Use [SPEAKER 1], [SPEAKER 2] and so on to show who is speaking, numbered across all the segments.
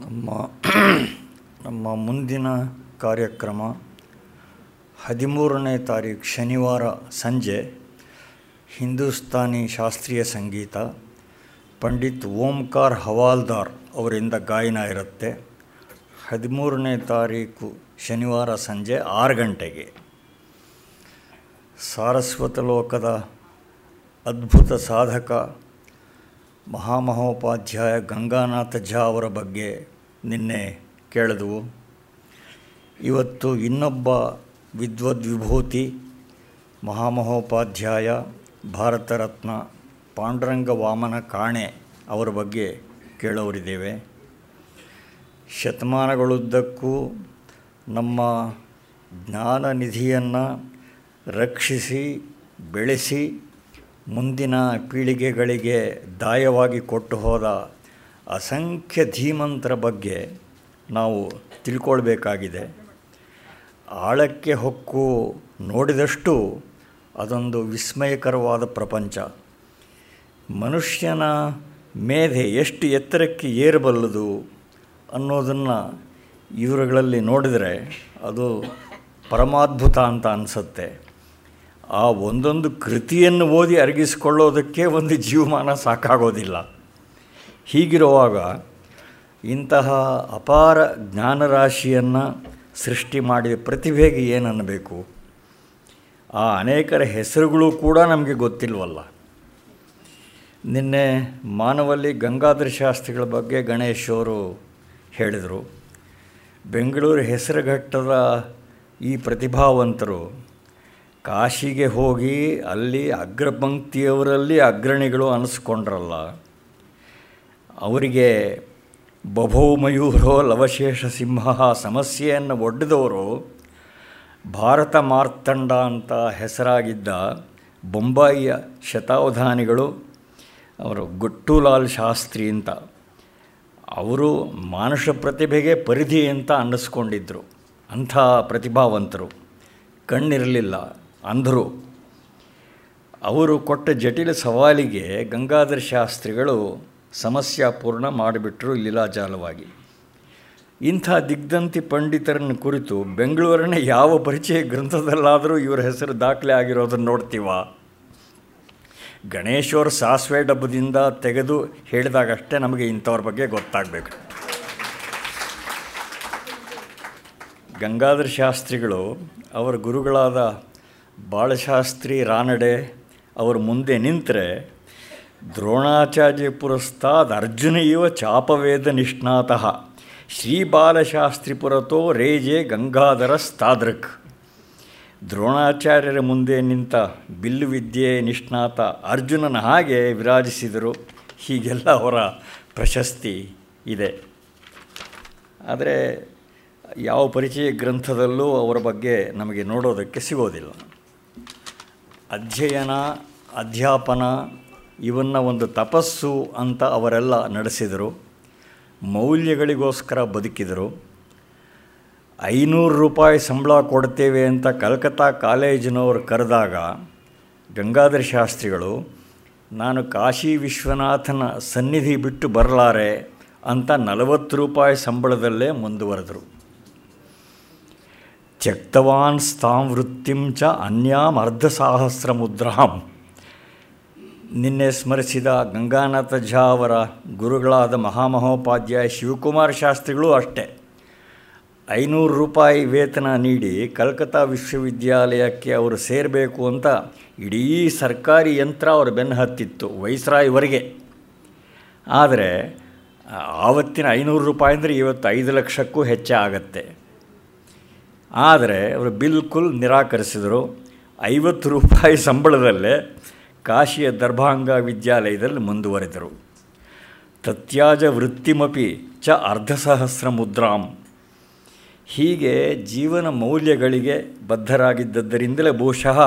[SPEAKER 1] ನಮ್ಮ ನಮ್ಮ ಮುಂದಿನ ಕಾರ್ಯಕ್ರಮ ಹದಿಮೂರನೇ ತಾರೀಕು ಶನಿವಾರ ಸಂಜೆ ಹಿಂದೂಸ್ತಾನಿ ಶಾಸ್ತ್ರೀಯ ಸಂಗೀತ ಪಂಡಿತ್ ಓಂಕಾರ್ ಹವಾಲ್ದಾರ್ ಅವರಿಂದ ಗಾಯನ ಇರುತ್ತೆ. ಹದಿಮೂರನೇ ತಾರೀಕು ಶನಿವಾರ ಸಂಜೆ ಆರು ಗಂಟೆಗೆ. ಸಾರಸ್ವತ ಲೋಕದ ಅದ್ಭುತ ಸಾಧಕ ಮಹಾಮಹೋಪಾಧ್ಯಾಯ ಗಂಗಾನಾಥ ಝಾ ಅವರ ಬಗ್ಗೆ ನಿನ್ನೆ ಕೇಳಿದವು. ಇವತ್ತು ಇನ್ನೊಬ್ಬ ವಿದ್ವದ್ವಿಭೂತಿ, ಮಹಾಮಹೋಪಾಧ್ಯಾಯ, ಭಾರತರತ್ನ ಪಾಂಡುರಂಗ ವಾಮನ ಕಾಣೆ ಅವರ ಬಗ್ಗೆ ಕೇಳೋರಿದ್ದೇವೆ. ಶತಮಾನಗಳುದ್ದಕ್ಕೂ ನಮ್ಮ ಜ್ಞಾನ ನಿಧಿಯನ್ನು ರಕ್ಷಿಸಿ, ಬೆಳೆಸಿ, ಮುಂದಿನ ಪೀಳಿಗೆಗಳಿಗೆ ದಾಯವಾಗಿ ಕೊಟ್ಟು ಹೋದ ಅಸಂಖ್ಯ ಧೀಮಂತರ ಬಗ್ಗೆ ನಾವು ತಿಳ್ಕೊಳ್ಬೇಕಾಗಿದೆ. ಆಳಕ್ಕೆ ಹೊಕ್ಕು ನೋಡಿದಷ್ಟು ಅದೊಂದು ವಿಸ್ಮಯಕರವಾದ ಪ್ರಪಂಚ. ಮನುಷ್ಯನ ಮೇಧೆ ಎಷ್ಟು ಎತ್ತರಕ್ಕೆ ಏರಬಲ್ಲದು ಅನ್ನೋದನ್ನು ಇವರುಗಳಲ್ಲಿ ನೋಡಿದರೆ ಅದು ಪರಮಾದ್ಭುತ ಅಂತ ಅನಿಸುತ್ತೆ. ಆ ಒಂದೊಂದು ಕೃತಿಯನ್ನು ಓದಿ ಅರಗಿಸಿಕೊಳ್ಳೋದಕ್ಕೆ ಒಂದು ಜೀವಮಾನ ಸಾಕಾಗೋದಿಲ್ಲ. ಹೀಗಿರುವಾಗ ಇಂತಹ ಅಪಾರ ಜ್ಞಾನರಾಶಿಯನ್ನು ಸೃಷ್ಟಿ ಮಾಡಿದ ಪ್ರತಿಭೆಗೆ ಏನನ್ನಬೇಕು ಆ ಅನೇಕರ ಹೆಸರುಗಳು ಕೂಡ ನಮಗೆ ಗೊತ್ತಿಲ್ವಲ್ಲ. ನಿನ್ನೆ ಮಾನವಲ್ಲಿ ಗಂಗಾಧರ ಶಾಸ್ತ್ರಿಗಳ ಬಗ್ಗೆ ಗಣೇಶ್ ಅವರು ಹೇಳಿದರು. ಬೆಂಗಳೂರು ಹೆಸರುಘಟ್ಟದ ಈ ಪ್ರತಿಭಾವಂತರು ಕಾಶಿಗೆ ಹೋಗಿ ಅಲ್ಲಿ ಅಗ್ರಪಂಕ್ತಿಯವರಲ್ಲಿ ಅಗ್ರಣಿಗಳು ಅನಿಸ್ಕೊಂಡ್ರಲ್ಲ. ಅವರಿಗೆ ಬಭೋ ಮಯೂರೋ ಲವಶೇಷ ಸಿಂಹ ಸಮಸ್ಯೆಯನ್ನು ಒಡ್ಡಿದವರು ಭಾರತ ಮಾರ್ತಂಡ ಅಂತ ಹೆಸರಾಗಿದ್ದ ಬೊಂಬಾಯಿಯ ಶತಾವಧಾನಿಗಳು, ಅವರು ಗುಟ್ಟುಲಾಲ್ ಶಾಸ್ತ್ರಿ ಅಂತ. ಅವರು ಮಾನುಷ ಪ್ರತಿಭೆಗೆ ಪರಿಧಿ ಅಂತ ಅನ್ನಿಸ್ಕೊಂಡಿದ್ದರು ಅಂಥ ಪ್ರತಿಭಾವಂತರು. ಕಣ್ಣಿರಲಿಲ್ಲ, ಅಂಧರು. ಅವರು ಕೊಟ್ಟ ಜಟಿಲ ಸವಾಲಿಗೆ ಗಂಗಾಧರ ಶಾಸ್ತ್ರಿಗಳು ಸಮಸ್ಯಾಪೂರ್ಣ ಮಾಡಿಬಿಟ್ರು ಲೀಲಾಜಾಲವಾಗಿ ಇಂಥ ದಿಗ್ಧಂತಿ ಪಂಡಿತರನ್ನು ಕುರಿತು ಬೆಂಗಳೂರಿನ ಯಾವ ಪರಿಚಯ ಗ್ರಂಥದಲ್ಲಾದರೂ ಇವರ ಹೆಸರು ದಾಖಲೆ ಆಗಿರೋದನ್ನು ನೋಡ್ತೀವ? ಗಣೇಶ್ವರ ಸಾಸಿವೆ ಡಬ್ಬದಿಂದ ತೆಗೆದು ಹೇಳಿದಾಗಷ್ಟೇ ನಮಗೆ ಇಂಥವ್ರ ಬಗ್ಗೆ ಗೊತ್ತಾಗಬೇಕು. ಗಂಗಾಧರ ಶಾಸ್ತ್ರಿಗಳು, ಅವರ ಗುರುಗಳಾದ ಬಾಳಶಾಸ್ತ್ರಿ ರಾನಡೆ, ಅವರು ಮುಂದೆ ನಿಂತರೆ ದ್ರೋಣಾಚಾರ್ಯ ಪುರಸ್ತಾದ ಅರ್ಜುನ ಇವ ಚಾಪವೇದ ನಿಷ್ಣಾತಃ ಶ್ರೀ ಬಾಲಶಾಸ್ತ್ರಿ ಪುರತೋ ರೇಜೆ ಗಂಗಾಧರ ಸ್ಥಾದೃಕ್ ದ್ರೋಣಾಚಾರ್ಯರ ಮುಂದೆ ನಿಂತ ಬಿಲ್ಲು ವಿದ್ಯೆ ನಿಷ್ಣಾತ ಅರ್ಜುನನ ಹಾಗೆ ವಿರಾಜಿಸಿದರು. ಹೀಗೆಲ್ಲ ಅವರ ಪ್ರಶಸ್ತಿ ಇದೆ. ಆದರೆ ಯಾವ ಪರಿಚಯ ಗ್ರಂಥದಲ್ಲೂ ಅವರ ಬಗ್ಗೆ ನಮಗೆ ನೋಡೋದಕ್ಕೆ ಸಿಗೋದಿಲ್ಲ. ಅಧ್ಯಯನ, ಅಧ್ಯಾಪನ ಇವನ್ನ ಒಂದು ತಪಸ್ಸು ಅಂತ ಅವರೆಲ್ಲ ನಡೆಸಿದರು. ಮೌಲ್ಯಗಳಿಗೋಸ್ಕರ ಬದುಕಿದರು. ಐನೂರು ರೂಪಾಯಿ ಸಂಬಳ ಕೊಡ್ತೇವೆ ಅಂತ ಕಲ್ಕತ್ತಾ ಕಾಲೇಜಿನವರು ಕರೆದಾಗ ಗಂಗಾಧರ ಶಾಸ್ತ್ರಿಗಳು, ನಾನು ಕಾಶಿ ವಿಶ್ವನಾಥನ ಸನ್ನಿಧಿ ಬಿಟ್ಟು ಬರಲಾರೆ ಅಂತ ನಲವತ್ತು ರೂಪಾಯಿ ಸಂಬಳದಲ್ಲೇ ಮುಂದುವರೆದರು. ತ್ಯಕ್ತವಾನ್ ಸ್ಥಾಂ ವೃತ್ತಿಂ ಚ ಅನ್ಯಾಂ ಅರ್ಧಸಾಹಸ್ರ ಮುದ್ರಾಂ ನಿನ್ನೆ ಸ್ಮರಿಸಿದ ಗಂಗಾನಾಥ ಝಾ ಅವರ ಗುರುಗಳಾದ ಮಹಾಮಹೋಪಾಧ್ಯಾಯ ಶಿವಕುಮಾರ ಶಾಸ್ತ್ರಿಗಳು ಅಷ್ಟೇ. ಐನೂರು ರೂಪಾಯಿ ವೇತನ ನೀಡಿ ಕಲ್ಕತ್ತಾ ವಿಶ್ವವಿದ್ಯಾಲಯಕ್ಕೆ ಅವರು ಸೇರಬೇಕು ಅಂತ ಇಡೀ ಸರ್ಕಾರಿ ಯಂತ್ರ ಅವರ ಬೆನ್ನು ಹತ್ತಿತ್ತು ವೈಸ್ರಾಯ್ವರೆಗೆ. ಆದರೆ ಆವತ್ತಿನ ಐನೂರು ರೂಪಾಯಿ ಅಂದರೆ ಇವತ್ತು ಐದು ಲಕ್ಷಕ್ಕೂ ಹೆಚ್ಚೆ ಆಗತ್ತೆ. ಆದರೆ ಅವರು ಬಿಲ್ಕುಲ್ ನಿರಾಕರಿಸಿದರು. ಐವತ್ತು ರೂಪಾಯಿ ಸಂಬಳದಲ್ಲೇ ಕಾಶಿಯ ದರ್ಭಾಂಗ ವಿದ್ಯಾಲಯದಲ್ಲಿ ಮುಂದುವರೆದರು. ತತ್ಯಾಜ ವೃತ್ತಿಮಪಿ ಚ ಅರ್ಧಸಹಸ್ರ ಮುದ್ರಾಂ ಹೀಗೆ ಜೀವನ ಮೌಲ್ಯಗಳಿಗೆ ಬದ್ಧರಾಗಿದ್ದದ್ದರಿಂದಲೇ ಬಹುಶಃ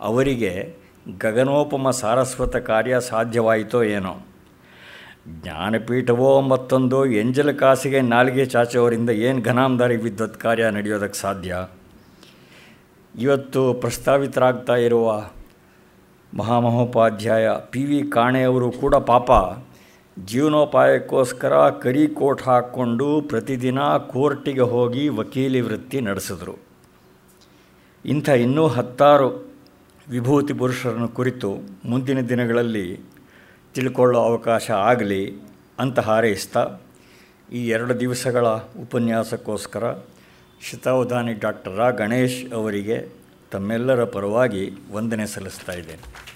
[SPEAKER 1] ಅವರಿಗೆ ಗಗನೋಪಮ ಸಾರಸ್ವತ ಕಾರ್ಯ ಸಾಧ್ಯವಾಯಿತೋ ಏನೋ. ಜ್ಞಾನಪೀಠವೋ ಮತ್ತೊಂದು ಎಂಜಲ ಕಾಸಿಗೆ ನಾಲಿಗೆ ಚಾಚೋರಿಂದ ಏನು ಘನಾಮದಾರಿ ವಿದ್ವತ್ ಕಾರ್ಯ ನಡೆಯೋದಕ್ಕೆ ಸಾಧ್ಯ? ಇವತ್ತು ಪ್ರಸ್ತಾವಿತರಾಗ್ತಾ ಇರುವ ಮಹಾಮಹೋಪಾಧ್ಯಾಯ ಪಿ ವಿ ಕಾಣೆಯವರು ಕೂಡ ಪಾಪ. ಜೀವನೋಪಾಯಕ್ಕೋಸ್ಕರ ಕರಿ ಕೋಟ್ ಹಾಕ್ಕೊಂಡು ಪ್ರತಿದಿನ ಕೋರ್ಟಿಗೆ ಹೋಗಿ ವಕೀಲಿ ವೃತ್ತಿ ನಡೆಸಿದ್ರು. ಇಂಥ ಇನ್ನೂ ಹತ್ತಾರು ವಿಭೂತಿ ಪುರುಷರನ್ನು ಕುರಿತು ಮುಂದಿನ ದಿನಗಳಲ್ಲಿ ತಿಳ್ಕೊಳ್ಳೋ ಅವಕಾಶ ಆಗಲಿ ಅಂತ ಹಾರೈಸ್ತಾ, ಈ ಎರಡು ದಿವಸಗಳ ಉಪನ್ಯಾಸಕ್ಕೋಸ್ಕರ ಶತಾವಧಾನಿ ಡಾಕ್ಟರ್ ಗಣೇಶ್ ಅವರಿಗೆ ತಮ್ಮೆಲ್ಲರ ಪರವಾಗಿ ವಂದನೆ ಸಲ್ಲಿಸ್ತಾ ಇದ್ದೇನೆ.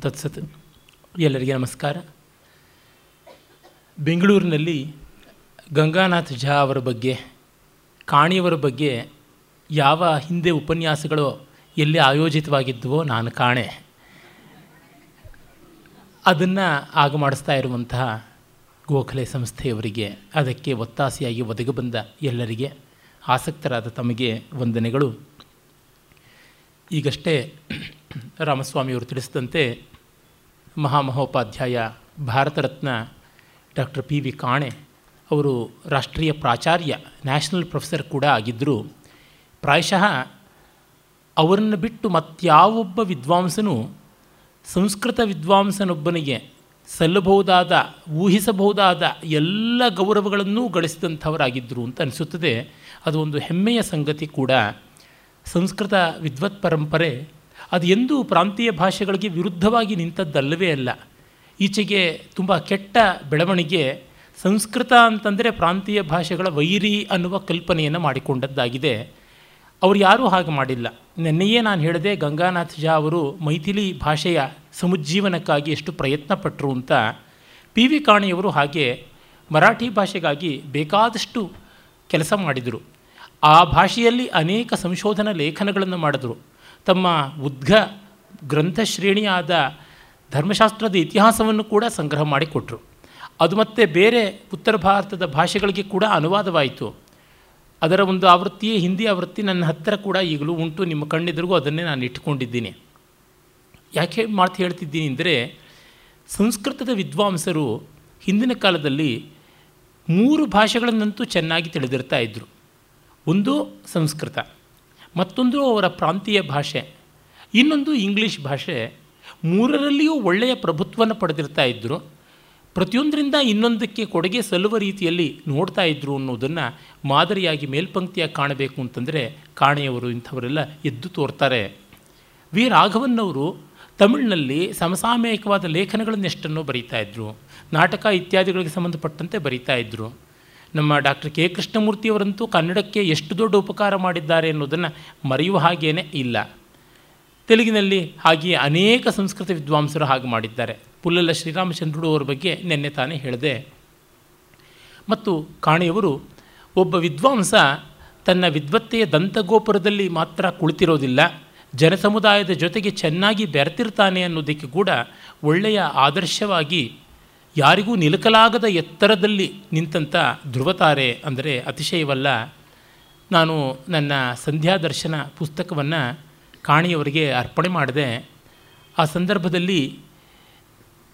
[SPEAKER 2] ತತ್ಸತ್ ಎಲ್ಲರಿಗೆ ನಮಸ್ಕಾರ. ಬೆಂಗಳೂರಿನಲ್ಲಿ ಗಂಗಾನಾಥ್ ಝಾ ಅವರ ಬಗ್ಗೆ ಕಾಣಿಯವರ ಬಗ್ಗೆ ಯಾವ ಹಿಂದೆ ಉಪನ್ಯಾಸಗಳು ಎಲ್ಲಿ ಆಯೋಜಿತವಾಗಿದ್ದವೋ ನಾನು ಕಾಣೆ. ಅದನ್ನು ಆಗ ಮಾಡಿಸ್ತಾ ಇರುವಂತಹ ಗೋಖಲೆ ಸಂಸ್ಥೆಯವರಿಗೆ, ಅದಕ್ಕೆ ಒತ್ತಾಸೆಯಾಗಿ ಒದಗಿ ಬಂದ ಎಲ್ಲರಿಗೆ ಆಸಕ್ತರಾದ ತಮಗೆ ವಂದನೆಗಳು. ಈಗಷ್ಟೇ ರಾಮಸ್ವಾಮಿಯವರು ತಿಳಿಸಿದಂತೆ Mahamahopadhyaya Bharat Ratna doctor P V Kane ಅವರು ರಾಷ್ಟ್ರೀಯ ಪ್ರಾಚಾರ್ಯ, ನ್ಯಾಷನಲ್ ಪ್ರೊಫೆಸರ್ ಕೂಡ ಆಗಿದ್ದರು. ಪ್ರಾಯಶಃ ಅವರನ್ನು ಬಿಟ್ಟು ಮತ್ಯಾವೊಬ್ಬ ವಿದ್ವಾಂಸನು ಸಂಸ್ಕೃತ ವಿದ್ವಾಂಸನೊಬ್ಬನಿಗೆ ಸಲ್ಲಬಹುದಾದ, ಊಹಿಸಬಹುದಾದ ಎಲ್ಲ ಗೌರವಗಳನ್ನೂ ಗಳಿಸಿದಂಥವರಾಗಿದ್ದರು ಅಂತ ಅನಿಸುತ್ತದೆ. ಅದು ಒಂದು ಹೆಮ್ಮೆಯ ಸಂಗತಿ ಕೂಡ. ಸಂಸ್ಕೃತ ವಿದ್ವತ್ ಪರಂಪರೆ ಅದು ಎಂದೂ ಪ್ರಾಂತೀಯ ಭಾಷೆಗಳಿಗೆ ವಿರುದ್ಧವಾಗಿ ನಿಂತದ್ದಲ್ಲವೇ ಅಲ್ಲ. ಈಚೆಗೆ ತುಂಬ ಕೆಟ್ಟ ಬೆಳವಣಿಗೆ ಸಂಸ್ಕೃತ ಅಂತಂದರೆ ಪ್ರಾಂತೀಯ ಭಾಷೆಗಳ ವೈರಿ ಅನ್ನುವ ಕಲ್ಪನೆಯನ್ನು ಮಾಡಿಕೊಂಡದ್ದಾಗಿದೆ. ಅವರು ಯಾರೂ ಹಾಗೆ ಮಾಡಿಲ್ಲ. ನೆನ್ನೆಯೇ ನಾನು ಹೇಳಿದೆ, ಗಂಗಾನಾಥ್ ಝಾ ಅವರು ಮೈಥಿಲಿ ಭಾಷೆಯ ಸಮುಜ್ಜೀವನಕ್ಕಾಗಿ ಎಷ್ಟು ಪ್ರಯತ್ನ ಪಟ್ಟರು ಅಂತ ಪಿ ವಿ ಕಾಣಿಯವರು ಹಾಗೆ ಮರಾಠಿ ಭಾಷೆಗಾಗಿ ಬೇಕಾದಷ್ಟು ಕೆಲಸ ಮಾಡಿದರು. ಆ ಭಾಷೆಯಲ್ಲಿ ಅನೇಕ ಸಂಶೋಧನಾ ಲೇಖನಗಳನ್ನು ಮಾಡಿದರು. ತಮ್ಮ ಉದ್ಘ ಗ್ರಂಥ ಶ್ರೇಣಿಯಾದ ಧರ್ಮಶಾಸ್ತ್ರದ ಇತಿಹಾಸವನ್ನು ಕೂಡ ಸಂಗ್ರಹ ಮಾಡಿಕೊಟ್ರು. ಅದು ಮತ್ತೆ ಬೇರೆ ಉತ್ತರ ಭಾರತದ ಭಾಷೆಗಳಿಗೆ ಕೂಡ ಅನುವಾದವಾಯಿತು. ಅದರ ಒಂದು ಆವೃತ್ತಿಯೇ ಹಿಂದಿ ಆವೃತ್ತಿ ನನ್ನ ಹತ್ತಿರ ಕೂಡ ಈಗಲೂ ಉಂಟು. ನಿಮ್ಮ ಕಣ್ಣೆದುರಿಗೂ ಅದನ್ನೇ ನಾನು ಇಟ್ಕೊಂಡಿದ್ದೀನಿ ಯಾಕೆ ಮಾತು ಹೇಳ್ತಿದ್ದೀನಿ ಅಂದರೆ ಸಂಸ್ಕೃತದ ವಿದ್ವಾಂಸರು ಹಿಂದಿನ ಕಾಲದಲ್ಲಿ ಮೂರು ಭಾಷೆಗಳನ್ನಂತೂ ಚೆನ್ನಾಗಿ ತಿಳಿದಿರ್ತಾ ಇದ್ದರು ಒಂದು ಸಂಸ್ಕೃತ, ಮತ್ತೊಂದು ಅವರ ಪ್ರಾಂತೀಯ ಭಾಷೆ, ಇನ್ನೊಂದು ಇಂಗ್ಲೀಷ್ ಭಾಷೆ, ಮೂರರಲ್ಲಿಯೂ ಒಳ್ಳೆಯ ಪ್ರಭುತ್ವವನ್ನು ಪಡೆದಿರ್ತಾ ಇದ್ದರು ಪ್ರತಿಯೊಂದರಿಂದ ಇನ್ನೊಂದಕ್ಕೆ ಕೊಡುಗೆ ಸಲ್ಲುವ ರೀತಿಯಲ್ಲಿ ನೋಡ್ತಾ ಇದ್ದರು ಅನ್ನೋದನ್ನು ಮಾದರಿಯಾಗಿ ಮೇಲ್ಪಂಕ್ತಿಯಾಗಿ ಕಾಣಬೇಕು ಅಂತಂದರೆ ಕಾಣೆಯವರು ಇಂಥವರೆಲ್ಲ ಎದ್ದು ತೋರ್ತಾರೆ. ವಿ ರಾಘವನ್ನವರು ತಮಿಳಿನಲ್ಲಿ ಸಮಸಾಮಯಿಕವಾದ ಲೇಖನಗಳನ್ನೆಷ್ಟನ್ನು ಬರೀತಾ ಇದ್ದರು ನಾಟಕ ಇತ್ಯಾದಿಗಳಿಗೆ ಸಂಬಂಧಪಟ್ಟಂತೆ ಬರೀತಾ ಇದ್ದರು ನಮ್ಮ ಡಾಕ್ಟರ್ ಕೆ ಕೃಷ್ಣಮೂರ್ತಿಯವರಂತೂ ಕನ್ನಡಕ್ಕೆ ಎಷ್ಟು ದೊಡ್ಡ ಉಪಕಾರ ಮಾಡಿದ್ದಾರೆ ಅನ್ನೋದನ್ನು ಮರೆಯುವ ಹಾಗೇನೇ ಇಲ್ಲ. ತೆಲುಗಿನಲ್ಲಿ ಹಾಗೆಯೇ ಅನೇಕ ಸಂಸ್ಕೃತ ವಿದ್ವಾಂಸರು ಹಾಗೆ ಮಾಡಿದ್ದಾರೆ. ಪುಲ್ಲಲ ಶ್ರೀರಾಮಚಂದ್ರುಡು ಅವರ ಬಗ್ಗೆ ನಿನ್ನೆ ತಾನೇ ಹೇಳಿದೆ. ಮತ್ತು ಕಾಣೆಯವರು, ಒಬ್ಬ ವಿದ್ವಾಂಸ ತನ್ನ ವಿದ್ವತ್ತೆಯ ದಂತಗೋಪುರದಲ್ಲಿ ಮಾತ್ರ ಕುಳಿತಿರೋದಿಲ್ಲ. ಜನಸಮುದಾಯದ ಜೊತೆಗೆ ಚೆನ್ನಾಗಿ ಬೆರೆತಿರ್ತಾನೆ ಅನ್ನೋದಕ್ಕೆ ಕೂಡ ಒಳ್ಳೆಯ ಆದರ್ಶವಾಗಿ ಯಾರಿಗೂ ನಿಲುಕಲಾಗದ ಎತ್ತರದಲ್ಲಿ ನಿಂತಂಥ ಧ್ರುವತಾರೆ ಅಂದರೆ ಅತಿಶಯವಲ್ಲ. ನಾನು ನನ್ನ ಸಂಧ್ಯಾ ದರ್ಶನ ಪುಸ್ತಕವನ್ನು ಕಾಣಿಯವರಿಗೆ ಅರ್ಪಣೆ ಮಾಡಿದೆ. ಆ ಸಂದರ್ಭದಲ್ಲಿ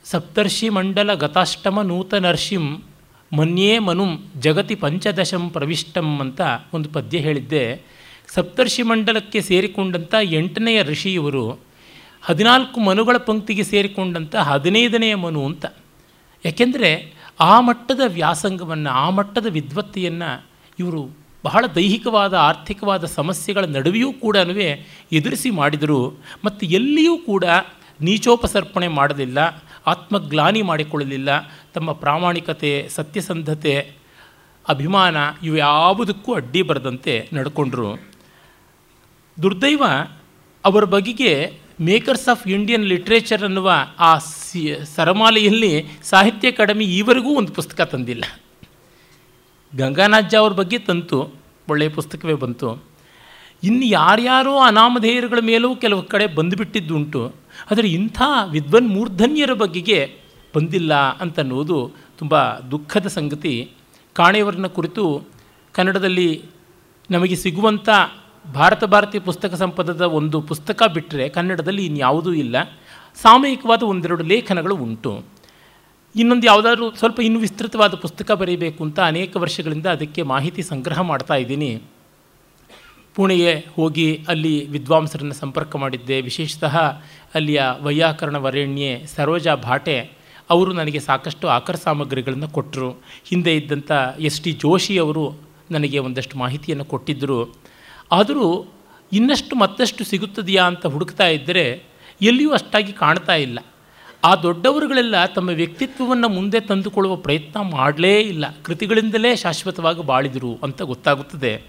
[SPEAKER 2] ಸಪ್ತರ್ಷಿ ಮಂಡಲ ಗತಾಷ್ಟಮ ನೂತನರ್ಷಿಂ ಮನ್ಯೇ ಮನುಂ ಜಗತಿ ಪಂಚದಶಂ ಪ್ರವಿಷ್ಟಂ ಅಂತ ಒಂದು ಪದ್ಯ ಹೇಳಿದ್ದೆ. ಸಪ್ತರ್ಷಿ ಮಂಡಲಕ್ಕೆ ಸೇರಿಕೊಂಡಂಥ ಎಂಟನೆಯ ಋಷಿಯವರು ಹದಿನಾಲ್ಕು ಮನುಗಳ ಪಂಕ್ತಿಗೆ ಸೇರಿಕೊಂಡಂಥ ಹದಿನೈದನೆಯ ಮನು ಅಂತ. ಯಾಕೆಂದರೆ ಆ ಮಟ್ಟದ ವ್ಯಾಸಂಗವನ್ನು, ಆ ಮಟ್ಟದ ವಿದ್ವತ್ತೆಯನ್ನು ಇವರು ಬಹಳ ದೈಹಿಕವಾದ, ಆರ್ಥಿಕವಾದ ಸಮಸ್ಯೆಗಳ ನಡುವೆಯೂ ಕೂಡ ಎದುರಿಸಿ ಮಾಡಿದರು. ಮತ್ತು ಎಲ್ಲಿಯೂ ಕೂಡ ನೀಚೋಪಸರ್ಪಣೆ ಮಾಡಲಿಲ್ಲ, ಆತ್ಮಗ್ಲಾನಿ ಮಾಡಿಕೊಳ್ಳಲಿಲ್ಲ. ತಮ್ಮ ಪ್ರಾಮಾಣಿಕತೆ, ಸತ್ಯಸಂಧತೆ, ಅಭಿಮಾನ ಇವು ಯಾವುದಕ್ಕೂ ಅಡ್ಡಿ ಬರದಂತೆ ನಡ್ಕೊಂಡ್ರು. ದುರ್ದೈವ ಅವರ ಬಗೆಗೆ ಮೇಕರ್ಸ್ ಆಫ್ ಇಂಡಿಯನ್ ಲಿಟ್ರೇಚರ್ ಅನ್ನುವ ಆ ಸಿ ಸರಮಾಲೆಯಲ್ಲಿ ಸಾಹಿತ್ಯ ಅಕಾಡೆಮಿ ಈವರೆಗೂ ಒಂದು ಪುಸ್ತಕ ತಂದಿಲ್ಲ. ಗಂಗಾನಾಥ್ ಅವ್ರ ಬಗ್ಗೆ ತಂತು ಒಳ್ಳೆಯ ಪುಸ್ತಕವೇ ಬಂತು. ಇನ್ನು ಯಾರ್ಯಾರೋ ಅನಾಮಧೇಯರುಗಳ ಮೇಲೂ ಕೆಲವು ಕಡೆ ಬಂದುಬಿಟ್ಟಿದ್ದುಂಟು. ಆದರೆ ಇಂಥ ವಿದ್ವನ್ ಮೂರ್ಧನ್ಯರ ಬಗೆಗೆ ಬಂದಿಲ್ಲ ಅಂತನ್ನುವುದು ತುಂಬ ದುಃಖದ ಸಂಗತಿ. ಕಾಣೆಯವರನ್ನ ಕುರಿತು ಕನ್ನಡದಲ್ಲಿ ನಮಗೆ ಸಿಗುವಂಥ ಭಾರತ ಭಾರತಿ ಪುಸ್ತಕ ಸಂಪದದ ಒಂದು ಪುಸ್ತಕ ಬಿಟ್ಟರೆ ಕನ್ನಡದಲ್ಲಿ ಇನ್ಯಾವುದೂ ಇಲ್ಲ. ಸಾಮಯಿಕವಾದ ಒಂದೆರಡು ಲೇಖನಗಳು ಉಂಟು. ಇನ್ನೊಂದು ಯಾವುದಾದ್ರೂ ಸ್ವಲ್ಪ ಇನ್ನೂ ವಿಸ್ತೃತವಾದ ಪುಸ್ತಕ ಬರೀಬೇಕು ಅಂತ ಅನೇಕ ವರ್ಷಗಳಿಂದ ಅದಕ್ಕೆ ಮಾಹಿತಿ ಸಂಗ್ರಹ ಮಾಡ್ತಾ ಇದ್ದೀನಿ. ಪುಣೆಗೆ ಹೋಗಿ ಅಲ್ಲಿ ವಿದ್ವಾಂಸರನ್ನು ಸಂಪರ್ಕ ಮಾಡಿದ್ದೆ. ವಿಶೇಷತಃ ಅಲ್ಲಿಯ ವೈಯಾಕರಣ ವರೇಣ್ಯೆ ಸರೋಜಾ ಭಾಟೆ ಅವರು ನನಗೆ ಸಾಕಷ್ಟು ಆಕರ ಸಾಮಗ್ರಿಗಳನ್ನು ಕೊಟ್ಟರು ಹಿಂದೆ ಇದ್ದಂಥ ಎಸ್ ಟಿ ಜೋಶಿ ಅವರು ನನಗೆ ಒಂದಷ್ಟು ಮಾಹಿತಿಯನ್ನು ಕೊಟ್ಟಿದ್ದರು ಆದರೂ ಇನ್ನಷ್ಟು ಮತ್ತಷ್ಟು ಸಿಗುತ್ತದೆಯಾ ಅಂತ ಹುಡುಕ್ತಾ ಇದ್ದರೆ ಎಲ್ಲಿಯೂ ಅಷ್ಟಾಗಿ ಕಾಣ್ತಾ ಇಲ್ಲ. ಆ ದೊಡ್ಡವರುಗಳೆಲ್ಲ ತಮ್ಮ ವ್ಯಕ್ತಿತ್ವವನ್ನು ಮುಂದೆ ತಂದುಕೊಳ್ಳುವ ಪ್ರಯತ್ನ ಮಾಡಲೇ ಇಲ್ಲ. ಕೃತಿಗಳಿಂದಲೇ ಶಾಶ್ವತವಾಗಿ ಬಾಳಿದರು ಅಂತ ಗೊತ್ತಾಗುತ್ತದೆ.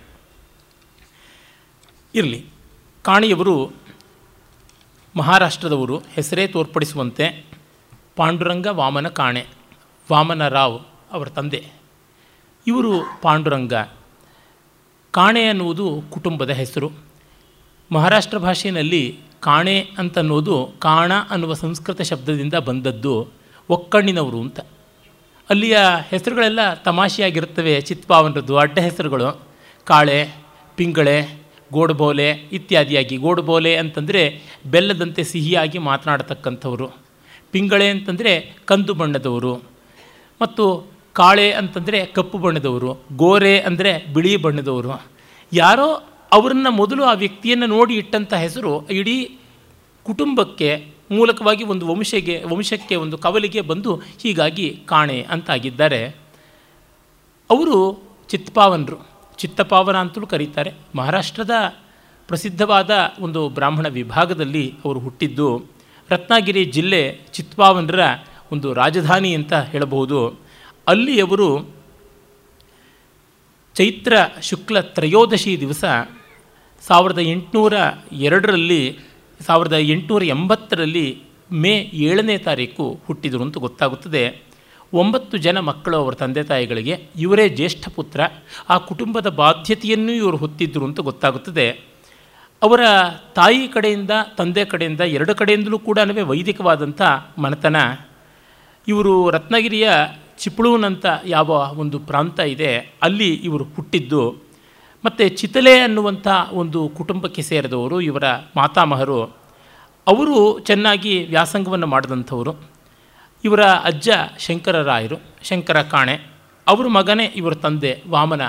[SPEAKER 2] ಇರಲಿ, ಕಾಣಿಯವರು ಮಹಾರಾಷ್ಟ್ರದವರು. ಹೆಸರೇ ತೋರ್ಪಡಿಸುವಂತೆ ಪಾಂಡುರಂಗ ವಾಮನ ಕಾಣೆ, ವಾಮನ ರಾವ್ ಅವರ ತಂದೆ. ಇವರು ಪಾಂಡುರಂಗ. ಕಾಣೆ ಅನ್ನುವುದು ಕುಟುಂಬದ ಹೆಸರು. ಮಹಾರಾಷ್ಟ್ರ ಭಾಷೆಯಲ್ಲಿ ಕಾಣೆ ಅಂತನ್ನೋದು ಕಾಣ ಅನ್ನುವ ಸಂಸ್ಕೃತ ಶಬ್ದದಿಂದ ಬಂದದ್ದು ಒಕ್ಕಣ್ಣಿನವರು ಅಂತ. ಅಲ್ಲಿಯ ಹೆಸರುಗಳೆಲ್ಲ ತಮಾಷೆಯಾಗಿರುತ್ತವೆ, ಚಿತ್ಪಾವನರದ್ದು ಅಡ್ಡ ಹೆಸರುಗಳು. ಕಾಳೆ, ಪಿಂಗಳೆ, ಗೋಡುಬೋಲೆ ಇತ್ಯಾದಿಯಾಗಿ ಗೋಡ್ಬೋಲೆ ಅಂತಂದರೆ ಬೆಲ್ಲದಂತೆ ಸಿಹಿಯಾಗಿ ಮಾತನಾಡತಕ್ಕಂಥವರು. ಪಿಂಗಳೆ ಅಂತಂದರೆ ಕಂದು ಬಣ್ಣದವರು. ಮತ್ತು ಕಾಳೆ ಅಂತಂದರೆ ಕಪ್ಪು ಬಣ್ಣದವರು, ಗೋರೆ ಅಂದರೆ ಬಿಳಿ ಬಣ್ಣದವರು. ಯಾರೋ ಅವರನ್ನು ಮೊದಲು ಆ ವ್ಯಕ್ತಿಯನ್ನು ನೋಡಿ ಇಟ್ಟಂಥ ಹೆಸರು ಇಡೀ ಕುಟುಂಬಕ್ಕೆ ಮೂಲಕವಾಗಿ ಒಂದು ವಂಶಗೆ, ವಂಶಕ್ಕೆ ಒಂದು ಕವಲಿಗೆ ಬಂದು ಹೀಗಾಗಿ ಕಾಣೆ ಅಂತಾಗಿದ್ದಾರೆ. ಅವರು ಚಿತ್ಪಾವನರು. ಚಿತ್ತಪಾವನ ಅಂತಲೂ ಕರೀತಾರೆ. ಮಹಾರಾಷ್ಟ್ರದ ಪ್ರಸಿದ್ಧವಾದ ಒಂದು ಬ್ರಾಹ್ಮಣ ವಿಭಾಗದಲ್ಲಿ ಅವರು ಹುಟ್ಟಿದ್ದು. ರತ್ನಗಿರಿ ಜಿಲ್ಲೆ ಚಿತ್ಪಾವನರ ಒಂದು ರಾಜಧಾನಿ ಅಂತ ಹೇಳಬಹುದು. ಅಲ್ಲಿ ಅವರು ಚೈತ್ರ ಶುಕ್ಲ ತ್ರಯೋದಶಿ ದಿವಸ ಸಾವಿರದ ಎಂಟುನೂರ ಎರಡರಲ್ಲಿ, ಸಾವಿರದ ಎಂಟುನೂರ ಎಂಬತ್ತರಲ್ಲಿ ಮೇ ಏಳನೇ ತಾರೀಕು ಹುಟ್ಟಿದರು ಅಂತ ಗೊತ್ತಾಗುತ್ತದೆ. ಒಂಬತ್ತು ಜನ ಮಕ್ಕಳು ಅವರ ತಂದೆ ತಾಯಿಗಳಿಗೆ, ಇವರೇ ಜ್ಯೇಷ್ಠ ಪುತ್ರ, ಆ ಕುಟುಂಬದ ಬಾಧ್ಯತೆಯನ್ನು ಇವರು ಹೊತ್ತಿದ್ದರು ಅಂತ ಗೊತ್ತಾಗುತ್ತದೆ. ಅವರ ತಾಯಿ ಕಡೆಯಿಂದ, ತಂದೆ ಕಡೆಯಿಂದ, ಎರಡು ಕಡೆಯಿಂದಲೂ ಕೂಡ ವೈದಿಕವಾದಂಥ ಮನೆತನ. ಇವರು ರತ್ನಗಿರಿಯ ಚಿಪಳೂನ್ ಅಂತ ಯಾವ ಒಂದು ಪ್ರಾಂತ ಇದೆ, ಅಲ್ಲಿ ಇವರು ಹುಟ್ಟಿದ್ದು. ಮತ್ತು ಚಿತಲೆ ಅನ್ನುವಂಥ ಒಂದು ಕುಟುಂಬಕ್ಕೆ ಸೇರಿದವರು ಇವರ ಮಾತಾಮಹರು. ಅವರು ಚೆನ್ನಾಗಿ ವ್ಯಾಸಂಗವನ್ನು ಮಾಡಿದಂಥವರು. ಇವರ ಅಜ್ಜ ಶಂಕರರಾಯರು ಶಂಕರ ಕಾಣೆ, ಅವರ ಮಗನೇ ಇವರ ತಂದೆ ವಾಮನ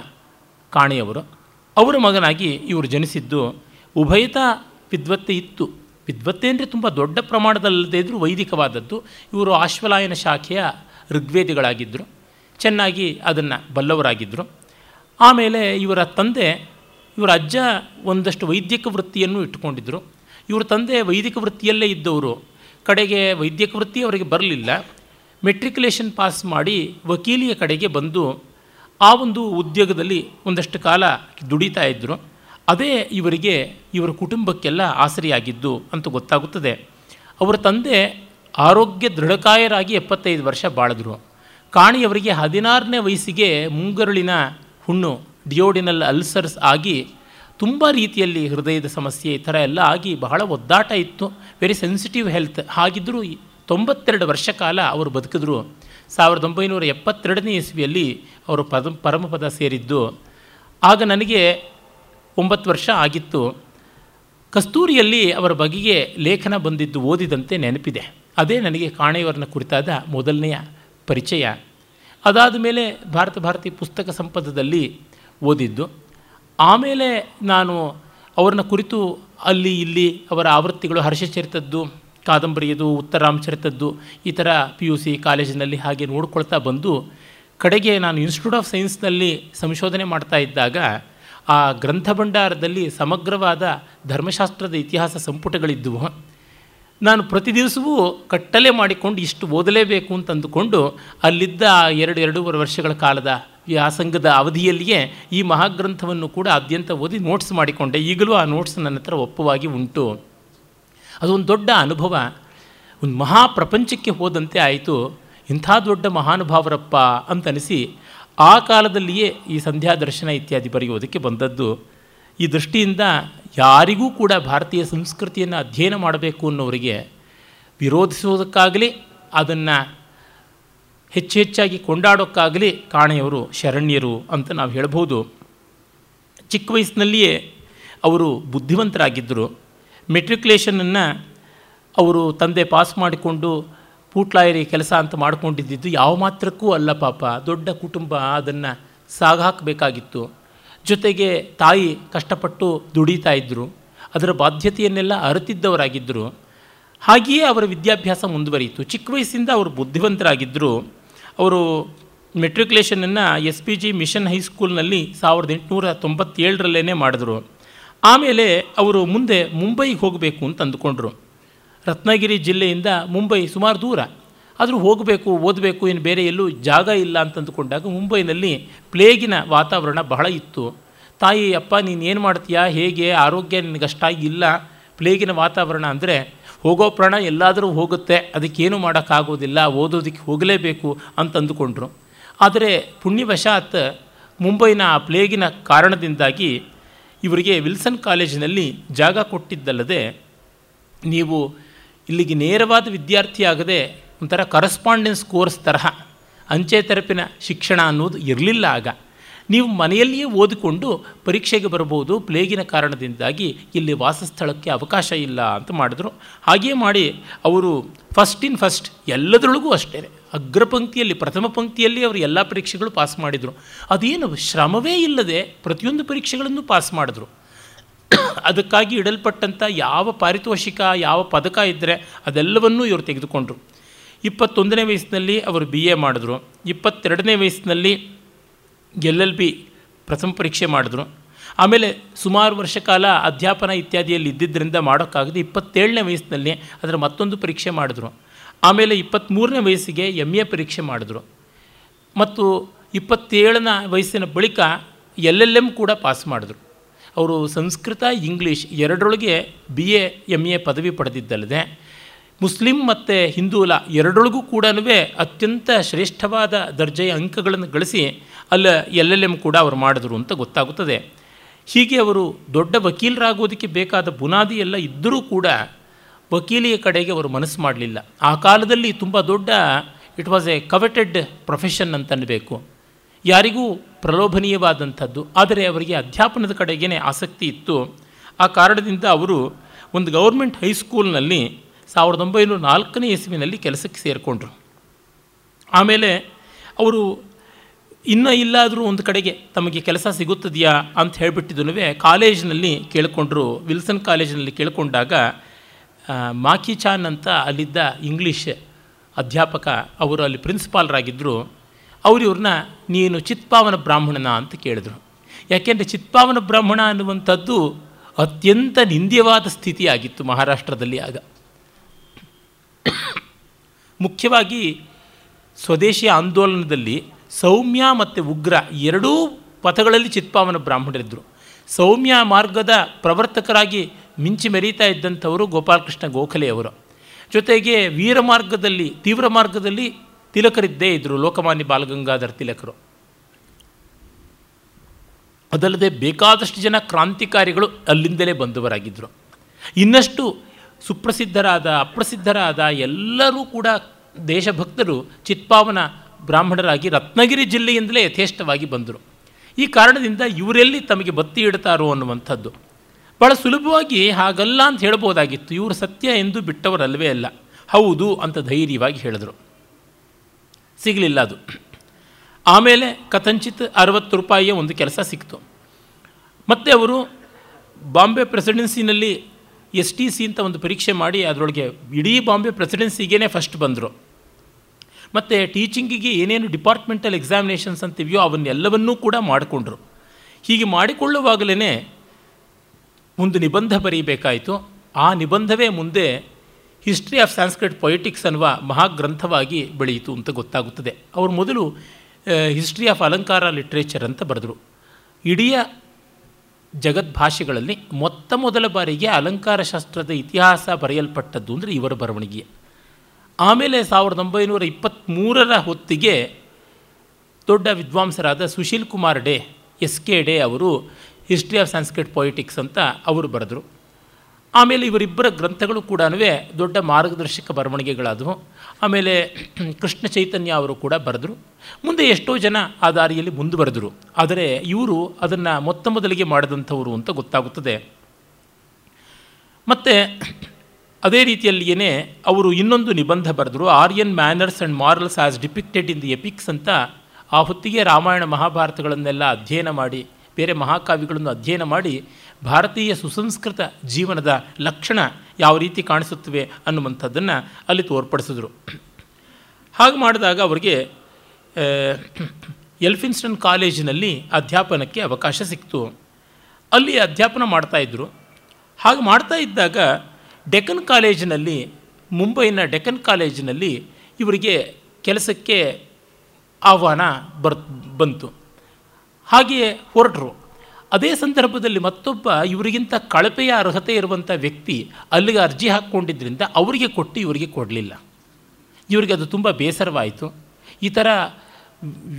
[SPEAKER 2] ಕಾಣೆಯವರು. ಅವರ ಮಗನಾಗಿ ಇವರು ಜನಿಸಿದ್ದು. ಉಭಯತ ವಿದ್ವತ್ತೆ ಇತ್ತು. ವಿದ್ವತ್ತೆ ಅಂದರೆ ತುಂಬ ದೊಡ್ಡ ಪ್ರಮಾಣದಲ್ಲದೇ ಇದ್ದರೂ ವೈದಿಕವಾದದ್ದು. ಇವರು ಆಶ್ವಲಾಯನ ಶಾಖೆಯ ಋಗ್ವೇದಿಗಳಾಗಿದ್ದರು ಚೆನ್ನಾಗಿ ಅದನ್ನು ಬಲ್ಲವರಾಗಿದ್ದರು ಆಮೇಲೆ ಇವರ ತಂದೆ, ಇವರ ಅಜ್ಜ ಒಂದಷ್ಟು ವೈದ್ಯಕ ವೃತ್ತಿಯನ್ನು ಇಟ್ಟುಕೊಂಡಿದ್ದರು ಇವರ ತಂದೆ ವೈದಿಕ ವೃತ್ತಿಯಲ್ಲೇ ಇದ್ದವರು. ಕಡೆಗೆ ವೈದ್ಯಕ ವೃತ್ತಿ ಅವರಿಗೆ ಬರಲಿಲ್ಲ. ಮೆಟ್ರಿಕ್ಯುಲೇಷನ್ ಪಾಸ್ ಮಾಡಿ ವಕೀಲಿಯ ಕಡೆಗೆ ಬಂದು ಆ ಒಂದು ಉದ್ಯೋಗದಲ್ಲಿ ಒಂದಷ್ಟು ಕಾಲ ದುಡಿತಾ ಇದ್ದರು ಅದೇ ಇವರಿಗೆ, ಇವರ ಕುಟುಂಬಕ್ಕೆಲ್ಲ ಆಸರಿಯಾಗಿದ್ದು ಅಂತ ಗೊತ್ತಾಗುತ್ತದೆ. ಅವರ ತಂದೆ ಆರೋಗ್ಯ ದೃಢಕಾಯರಾಗಿ ಎಪ್ಪತ್ತೈದು ವರ್ಷ ಬಾಳಿದ್ರು. ಕಾಣಿಯವರಿಗೆ ಹದಿನಾರನೇ ವಯಸ್ಸಿಗೆ ಮುಂಗರುಳಿನ ಹುಣ್ಣು, ಡಿಯೋಡಿನಲ್ ಅಲ್ಸರ್ಸ್ ಆಗಿ ತುಂಬ ರೀತಿಯಲ್ಲಿ ಹೃದಯದ ಸಮಸ್ಯೆ ಈ ಥರ ಎಲ್ಲ ಆಗಿ ಬಹಳ ಒದ್ದಾಟ ಇತ್ತು. ವೆರಿ ಸೆನ್ಸಿಟಿವ್ ಹೆಲ್ತ್ ಹಾಗಿದ್ದರೂ ತೊಂಬತ್ತೆರಡು ವರ್ಷ ಕಾಲ ಅವರು ಬದುಕಿದ್ರು. ಸಾವಿರದ ಒಂಬೈನೂರ ಎಪ್ಪತ್ತೆರಡನೇ ಇಸ್ವಿಯಲ್ಲಿ ಅವರು ಪದ ಪರಮಪದ ಸೇರಿದ್ದು. ಆಗ ನನಗೆ ಒಂಬತ್ತು ವರ್ಷ ಆಗಿತ್ತು. ಕಸ್ತೂರಿಯಲ್ಲಿ ಅವರ ಬಗೆಗೆ ಲೇಖನ ಬಂದಿದ್ದು ಓದಿದಂತೆ ನೆನಪಿದೆ. ಅದೇ ನನಗೆ ಕಾಣೆಯವರನ್ನ ಕುರಿತಾದ ಮೊದಲನೆಯ ಪರಿಚಯ. ಅದಾದ ಮೇಲೆ ಭಾರತ ಭಾರತಿ ಪುಸ್ತಕ ಸಂಪದದಲ್ಲಿ ಓದಿದ್ದು, ಆಮೇಲೆ ನಾನು ಅವ್ರನ್ನ ಕುರಿತು ಅಲ್ಲಿ ಇಲ್ಲಿ ಅವರ ಆವೃತ್ತಿಗಳು ಹರ್ಷಚರಿತದ್ದು ಕಾದಂಬರಿಯದು ಉತ್ತರಾಂಶರಿತದ್ದು ಈ ಥರ ಪಿ ಯು ಸಿ ಕಾಲೇಜಿನಲ್ಲಿ ಹಾಗೆ ನೋಡ್ಕೊಳ್ತಾ ಬಂದು, ಕಡೆಗೆ ನಾನು ಇನ್ಸ್ಟಿಟ್ಯೂಟ್ ಆಫ್ ಸೈನ್ಸ್ನಲ್ಲಿ ಸಂಶೋಧನೆ ಮಾಡ್ತಾ ಇದ್ದಾಗ, ಆ ಗ್ರಂಥ ಭಂಡಾರದಲ್ಲಿ ಸಮಗ್ರವಾದ ಧರ್ಮಶಾಸ್ತ್ರದ ಇತಿಹಾಸ ಸಂಪುಟಗಳಿದ್ದವು ನಾನು ಪ್ರತಿ ದಿವಸವೂ ಕಟ್ಟಲೆ ಮಾಡಿಕೊಂಡು ಇಷ್ಟು ಓದಲೇಬೇಕು ಅಂತ ಅಂದುಕೊಂಡು ಅಲ್ಲಿದ್ದ ಎರಡು, ಎರಡೂವರೆ ವರ್ಷಗಳ ಕಾಲದ ವ್ಯಾಸಂಗದ ಅವಧಿಯಲ್ಲಿಯೇ ಈ ಮಹಾಗ್ರಂಥವನ್ನು ಕೂಡ ಆದ್ಯಂತ ಓದಿ ನೋಟ್ಸ್ ಮಾಡಿಕೊಂಡೆ. ಈಗಲೂ ಆ ನೋಟ್ಸ್ ನನ್ನ ಹತ್ರ ಒಪ್ಪವಾಗಿ ಉಂಟು. ಅದೊಂದು ದೊಡ್ಡ ಅನುಭವ. ಒಂದು ಮಹಾಪ್ರಪಂಚಕ್ಕೆ ಹೋದಂತೆ ಆಯಿತು. ಇಂಥ ದೊಡ್ಡ ಮಹಾನುಭಾವರಪ್ಪ ಅಂತನಿಸಿ ಆ ಕಾಲದಲ್ಲಿಯೇ ಈ ಸಂಧ್ಯಾ ದರ್ಶನ ಇತ್ಯಾದಿ ಬರೆಯೋದಕ್ಕೆ ಬಂದದ್ದು. ಈ ದೃಷ್ಟಿಯಿಂದ ಯಾರಿಗೂ ಕೂಡ ಭಾರತೀಯ ಸಂಸ್ಕೃತಿಯನ್ನು ಅಧ್ಯಯನ ಮಾಡಬೇಕು ಅನ್ನೋರಿಗೆ ವಿರೋಧಿಸೋದಕ್ಕಾಗಲಿ ಅದನ್ನು ಹೆಚ್ಚು ಹೆಚ್ಚಾಗಿ ಕೊಂಡಾಡೋಕ್ಕಾಗಲಿ ಕಾಣೆಯವರು ಶರಣ್ಯರು ಅಂತ ನಾವು ಹೇಳ್ಬೋದು. ಚಿಕ್ಕ ವಯಸ್ಸಿನಲ್ಲಿಯೇ ಅವರು ಬುದ್ಧಿವಂತರಾಗಿದ್ದರು. ಮೆಟ್ರಿಕ್ಯುಲೇಷನನ್ನು ಅವರು ತಂದೆ ಪಾಸ್ ಮಾಡಿಕೊಂಡು ಪೂಟ್ಲಾಯರಿ ಕೆಲಸ ಅಂತ ಮಾಡ್ಕೊಂಡಿದ್ದಿದ್ದು ಯಾವ ಮಾತ್ರಕ್ಕೂ ಅಲ್ಲ ಪಾಪ, ದೊಡ್ಡ ಕುಟುಂಬ ಅದನ್ನು ಸಾಗಾಕಬೇಕಾಗಿತ್ತು ಜೊತೆಗೆ ತಾಯಿ ಕಷ್ಟಪಟ್ಟು ದುಡಿತಾ ಇದ್ದರು ಅದರ ಬಾಧ್ಯತೆಯನ್ನೆಲ್ಲ ಅರಿತಿದ್ದವರಾಗಿದ್ದರು ಹಾಗೆಯೇ ಅವರ ವಿದ್ಯಾಭ್ಯಾಸ ಮುಂದುವರಿಯಿತು. ಚಿಕ್ಕ ವಯಸ್ಸಿಂದ ಅವರು ಬುದ್ಧಿವಂತರಾಗಿದ್ದರು ಅವರು ಮೆಟ್ರಿಕ್ಯುಲೇಷನನ್ನು ಎಸ್ ಪಿ ಜಿ ಮಿಷನ್ ಹೈಸ್ಕೂಲ್ನಲ್ಲಿ ಸಾವಿರದ ಎಂಟುನೂರ ತೊಂಬತ್ತೇಳರಲ್ಲೇ ಮಾಡಿದ್ರು. ಆಮೇಲೆ ಅವರು ಮುಂದೆ ಮುಂಬೈಗೆ ಹೋಗಬೇಕು ಅಂತ ಅಂದುಕೊಂಡ್ರು. ರತ್ನಗಿರಿ ಜಿಲ್ಲೆಯಿಂದ ಮುಂಬೈ ಸುಮಾರು ದೂರ. ಆದರೂ ಹೋಗಬೇಕು, ಓದಬೇಕು, ಇನ್ನು ಬೇರೆ ಎಲ್ಲೂ ಜಾಗ ಇಲ್ಲ ಅಂತ ಅಂದುಕೊಂಡಾಗ ಮುಂಬೈನಲ್ಲಿ ಪ್ಲೇಗಿನ ವಾತಾವರಣ ಬಹಳ ಇತ್ತು. ತಾಯಿ, ಅಪ್ಪ, ನೀನು ಏನು ಮಾಡ್ತೀಯಾ? ಹೇಗೆ? ಆರೋಗ್ಯ ನಿನಗಷ್ಟಾಗಿ ಇಲ್ಲ. ಪ್ಲೇಗಿನ ವಾತಾವರಣ ಅಂದರೆ ಹೋಗೋ ಪ್ರಾಣ ಎಲ್ಲಾದರೂ ಹೋಗುತ್ತೆ. ಅದಕ್ಕೇನು ಮಾಡೋಕ್ಕಾಗೋದಿಲ್ಲ. ಓದೋದಕ್ಕೆ ಹೋಗಲೇಬೇಕು ಅಂತಂದುಕೊಂಡ್ರು. ಆದರೆ ಪುಣ್ಯವಶಾತ್ ಮುಂಬೈನ ಆ ಪ್ಲೇಗಿನ ಕಾರಣದಿಂದಾಗಿ ಇವರಿಗೆ ವಿಲ್ಸನ್ ಕಾಲೇಜಿನಲ್ಲಿ ಜಾಗ ಕೊಟ್ಟಿದ್ದಲ್ಲದೆ, ನೀವು ಇಲ್ಲಿಗೆ ನೇರವಾದ ವಿದ್ಯಾರ್ಥಿಯಾಗದೆ ಒಂಥರ ಕರಸ್ಪಾಂಡೆನ್ಸ್ ಕೋರ್ಸ್ ತರಹ ಅಂಚೆ ತರಪಿನ ಶಿಕ್ಷಣ ಅನ್ನೋದು ಇರಲಿಲ್ಲ ಆಗ. ನೀವು ಮನೆಯಲ್ಲಿಯೇ ಓದಿಕೊಂಡು ಪರೀಕ್ಷೆಗೆ ಬರಬಹುದು ಪ್ಲೇಗಿನ ಕಾರಣದಿಂದಾಗಿ ಇಲ್ಲಿ ವಾಸಸ್ಥಳಕ್ಕೆ ಅವಕಾಶ ಇಲ್ಲ ಅಂತ ಮಾಡಿದ್ರು. ಹಾಗೆಯೇ ಮಾಡಿ ಅವರು ಫಸ್ಟ್ ಇನ್ ಫಸ್ಟ್ ಎಲ್ಲದರೊಳಗೂ ಅಷ್ಟೇ, ಅಗ್ರ ಪಂಕ್ತಿಯಲ್ಲಿ, ಪ್ರಥಮ ಪಂಕ್ತಿಯಲ್ಲಿ ಅವರು ಎಲ್ಲ ಪರೀಕ್ಷೆಗಳು ಪಾಸ್ ಮಾಡಿದರು. ಅದೇನು ಶ್ರಮವೇ ಇಲ್ಲದೆ ಪ್ರತಿಯೊಂದು ಪರೀಕ್ಷೆಗಳನ್ನು ಪಾಸ್ ಮಾಡಿದ್ರು. ಅದಕ್ಕಾಗಿ ಇಡಲ್ಪಟ್ಟಂಥ ಯಾವ ಪಾರಿತೋಷಿಕ, ಯಾವ ಪದಕ ಇದ್ದರೆ ಅದೆಲ್ಲವನ್ನೂ ಇವರು ತೆಗೆದುಕೊಂಡ್ರು. ಇಪ್ಪತ್ತೊಂದನೇ ವಯಸ್ಸಿನಲ್ಲಿ ಅವರು ಬಿ ಎ ಮಾಡಿದ್ರು, ಇಪ್ಪತ್ತೆರಡನೇ ವಯಸ್ಸಿನಲ್ಲಿ ಎಲ್ ಎಲ್ ಬಿ ಪ್ರಥಮ ಪರೀಕ್ಷೆ ಮಾಡಿದ್ರು. ಆಮೇಲೆ ಸುಮಾರು ವರ್ಷ ಕಾಲ ಅಧ್ಯಾಪನ ಇತ್ಯಾದಿಯಲ್ಲಿ ಇದ್ದಿದ್ದರಿಂದ ಮಾಡೋಕ್ಕಾಗದೆ ಇಪ್ಪತ್ತೇಳನೇ ವಯಸ್ಸಿನಲ್ಲಿ ಅದರ ಮತ್ತೊಂದು ಪರೀಕ್ಷೆ ಮಾಡಿದ್ರು. ಆಮೇಲೆ ಇಪ್ಪತ್ತ್ಮೂರನೇ ವಯಸ್ಸಿಗೆ ಎಂ ಎ ಪರೀಕ್ಷೆ ಮಾಡಿದ್ರು. ಮತ್ತು ಇಪ್ಪತ್ತೇಳನ ವಯಸ್ಸಿನ ಬಳಿಕ ಎಲ್ ಎಲ್ ಎಂ ಕೂಡ ಪಾಸ್ ಮಾಡಿದ್ರು. ಅವರು ಸಂಸ್ಕೃತ, ಇಂಗ್ಲೀಷ್ ಎರಡರೊಳಗೆ ಬಿ ಎ ಎಂ ಎ ಪದವಿ ಪಡೆದಿದ್ದಲ್ಲದೆ ಮುಸ್ಲಿಂ ಮತ್ತು ಹಿಂದೂಲ ಎರಡೊಳಗೂ ಕೂಡ ಅತ್ಯಂತ ಶ್ರೇಷ್ಠವಾದ ದರ್ಜೆಯ ಅಂಕಗಳನ್ನು ಗಳಿಸಿ ಅಲ್ಲ ಎಲ್ ಎಲ್ ಎಂ ಕೂಡ ಅವರು ಮಾಡಿದ್ರು ಅಂತ ಗೊತ್ತಾಗುತ್ತದೆ. ಹೀಗೆ ಅವರು ದೊಡ್ಡ ವಕೀಲರಾಗೋದಕ್ಕೆ ಬೇಕಾದ ಬುನಾದಿ ಎಲ್ಲ ಇದ್ದರೂ ಕೂಡ ವಕೀಲಿಯ ಕಡೆಗೆ ಅವರು ಮನಸ್ಸು ಮಾಡಲಿಲ್ಲ. ಆ ಕಾಲದಲ್ಲಿ ತುಂಬ ದೊಡ್ಡ it was a coveted profession ಅಂತನಬೇಕು. ಯಾರಿಗೂ ಪ್ರಲೋಭನೀಯವಾದಂಥದ್ದು. ಆದರೆ ಅವರಿಗೆ ಅಧ್ಯಾಪನದ ಕಡೆಗೇ ಆಸಕ್ತಿ ಇತ್ತು. ಆ ಕಾರಣದಿಂದ ಅವರು ಒಂದು ಗೌರ್ಮೆಂಟ್ ಹೈಸ್ಕೂಲ್ನಲ್ಲಿ ಸಾವಿರದ ಒಂಬೈನೂರ ನಾಲ್ಕನೇ ಇಸ್ವಿನಲ್ಲಿ ಕೆಲಸಕ್ಕೆ ಸೇರಿಕೊಂಡ್ರು. ಆಮೇಲೆ ಅವರು, ಇನ್ನೂ ಇಲ್ಲಾದರೂ ಒಂದು ಕಡೆಗೆ ತಮಗೆ ಕೆಲಸ ಸಿಗುತ್ತದೆಯಾ? ಅಂತ ಹೇಳಿಬಿಟ್ಟಿದ್ದನು ಕಾಲೇಜಿನಲ್ಲಿ ಕೇಳಿಕೊಂಡ್ರು. ವಿಲ್ಸನ್ ಕಾಲೇಜಿನಲ್ಲಿ ಕೇಳಿಕೊಂಡಾಗ ಮಾಕಿ ಚಾನ್ ಅಂತ ಅಲ್ಲಿದ್ದ ಇಂಗ್ಲೀಷ್ ಅಧ್ಯಾಪಕ, ಅವರು ಅಲ್ಲಿ ಪ್ರಿನ್ಸಿಪಾಲ್ರಾಗಿದ್ದರು ಅವರು ಇವ್ರನ್ನ, ನೀನು ಚಿತ್ಪಾವನ ಬ್ರಾಹ್ಮಣನ? ಅಂತ ಕೇಳಿದ್ರು. ಯಾಕೆಂದರೆ ಚಿತ್ಪಾವನ ಬ್ರಾಹ್ಮಣ ಅನ್ನುವಂಥದ್ದು ಅತ್ಯಂತ ನಿಂದ್ಯವಾದ ಸ್ಥಿತಿಯಾಗಿತ್ತು ಮಹಾರಾಷ್ಟ್ರದಲ್ಲಿ ಆಗ. ಮುಖ್ಯವಾಗಿ ಸ್ವದೇಶಿ ಆಂದೋಲನದಲ್ಲಿ ಸೌಮ್ಯ ಮತ್ತು ಉಗ್ರ ಎರಡೂ ಪಥಗಳಲ್ಲಿ ಚಿತ್ಪಾವನ ಬ್ರಾಹ್ಮಣರಿದ್ದರು. ಸೌಮ್ಯ ಮಾರ್ಗದ ಪ್ರವರ್ತಕರಾಗಿ ಮಿಂಚಿ ಮೆರೀತಾ ಇದ್ದಂಥವರು ಗೋಪಾಲಕೃಷ್ಣ ಗೋಖಲೆಯವರು ಜೊತೆಗೆ ವೀರ ಮಾರ್ಗದಲ್ಲಿ, ತೀವ್ರ ಮಾರ್ಗದಲ್ಲಿ ತಿಲಕರಿದ್ದೇ ಇದ್ದರು ಲೋಕಮಾನ್ಯ ಬಾಲಗಂಗಾಧರ್ ತಿಲಕರು. ಅದಲ್ಲದೆ ಬೇಕಾದಷ್ಟು ಜನ ಕ್ರಾಂತಿಕಾರಿಗಳು ಅಲ್ಲಿಂದಲೇ ಬಂದವರಾಗಿದ್ದರು ಇನ್ನಷ್ಟು ಸುಪ್ರಸಿದ್ಧರಾದ, ಅಪ್ರಸಿದ್ಧರಾದ ಎಲ್ಲರೂ ಕೂಡ ದೇಶಭಕ್ತರು ಚಿತ್ಪಾವನ ಬ್ರಾಹ್ಮಣರಾಗಿ ರತ್ನಗಿರಿ ಜಿಲ್ಲೆಯಿಂದಲೇ ಯಥೇಷ್ಟವಾಗಿ ಬಂದರು. ಈ ಕಾರಣದಿಂದ ಇವರೆಲ್ಲಿ ತಮಗೆ ಬತ್ತಿ ಇಡ್ತಾರೋ ಅನ್ನುವಂಥದ್ದು. ಭಾಳ ಸುಲಭವಾಗಿ ಹಾಗಲ್ಲ ಅಂತ ಹೇಳ್ಬೋದಾಗಿತ್ತು ಇವರು ಸತ್ಯ ಎಂದು ಬಿಟ್ಟವರಲ್ಲವೇ ಅಲ್ಲ. ಹೌದು ಅಂತ ಧೈರ್ಯವಾಗಿ ಹೇಳಿದರು. ಸಿಗಲಿಲ್ಲ ಅದು. ಆಮೇಲೆ ಕಥಂಚಿತ್ ಅರವತ್ತು ರೂಪಾಯಿಯ ಒಂದು ಕೆಲಸ ಸಿಕ್ತು. ಮತ್ತು ಅವರು ಬಾಂಬೆ ಪ್ರೆಸಿಡೆನ್ಸಿನಲ್ಲಿ ಎಸ್ ಟಿ ಸಿ ಅಂತ ಒಂದು ಪರೀಕ್ಷೆ ಮಾಡಿ ಅದರೊಳಗೆ ಇಡೀ ಬಾಂಬೆ ಪ್ರೆಸಿಡೆನ್ಸಿಗೇ ಫಸ್ಟ್ ಬಂದರು. ಮತ್ತು ಟೀಚಿಂಗಿಗೆ ಏನೇನು ಡಿಪಾರ್ಟ್ಮೆಂಟಲ್ ಎಕ್ಸಾಮಿನೇಷನ್ಸ್ ಅಂತಿವೆಯೋ ಅವನ್ನೆಲ್ಲವನ್ನೂ ಕೂಡ ಮಾಡಿಕೊಂಡ್ರು. ಹೀಗೆ ಮಾಡಿಕೊಳ್ಳುವಾಗಲೇ ಒಂದು ನಿಬಂಧ ಬರೀಬೇಕಾಯಿತು. ಆ ನಿಬಂಧವೇ ಮುಂದೆ ಹಿಸ್ಟ್ರಿ ಆಫ್ ಸಾಂಸ್ಕ್ರಿಟ್ ಪೊಯಿಟಿಕ್ಸ್ ಅನ್ನುವ ಮಹಾಗ್ರಂಥವಾಗಿ ಬೆಳೆಯಿತು ಅಂತ ಗೊತ್ತಾಗುತ್ತದೆ. ಅವರು ಮೊದಲು ಹಿಸ್ಟ್ರಿ ಆಫ್ ಅಲಂಕಾರ ಲಿಟ್ರೇಚರ್ ಅಂತ ಬರೆದರು. ಇಡೀ ಜಗದ್ಭಾಷೆಗಳಲ್ಲಿ ಮೊತ್ತ ಮೊದಲ ಬಾರಿಗೆ ಅಲಂಕಾರ ಶಾಸ್ತ್ರದ ಇತಿಹಾಸ ಬರೆಯಲ್ಪಟ್ಟದ್ದು ಅಂದರೆ ಇವರ ಬರವಣಿಗೆ. ಆಮೇಲೆ ಸಾವಿರದ ಒಂಬೈನೂರ ಇಪ್ಪತ್ತ್ಮೂರರ ಹೊತ್ತಿಗೆ ದೊಡ್ಡ ವಿದ್ವಾಂಸರಾದ ಸುಶೀಲ್ ಕುಮಾರ್ ಡೇ, ಎಸ್ ಕೆ ಡೇ ಅವರು ಹಿಸ್ಟ್ರಿ ಆಫ್ ಸಾಂಸ್ಕ್ರಿಟ್ ಪೊಯಿಟಿಕ್ಸ್ ಅಂತ ಅವರು ಬರೆದರು. ಆಮೇಲೆ ಇವರಿಬ್ಬರ ಗ್ರಂಥಗಳು ಕೂಡ ದೊಡ್ಡ ಮಾರ್ಗದರ್ಶಕ ಬರವಣಿಗೆಗಳಾದವು. ಆಮೇಲೆ ಕೃಷ್ಣ ಚೈತನ್ಯ ಅವರು ಕೂಡ ಬರೆದರು. ಮುಂದೆ ಎಷ್ಟೋ ಜನ ಆ ದಾರಿಯಲ್ಲಿ ಮುಂದುವರೆದರು. ಆದರೆ ಇವರು ಅದನ್ನು ಮೊತ್ತ ಮೊದಲಿಗೆ ಮಾಡಿದಂಥವರು ಅಂತ ಗೊತ್ತಾಗುತ್ತದೆ. ಮತ್ತು ಅದೇ ರೀತಿಯಲ್ಲಿಯೇ ಅವರು ಇನ್ನೊಂದು ನಿಬಂಧ ಬರೆದರು, Aryan manners and morals as depicted in the epics ಅಂತ. ಆ ಹೊತ್ತಿಗೆ ರಾಮಾಯಣ ಮಹಾಭಾರತಗಳನ್ನೆಲ್ಲ ಅಧ್ಯಯನ ಮಾಡಿ, ಬೇರೆ ಮಹಾಕಾವ್ಯಗಳನ್ನು ಅಧ್ಯಯನ ಮಾಡಿ ಭಾರತೀಯ ಸುಸಂಸ್ಕೃತ ಜೀವನದ ಲಕ್ಷಣ ಯಾವ ರೀತಿ ಕಾಣಿಸುತ್ತವೆ ಅನ್ನುವಂಥದ್ದನ್ನು ಅಲ್ಲಿ ತೋರ್ಪಡಿಸಿದ್ರು. ಹಾಗೆ ಮಾಡಿದಾಗ ಅವರಿಗೆ ಎಲ್ಫಿನ್ಸ್ಟನ್ ಕಾಲೇಜಿನಲ್ಲಿ ಅಧ್ಯಾಪನಕ್ಕೆ ಅವಕಾಶ ಸಿಕ್ತು. ಅಲ್ಲಿ ಅಧ್ಯಾಪನ ಮಾಡ್ತಾಯಿದ್ರು ಹಾಗೆ ಮಾಡ್ತಾ ಇದ್ದಾಗ ಡೆಕ್ಕನ್ ಕಾಲೇಜಿನಲ್ಲಿ, ಮುಂಬೈನ ಡೆಕ್ಕನ್ ಕಾಲೇಜಿನಲ್ಲಿ ಇವರಿಗೆ ಕೆಲಸಕ್ಕೆ ಆಹ್ವಾನ ಬರ್, ಬಂತು. ಹಾಗೆಯೇ ಹೊರಟರು. ಅದೇ ಸಂದರ್ಭದಲ್ಲಿ ಮತ್ತೊಬ್ಬ ಇವರಿಗಿಂತ ಕಳಪೆಯ ಅರ್ಹತೆ ಇರುವಂಥ ವ್ಯಕ್ತಿ ಅಲ್ಲಿಗೆ ಅರ್ಜಿ ಹಾಕ್ಕೊಂಡಿದ್ದರಿಂದ ಅವರಿಗೆ ಕೊಟ್ಟು ಇವರಿಗೆ ಕೊಡಲಿಲ್ಲ. ಇವರಿಗೆ ಅದು ತುಂಬ ಬೇಸರವಾಯಿತು. ಈ ಥರ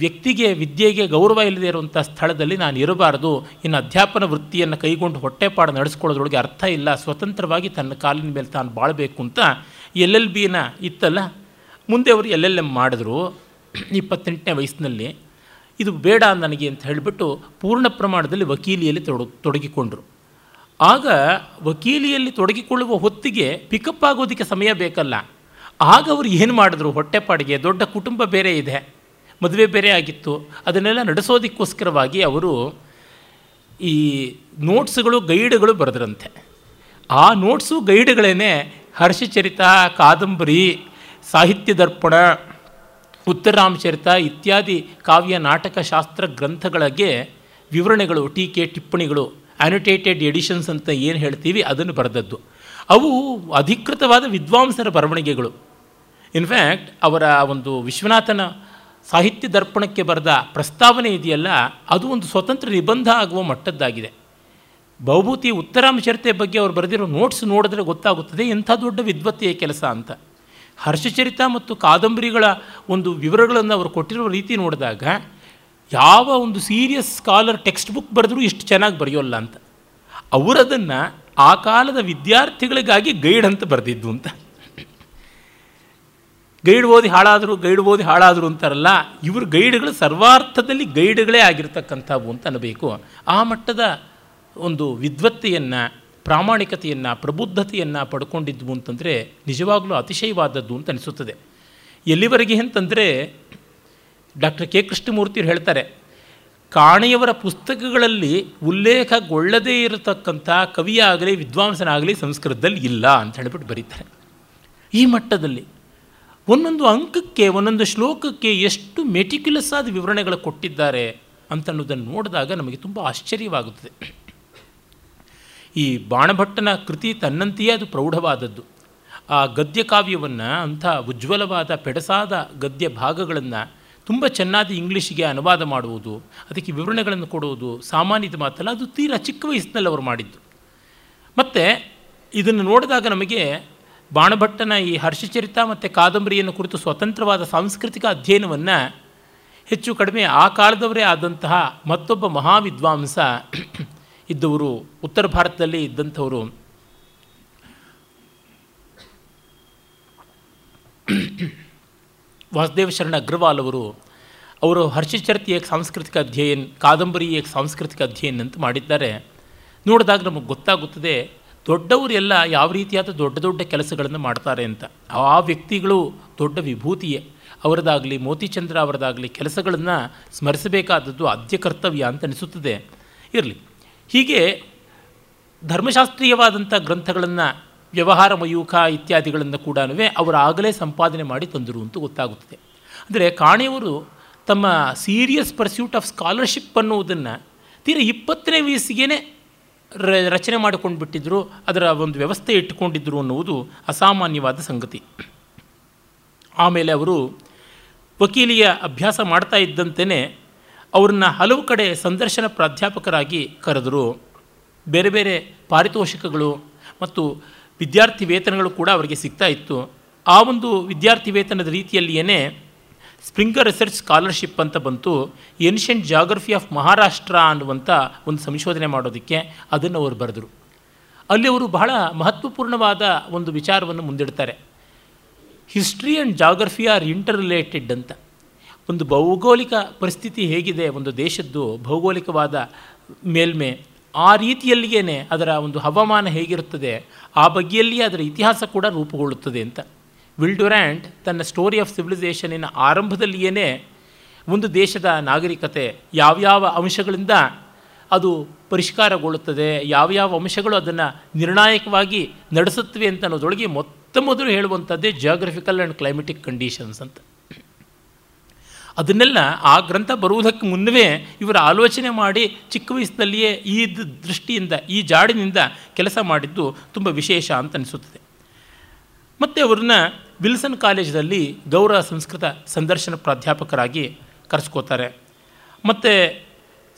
[SPEAKER 2] ವ್ಯಕ್ತಿಗೆ ವಿದ್ಯೆಗೆ ಗೌರವ ಇಲ್ಲದೆ ಇರುವಂಥ ಸ್ಥಳದಲ್ಲಿ ನಾನು ಇರಬಾರ್ದು, ಇನ್ನು ಅಧ್ಯಾಪನ ವೃತ್ತಿಯನ್ನು ಕೈಗೊಂಡು ಹೊಟ್ಟೆಪಾಡು ನಡೆಸ್ಕೊಳ್ಳೋದ್ರೊಳಗೆ ಅರ್ಥ ಇಲ್ಲ, ಸ್ವತಂತ್ರವಾಗಿ ತನ್ನ ಕಾಲಿನ ಮೇಲೆ ತಾನು ಬಾಳಬೇಕು ಅಂತ ಎಲ್ ಎಲ್ ಬಿನ ಇತ್ತಲ್ಲ, ಮುಂದೆ ಅವರು ಎಲ್ ಎಲ್ ಎಂ ಮಾಡಿದ್ರು, ಇಪ್ಪತ್ತೆಂಟನೇ ವಯಸ್ಸಿನಲ್ಲಿ. ಇದು ಬೇಡ ನನಗೆ ಅಂತ ಹೇಳಿಬಿಟ್ಟು ಪೂರ್ಣ ಪ್ರಮಾಣದಲ್ಲಿ ವಕೀಲಿಯಲ್ಲಿ ತೊಡ ತೊಡಗಿಕೊಂಡರು. ಆಗ ವಕೀಲಿಯಲ್ಲಿ ತೊಡಗಿಕೊಳ್ಳುವ ಹೊತ್ತಿಗೆ ಪಿಕಪ್ ಆಗೋದಕ್ಕೆ ಸಮಯ ಬೇಕಲ್ಲ. ಆಗ ಅವರು ಏನು ಮಾಡಿದ್ರು? ಹೊಟ್ಟೆಪಾಡಿಗೆ ದೊಡ್ಡ ಕುಟುಂಬ ಬೇರೆ ಇದೆ, ಮದುವೆ ಬೇರೆ ಆಗಿತ್ತು. ಅದನ್ನೆಲ್ಲ ನಡೆಸೋದಕ್ಕೋಸ್ಕರವಾಗಿ ಅವರು ಈ ನೋಟ್ಸ್ಗಳು, ಗೈಡ್ಗಳು ಬರೆದ್ರಂತೆ. ಆ ನೋಟ್ಸು ಗೈಡ್ಗಳೇ ಹರ್ಷಚರಿತ, ಕಾದಂಬರಿ, ಸಾಹಿತ್ಯ ದರ್ಪಣ ಉತ್ತರಾಮಚರಿತ ಇತ್ಯಾದಿ ಕಾವ್ಯ ನಾಟಕ ಶಾಸ್ತ್ರ ಗ್ರಂಥಗಳಿಗೆ ವಿವರಣೆಗಳು, ಟೀಕೆ, ಟಿಪ್ಪಣಿಗಳು ಆ್ಯನಿಟೇಟೆಡ್ ಎಡಿಷನ್ಸ್ ಅಂತ ಏನು ಹೇಳ್ತೀವಿ ಅದನ್ನು ಬರೆದದ್ದು. ಅವು ಅಧಿಕೃತವಾದ ವಿದ್ವಾಂಸರ ಬರವಣಿಗೆಗಳು. ಇನ್ಫ್ಯಾಕ್ಟ್ ಅವರ ಒಂದು ವಿಶ್ವನಾಥನ ಸಾಹಿತ್ಯ ದರ್ಪಣಕ್ಕೆ ಬರೆದ ಪ್ರಸ್ತಾವನೆ ಇದೆಯಲ್ಲ, ಅದು ಒಂದು ಸ್ವತಂತ್ರ ನಿಬಂಧ ಆಗುವ ಮಟ್ಟದ್ದಾಗಿದೆ. ಬಹುಭೂತಿ ಉತ್ತರಾಮಚರಿತೆ ಬಗ್ಗೆ ಅವರು ಬರೆದಿರೋ ನೋಟ್ಸ್ ನೋಡಿದ್ರೆ ಗೊತ್ತಾಗುತ್ತದೆ, ಎಂಥ ದೊಡ್ಡ ವಿದ್ವತ್ತೆಯ ಕೆಲಸ ಅಂತ. ಹರ್ಷಚರಿತ ಮತ್ತು ಕಾದಂಬರಿಗಳ ಒಂದು ವಿವರಗಳನ್ನು ಅವರು ಕೊಟ್ಟಿರುವ ರೀತಿ ನೋಡಿದಾಗ, ಯಾವ ಒಂದು ಸೀರಿಯಸ್ ಸ್ಕಾಲರ್ ಟೆಕ್ಸ್ಟ್ ಬುಕ್ ಬರೆದ್ರೂ ಇಷ್ಟು ಚೆನ್ನಾಗಿ ಬರೆಯೋಲ್ಲ ಅಂತ. ಅವರದನ್ನು ಆ ಕಾಲದ ವಿದ್ಯಾರ್ಥಿಗಳಿಗಾಗಿ ಗೈಡ್ ಅಂತ ಬರೆದಿದ್ದು ಅಂತ. ಗೈಡ್ ಓದಿ ಹಾಳಾದರು, ಗೈಡ್ ಓದಿ ಹಾಳಾದರು ಅಂತಾರಲ್ಲ, ಇವರು ಗೈಡ್ಗಳು ಸರ್ವಾರ್ಥದಲ್ಲಿ ಗೈಡ್ಗಳೇ ಆಗಿರ್ತಕ್ಕಂಥವು ಅಂತ ಅನ್ನಬೇಕು. ಆ ಮಟ್ಟದ ಒಂದು ವಿದ್ವತ್ತೆಯನ್ನು ಪ್ರಾಮಾಣಿಕತೆಯನ್ನು, ಪ್ರಬುದ್ಧತೆಯನ್ನು ಪಡ್ಕೊಂಡಿದ್ವು ಅಂತಂದರೆ ನಿಜವಾಗಲೂ ಅತಿಶಯವಾದದ್ದು ಅಂತ ಅನಿಸುತ್ತದೆ. ಎಲ್ಲಿವರೆಗೆ ಅಂತಂದರೆ ಡಾಕ್ಟರ್ ಕೆ. ಕೃಷ್ಣಮೂರ್ತಿಯವರು ಹೇಳ್ತಾರೆ, ಕಾಣೆಯವರ ಪುಸ್ತಕಗಳಲ್ಲಿ ಉಲ್ಲೇಖಗೊಳ್ಳದೇ ಇರತಕ್ಕಂಥ ಕವಿಯಾಗಲಿ, ವಿದ್ವಾಂಸನಾಗಲಿ ಸಂಸ್ಕೃತದಲ್ಲಿ ಇಲ್ಲ ಅಂತ ಹೇಳಿಬಿಟ್ಟು ಬರೀತಾರೆ. ಈ ಮಟ್ಟದಲ್ಲಿ ಒಂದೊಂದು ಅಂಕಕ್ಕೆ, ಒಂದೊಂದು ಶ್ಲೋಕಕ್ಕೆ ಎಷ್ಟು ಮೆಟಿಕ್ಯುಲಸ್ ಆದ ವಿವರಣೆಗಳು ಕೊಟ್ಟಿದ್ದಾರೆ ಅಂತನ್ನೋದನ್ನು ನೋಡಿದಾಗ ನಮಗೆ ತುಂಬ ಆಶ್ಚರ್ಯವಾಗುತ್ತದೆ. ಈ ಬಾಣಭಟ್ಟನ ಕೃತಿ ತನ್ನಂತೆಯೇ ಅದು ಪ್ರೌಢವಾದದ್ದು. ಆ ಗದ್ಯ ಕಾವ್ಯವನ್ನು ಅಂಥ ಉಜ್ವಲವಾದ ಪೆಡಸಾದ ಗದ್ಯ ಭಾಗಗಳನ್ನು ತುಂಬ ಚೆನ್ನಾಗಿ ಇಂಗ್ಲೀಷಿಗೆ ಅನುವಾದ ಮಾಡುವುದು, ಅದಕ್ಕೆ ವಿವರಣೆಗಳನ್ನು ಕೊಡುವುದು ಸಾಮಾನ್ಯದ ಮಾತಲ್ಲ, ಅದು ತೀರಾ ಚಿಕ್ಕ ವಯಸ್ಸಿನಲ್ಲಿ ಅವರು ಮಾಡಿದ್ದು. ಮತ್ತು ಇದನ್ನು ನೋಡಿದಾಗ ನಮಗೆ ಬಾಣಭಟ್ಟನ ಈ ಹರ್ಷಚರಿತ ಮತ್ತು ಕಾದಂಬರಿಯನ್ನು ಕುರಿತು ಸ್ವತಂತ್ರವಾದ ಸಾಂಸ್ಕೃತಿಕ ಅಧ್ಯಯನವನ್ನು ಹೆಚ್ಚು ಕಡಿಮೆ ಆ ಕಾಲದವರೇ ಆದಂತಹ ಮತ್ತೊಬ್ಬ ಮಹಾವಿದ್ವಾಂಸ ಇದ್ದವರು, ಉತ್ತರ ಭಾರತದಲ್ಲಿ ಇದ್ದಂಥವರು. ವಾಸುದೇವ ಶರಣ ಅಗ್ರವಾಲ್ ಅವರು ಅವರು ಹರ್ಷಚರಿತಿ ಏಕ್ ಸಾಂಸ್ಕೃತಿಕ ಅಧ್ಯಯನ ಕಾದಂಬರಿ ಏಕ್ ಸಾಂಸ್ಕೃತಿಕ ಅಧ್ಯಯನ ಅಂತ ಮಾಡಿದ್ದಾರೆ. ನೋಡಿದಾಗ ನಮಗೆ ಗೊತ್ತಾಗುತ್ತದೆ ದೊಡ್ಡವರೆಲ್ಲ ಯಾವ ರೀತಿಯಾದ ದೊಡ್ಡ ದೊಡ್ಡ ಕೆಲಸಗಳನ್ನು ಮಾಡ್ತಾರೆ ಅಂತ. ಆ ವ್ಯಕ್ತಿಗಳು ದೊಡ್ಡ ವಿಭೂತಿಯೇ. ಅವರದಾಗಲಿ ಮೋತಿಚಂದ್ರ ಅವರದಾಗಲಿ ಕೆಲಸಗಳನ್ನು ಸ್ಮರಿಸಬೇಕಾದದ್ದು ಆದ್ಯ ಕರ್ತವ್ಯ ಅಂತ ಅನಿಸುತ್ತದೆ. ಇರಲಿ. ಹೀಗೆ ಧರ್ಮಶಾಸ್ತ್ರೀಯವಾದಂಥ ಗ್ರಂಥಗಳನ್ನು ವ್ಯವಹಾರ ಮಯೂಖ ಇತ್ಯಾದಿಗಳನ್ನು ಕೂಡ ಅವರು ಆಗಲೇ ಸಂಪಾದನೆ ಮಾಡಿ ತಂದರು ಅಂತ ಗೊತ್ತಾಗುತ್ತದೆ. ಅಂದರೆ ಕಾಣೆಯವರು ತಮ್ಮ ಸೀರಿಯಸ್ ಪರ್ಸ್ಯೂಟ್ ಆಫ್ ಸ್ಕಾಲರ್ಶಿಪ್ ಅನ್ನುವುದನ್ನು ತೀರ ಇಪ್ಪತ್ತನೇ ವಯಸ್ಸಿಗೆ ರಚನೆ ಮಾಡಿಕೊಂಡು ಬಿಟ್ಟಿದ್ದರು ಅದರ ಒಂದು ವ್ಯವಸ್ಥೆ ಇಟ್ಟುಕೊಂಡಿದ್ದರು ಅನ್ನುವುದು ಅಸಾಮಾನ್ಯವಾದ ಸಂಗತಿ. ಆಮೇಲೆ ಅವರು ವಕೀಲಿಯ ಅಭ್ಯಾಸ ಮಾಡ್ತಾ ಇದ್ದಂತೆಯೇ ಅವ್ರನ್ನ ಹಲವು ಕಡೆ ಸಂದರ್ಶನ ಪ್ರಾಧ್ಯಾಪಕರಾಗಿ ಕರೆದರು. ಬೇರೆ ಬೇರೆ ಪಾರಿತೋಷಿಕಗಳು ಮತ್ತು ವಿದ್ಯಾರ್ಥಿ ವೇತನಗಳು ಕೂಡ ಅವರಿಗೆ ಸಿಗ್ತಾ ಇತ್ತು. ಆ ಒಂದು ವಿದ್ಯಾರ್ಥಿ ವೇತನದ ರೀತಿಯಲ್ಲಿಯೇ ಸ್ಪ್ರಿಂಗರ್ ರಿಸರ್ಚ್ ಸ್ಕಾಲರ್ಶಿಪ್ ಅಂತ ಬಂತು. ಏನ್ಷಿಯಂಟ್ ಜಾಗ್ರಫಿ ಆಫ್ ಮಹಾರಾಷ್ಟ್ರ ಅನ್ನುವಂಥ ಒಂದು ಸಂಶೋಧನೆ ಮಾಡೋದಕ್ಕೆ ಅದನ್ನು ಅವರು ಬರೆದರು. ಅಲ್ಲಿ ಅವರು ಬಹಳ ಮಹತ್ವಪೂರ್ಣವಾದ ಒಂದು ವಿಚಾರವನ್ನು ಮುಂದಿಡ್ತಾರೆ. History and geography are interrelated ಅಂತ. ಒಂದು ಭೌಗೋಳಿಕ ಪರಿಸ್ಥಿತಿ ಹೇಗಿದೆ, ಒಂದು ದೇಶದ್ದು ಭೌಗೋಳಿಕವಾದ ಮೇಲ್ಮೆ, ಆ ರೀತಿಯಲ್ಲಿಯೇ ಅದರ ಒಂದು ಹವಾಮಾನ ಹೇಗಿರುತ್ತದೆ, ಆ ಬಗ್ಗೆಯಲ್ಲಿಯೇ ಅದರ ಇತಿಹಾಸ ಕೂಡ ರೂಪುಗೊಳ್ಳುತ್ತದೆ ಅಂತ. ವಿಲ್ಡ್ಯುರ್ಯಾಂಟ್ ತನ್ನ ಸ್ಟೋರಿ ಆಫ್ ಸಿವಿಲೈಸೇಷನಿನ ಆರಂಭದಲ್ಲಿಯೇ ಒಂದು ದೇಶದ ನಾಗರಿಕತೆ, ಯಾವ್ಯಾವ ಅಂಶಗಳಿಂದ ಅದು ಪರಿಷ್ಕಾರಗೊಳ್ಳುತ್ತದೆ ಯಾವ ಯಾವ ಅಂಶಗಳು ಅದನ್ನು ನಿರ್ಣಾಯಕವಾಗಿ ನಡೆಸುತ್ತವೆ ಅಂತ ಅನ್ನೋದೊಳಗೆ ಮೊತ್ತ ಮೊದಲು ಹೇಳುವಂಥದ್ದೇ ಜಿಯೋಗ್ರಫಿಕಲ್ ಆ್ಯಂಡ್ ಕ್ಲೈಮೆಟಿಕ್ ಕಂಡೀಷನ್ಸ್ ಅಂತ. ಅದನ್ನೆಲ್ಲ ಆ ಗ್ರಂಥ ಬರುವುದಕ್ಕೆ ಮುನ್ನವೇ ಇವರ ಆಲೋಚನೆ ಮಾಡಿ ಚಿಕ್ಕ ವಯಸ್ಸಿನಲ್ಲಿಯೇ ಈ ದೃಷ್ಟಿಯಿಂದ, ಈ ಜಾಡಿನಿಂದ ಕೆಲಸ ಮಾಡಿದ್ದು ತುಂಬ ವಿಶೇಷ ಅಂತ ಅನಿಸುತ್ತದೆ. ಮತ್ತು ಅವ್ರನ್ನ ವಿಲ್ಸನ್ ಕಾಲೇಜಿನಲ್ಲಿ ಗೌರವ ಸಂಸ್ಕೃತ ಸಂದರ್ಶನ ಪ್ರಾಧ್ಯಾಪಕರಾಗಿ ಕರೆಸ್ಕೋತಾರೆ. ಮತ್ತು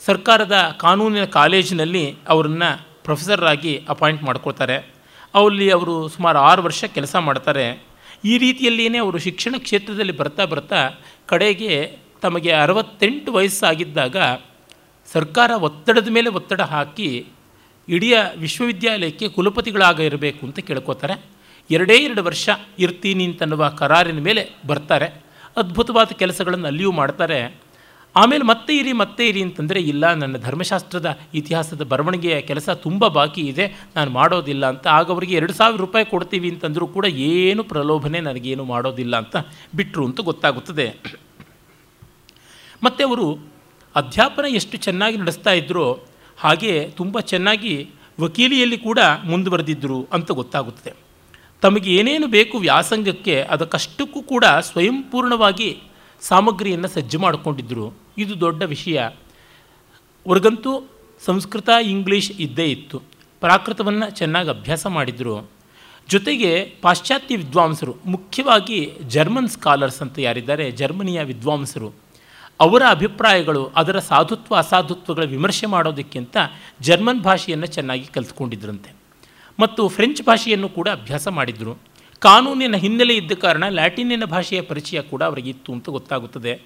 [SPEAKER 2] ಸರ್ಕಾರದ ಕಾನೂನಿನ ಕಾಲೇಜಿನಲ್ಲಿ ಅವರನ್ನು ಪ್ರೊಫೆಸರಾಗಿ ಅಪಾಯಿಂಟ್ ಮಾಡ್ಕೋತಾರೆ ಅಲ್ಲಿ ಅವರು ಸುಮಾರು ಆರು ವರ್ಷ ಕೆಲಸ ಮಾಡ್ತಾರೆ. ಈ ರೀತಿಯಲ್ಲಿಯೇ ಅವರು ಶಿಕ್ಷಣ ಕ್ಷೇತ್ರದಲ್ಲಿ ಬರ್ತಾ ಬರ್ತಾ ಕಡೆಗೆ ತಮಗೆ ಅರವತ್ತೆಂಟು ವಯಸ್ಸಾಗಿದ್ದಾಗ ಸರ್ಕಾರ ಒತ್ತಡದ ಮೇಲೆ ಒತ್ತಡ ಹಾಕಿ ಇಡೀ ವಿಶ್ವವಿದ್ಯಾಲಯಕ್ಕೆ ಕುಲಪತಿಗಳಾಗ ಇರಬೇಕು ಅಂತ ಕೇಳ್ಕೋತಾರೆ. ಎರಡೇ ಎರಡು ವರ್ಷ ಇರ್ತೀನಿ ಅಂತನ್ನುವ ಕರಾರಿನ ಮೇಲೆ ಬರ್ತಾರೆ. ಅದ್ಭುತವಾದ ಕೆಲಸಗಳನ್ನು ಅಲ್ಲಿಯೂ ಮಾಡ್ತಾರೆ. ಆಮೇಲೆ ಮತ್ತೆ ಇರಿ ಮತ್ತೆ ಇರಿ ಅಂತಂದರೆ, ಇಲ್ಲ, ನನ್ನ ಧರ್ಮಶಾಸ್ತ್ರದ ಇತಿಹಾಸದ ಬರವಣಿಗೆಯ ಕೆಲಸ ತುಂಬ ಬಾಕಿ ಇದೆ, ನಾನು ಮಾಡೋದಿಲ್ಲ ಅಂತ ಆಗ ಅವರಿಗೆ ಎರಡು ಸಾವಿರ ರೂಪಾಯಿ ಕೊಡ್ತೀವಿ ಅಂತಂದರೂ ಕೂಡ ಏನು ಪ್ರಲೋಭನೆ ನನಗೇನು ಮಾಡೋದಿಲ್ಲ ಅಂತ ಬಿಟ್ಟರು ಅಂತ ಗೊತ್ತಾಗುತ್ತದೆ. ಮತ್ತು ಅವರು ಅಧ್ಯಾಪನ ಎಷ್ಟು ಚೆನ್ನಾಗಿ ನಡೆಸ್ತಾ ಇದ್ದರೋ ಹಾಗೆ ತುಂಬ ಚೆನ್ನಾಗಿ ವಕೀಲಿಯಲ್ಲಿ ಕೂಡ ಮುಂದುವರೆದಿದ್ದರು ಅಂತ ಗೊತ್ತಾಗುತ್ತದೆ. ತಮಗೆ ಏನೇನು ಬೇಕು ವ್ಯಾಸಂಗಕ್ಕೆ ಅದಕ್ಕಷ್ಟಕ್ಕೂ ಕೂಡ ಸ್ವಯಂಪೂರ್ಣವಾಗಿ ಸಾಮಗ್ರಿಯನ್ನು ಸಜ್ಜು ಮಾಡಿಕೊಂಡಿದ್ದರು ಇದು ದೊಡ್ಡ ವಿಷಯ. ಅವ್ರಿಗಂತೂ ಸಂಸ್ಕೃತ, ಇಂಗ್ಲೀಷ್ ಇದ್ದೇ ಇತ್ತು. ಪ್ರಾಕೃತವನ್ನು ಚೆನ್ನಾಗಿ ಅಭ್ಯಾಸ ಮಾಡಿದರು. ಜೊತೆಗೆ ಪಾಶ್ಚಾತ್ಯ ವಿದ್ವಾಂಸರು, ಮುಖ್ಯವಾಗಿ ಜರ್ಮನ್ ಸ್ಕಾಲರ್ಸ್ ಅಂತ ಯಾರಿದ್ದಾರೆ, ಜರ್ಮನಿಯ ವಿದ್ವಾಂಸರು, ಅವರ ಅಭಿಪ್ರಾಯಗಳು, ಅದರ ಸಾಧುತ್ವ, ಅಸಾಧುತ್ವಗಳ ವಿಮರ್ಶೆ ಮಾಡೋದಕ್ಕಿಂತ ಜರ್ಮನ್ ಭಾಷೆಯನ್ನು ಚೆನ್ನಾಗಿ ಕಲಿತ್ಕೊಂಡಿದ್ರಂತೆ. ಮತ್ತು ಫ್ರೆಂಚ್ ಭಾಷೆಯನ್ನು ಕೂಡ ಅಭ್ಯಾಸ ಮಾಡಿದರು. ಕಾನೂನಿನ ಹಿನ್ನೆಲೆ ಇದ್ದ ಕಾರಣ ಲ್ಯಾಟಿನಿನ ಭಾಷೆಯ ಪರಿಚಯ ಕೂಡ ಅವರಿಗೆ ಇತ್ತು ಅಂತ ಗೊತ್ತಾಗುತ್ತದೆ.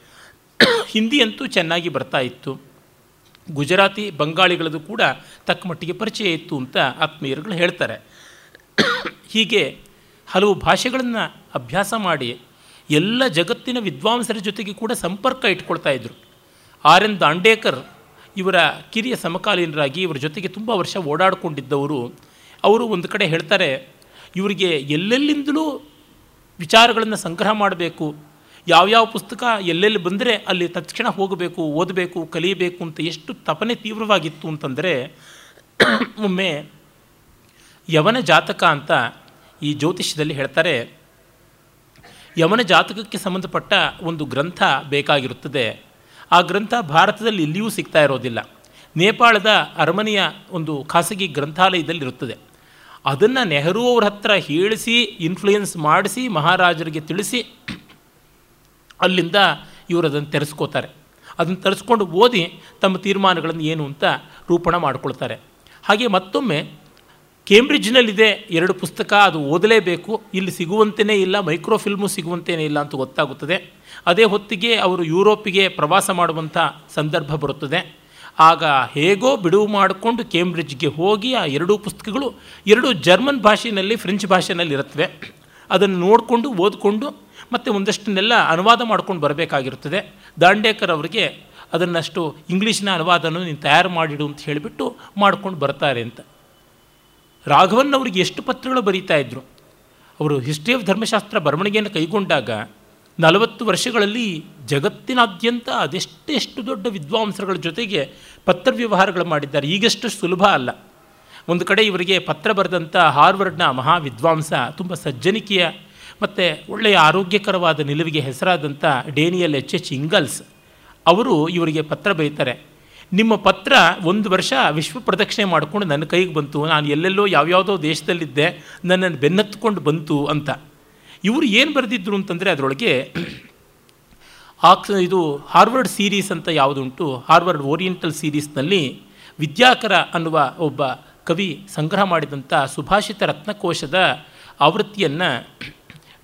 [SPEAKER 2] ಹಿಂದಿಯಂತೂ ಚೆನ್ನಾಗಿ ಬರ್ತಾ ಇತ್ತು. ಗುಜರಾತಿ ಬಂಗಾಳಿಗಳದು ಕೂಡ ತಕ್ಕ ಮಟ್ಟಿಗೆ ಪರಿಚಯ ಇತ್ತು ಅಂತ ಆತ್ಮೀಯರುಗಳು ಹೇಳ್ತಾರೆ. ಹೀಗೆ ಹಲವು ಭಾಷೆಗಳನ್ನು ಅಭ್ಯಾಸ ಮಾಡಿ ಎಲ್ಲ ಜಗತ್ತಿನ ವಿದ್ವಾಂಸರ ಜೊತೆಗೆ ಕೂಡ ಸಂಪರ್ಕ ಇಟ್ಕೊಳ್ತಾ ಇದ್ದರು ಆರ್ ಎನ್ ದಾಂಡೇಕರ್ ಇವರ ಕಿರಿಯ ಸಮಕಾಲೀನರಾಗಿ ಇವರ ಜೊತೆಗೆ ತುಂಬ ವರ್ಷ ಓಡಾಡಿಕೊಂಡಿದ್ದವರು. ಅವರು ಒಂದು ಕಡೆ ಹೇಳ್ತಾರೆ ಇವರಿಗೆ ಎಲ್ಲೆಲ್ಲಿಂದಲೂ ವಿಚಾರಗಳನ್ನು ಸಂಗ್ರಹ ಮಾಡಬೇಕು. ಯಾವ್ಯಾವ ಪುಸ್ತಕ ಎಲ್ಲೆಲ್ಲಿ ಬಂದರೆ ಅಲ್ಲಿ ತಕ್ಷಣ ಹೋಗಬೇಕು, ಓದಬೇಕು, ಕಲಿಯಬೇಕು ಅಂತ ಎಷ್ಟು ತಪನೆ ತೀವ್ರವಾಗಿತ್ತು ಅಂತಂದರೆ ಒಮ್ಮೆ ಯವನ ಜಾತಕ ಅಂತ ಈ ಜ್ಯೋತಿಷ್ಯದಲ್ಲಿ ಹೇಳ್ತಾರೆ. ಯವನ ಜಾತಕಕ್ಕೆ ಸಂಬಂಧಪಟ್ಟ ಒಂದು ಗ್ರಂಥ ಬೇಕಾಗಿರುತ್ತದೆ. ಆ ಗ್ರಂಥ ಭಾರತದಲ್ಲಿ ಇಲ್ಲಿಯೂ ಸಿಗ್ತಾ ಇರೋದಿಲ್ಲ. ನೇಪಾಳದ ಅರಮನೆಯ ಒಂದು ಖಾಸಗಿ ಗ್ರಂಥಾಲಯದಲ್ಲಿರುತ್ತದೆ. ಅದನ್ನು ನೆಹರು ಅವ್ರ ಹತ್ರ ಹೇಳಿಸಿ ಇನ್ಫ್ಲೂಯೆನ್ಸ್ ಮಾಡಿಸಿ, ಮಹಾರಾಜರಿಗೆ ತಿಳಿಸಿ ಅಲ್ಲಿಂದ ಇವರು ಅದನ್ನು ತೆರೆಸ್ಕೋತಾರೆ. ಅದನ್ನು ತರಿಸ್ಕೊಂಡು ಓದಿ ತಮ್ಮ ತೀರ್ಮಾನಗಳನ್ನು ಏನು ಅಂತ ರೂಪಣ ಮಾಡಿಕೊಳ್ತಾರೆ. ಹಾಗೆ ಮತ್ತೊಮ್ಮೆ ಕೇಂಬ್ರಿಡ್ಜ್ನಲ್ಲಿದೆ ಎರಡು ಪುಸ್ತಕ, ಅದು ಓದಲೇಬೇಕು. ಇಲ್ಲಿ ಸಿಗುವಂತೆಯೇ ಇಲ್ಲ, ಮೈಕ್ರೋಫಿಲ್ಮು ಸಿಗುವಂತೆಯೇ ಇಲ್ಲ ಅಂತ ಗೊತ್ತಾಗುತ್ತದೆ. ಅದೇ ಹೊತ್ತಿಗೆ ಅವರು ಯುರೋಪಿಗೆ ಪ್ರವಾಸ ಮಾಡುವಂಥ ಸಂದರ್ಭ ಬರುತ್ತದೆ. ಆಗ ಹೇಗೋ ಬಿಡುವು ಮಾಡಿಕೊಂಡು ಕೇಂಬ್ರಿಡ್ಜ್ಗೆ ಹೋಗಿ ಆ ಎರಡೂ ಪುಸ್ತಕಗಳು, ಎರಡು ಜರ್ಮನ್ ಭಾಷೆಯಲ್ಲಿ, ಫ್ರೆಂಚ್ ಭಾಷೆಯಲ್ಲಿ ಇರುತ್ತವೆ. ಅದನ್ನು ನೋಡಿಕೊಂಡು, ಓದಿಕೊಂಡು, ಮತ್ತು ಒಂದಷ್ಟನ್ನೆಲ್ಲ ಅನುವಾದ ಮಾಡ್ಕೊಂಡು ಬರಬೇಕಾಗಿರುತ್ತದೆ. ದಾಂಡೇಕರ್ ಅವರಿಗೆ ಅದನ್ನಷ್ಟು ಇಂಗ್ಲೀಷಿನ ಅನುವಾದನೂ ನೀನು ತಯಾರು ಮಾಡಿಡು ಅಂತ ಹೇಳಿಬಿಟ್ಟು ಮಾಡ್ಕೊಂಡು ಬರ್ತಾರೆ ಅಂತ. ರಾಘವನ್ ಅವರಿಗೆ ಎಷ್ಟು ಪತ್ರಗಳು ಬರೀತಾ ಇದ್ದರು ಅವರು ಹಿಸ್ಟ್ರಿ ಆಫ್ ಧರ್ಮಶಾಸ್ತ್ರ ಬರವಣಿಗೆಯನ್ನು ಕೈಗೊಂಡಾಗ ನಲವತ್ತು ವರ್ಷಗಳಲ್ಲಿ ಜಗತ್ತಿನಾದ್ಯಂತ ಅದೆಷ್ಟೆಷ್ಟು ದೊಡ್ಡ ವಿದ್ವಾಂಸರುಗಳ ಜೊತೆಗೆ ಪತ್ರ ವ್ಯವಹಾರಗಳು ಮಾಡಿದ್ದಾರೆ, ಈಗಷ್ಟು ಸುಲಭ ಅಲ್ಲ. ಒಂದು ಕಡೆ ಇವರಿಗೆ ಪತ್ರ ಬರೆದಂಥ ಹಾರ್ವರ್ಡ್ನ ಮಹಾ ವಿದ್ವಾಂಸ ತುಂಬ ಸಜ್ಜನಿಕೆಯ ಮತ್ತು ಒಳ್ಳೆಯ ಆರೋಗ್ಯಕರವಾದ ನಿಲುವಿಗೆ ಹೆಸರಾದಂಥ ಡೇನಿಯಲ್ ಎಚ್ ಎಚ್ ಇಂಗಲ್ಸ್ ಅವರು ಇವರಿಗೆ ಪತ್ರ ಬರೀತಾರೆ. ನಿಮ್ಮ ಪತ್ರ ಒಂದು ವರ್ಷ ವಿಶ್ವ ಪ್ರದಕ್ಷಿಣೆ ಮಾಡಿಕೊಂಡು ನನ್ನ ಕೈಗೆ ಬಂತು, ನಾನು ಎಲ್ಲೆಲ್ಲೋ ಯಾವ್ಯಾವುದೋ ದೇಶದಲ್ಲಿದ್ದೆ, ನನ್ನನ್ನು ಬೆನ್ನತ್ಕೊಂಡು ಬಂತು ಅಂತ. ಇವರು ಏನು ಬರೆದಿದ್ರು ಅಂತಂದರೆ ಅದರೊಳಗೆ ಆಕ್ಸ್ ಇದು ಹಾರ್ವರ್ಡ್ ಸೀರೀಸ್ ಅಂತ ಯಾವುದುಂಟು, ಹಾರ್ವರ್ಡ್ ಓರಿಯೆಂಟಲ್ ಸೀರೀಸ್ನಲ್ಲಿ ವಿದ್ಯಾಕರ ಅನ್ನುವ ಒಬ್ಬ ಕವಿ ಸಂಗ್ರಹ ಮಾಡಿದಂಥ ಸುಭಾಷಿತ ರತ್ನಕೋಶದ ಆವೃತ್ತಿಯನ್ನು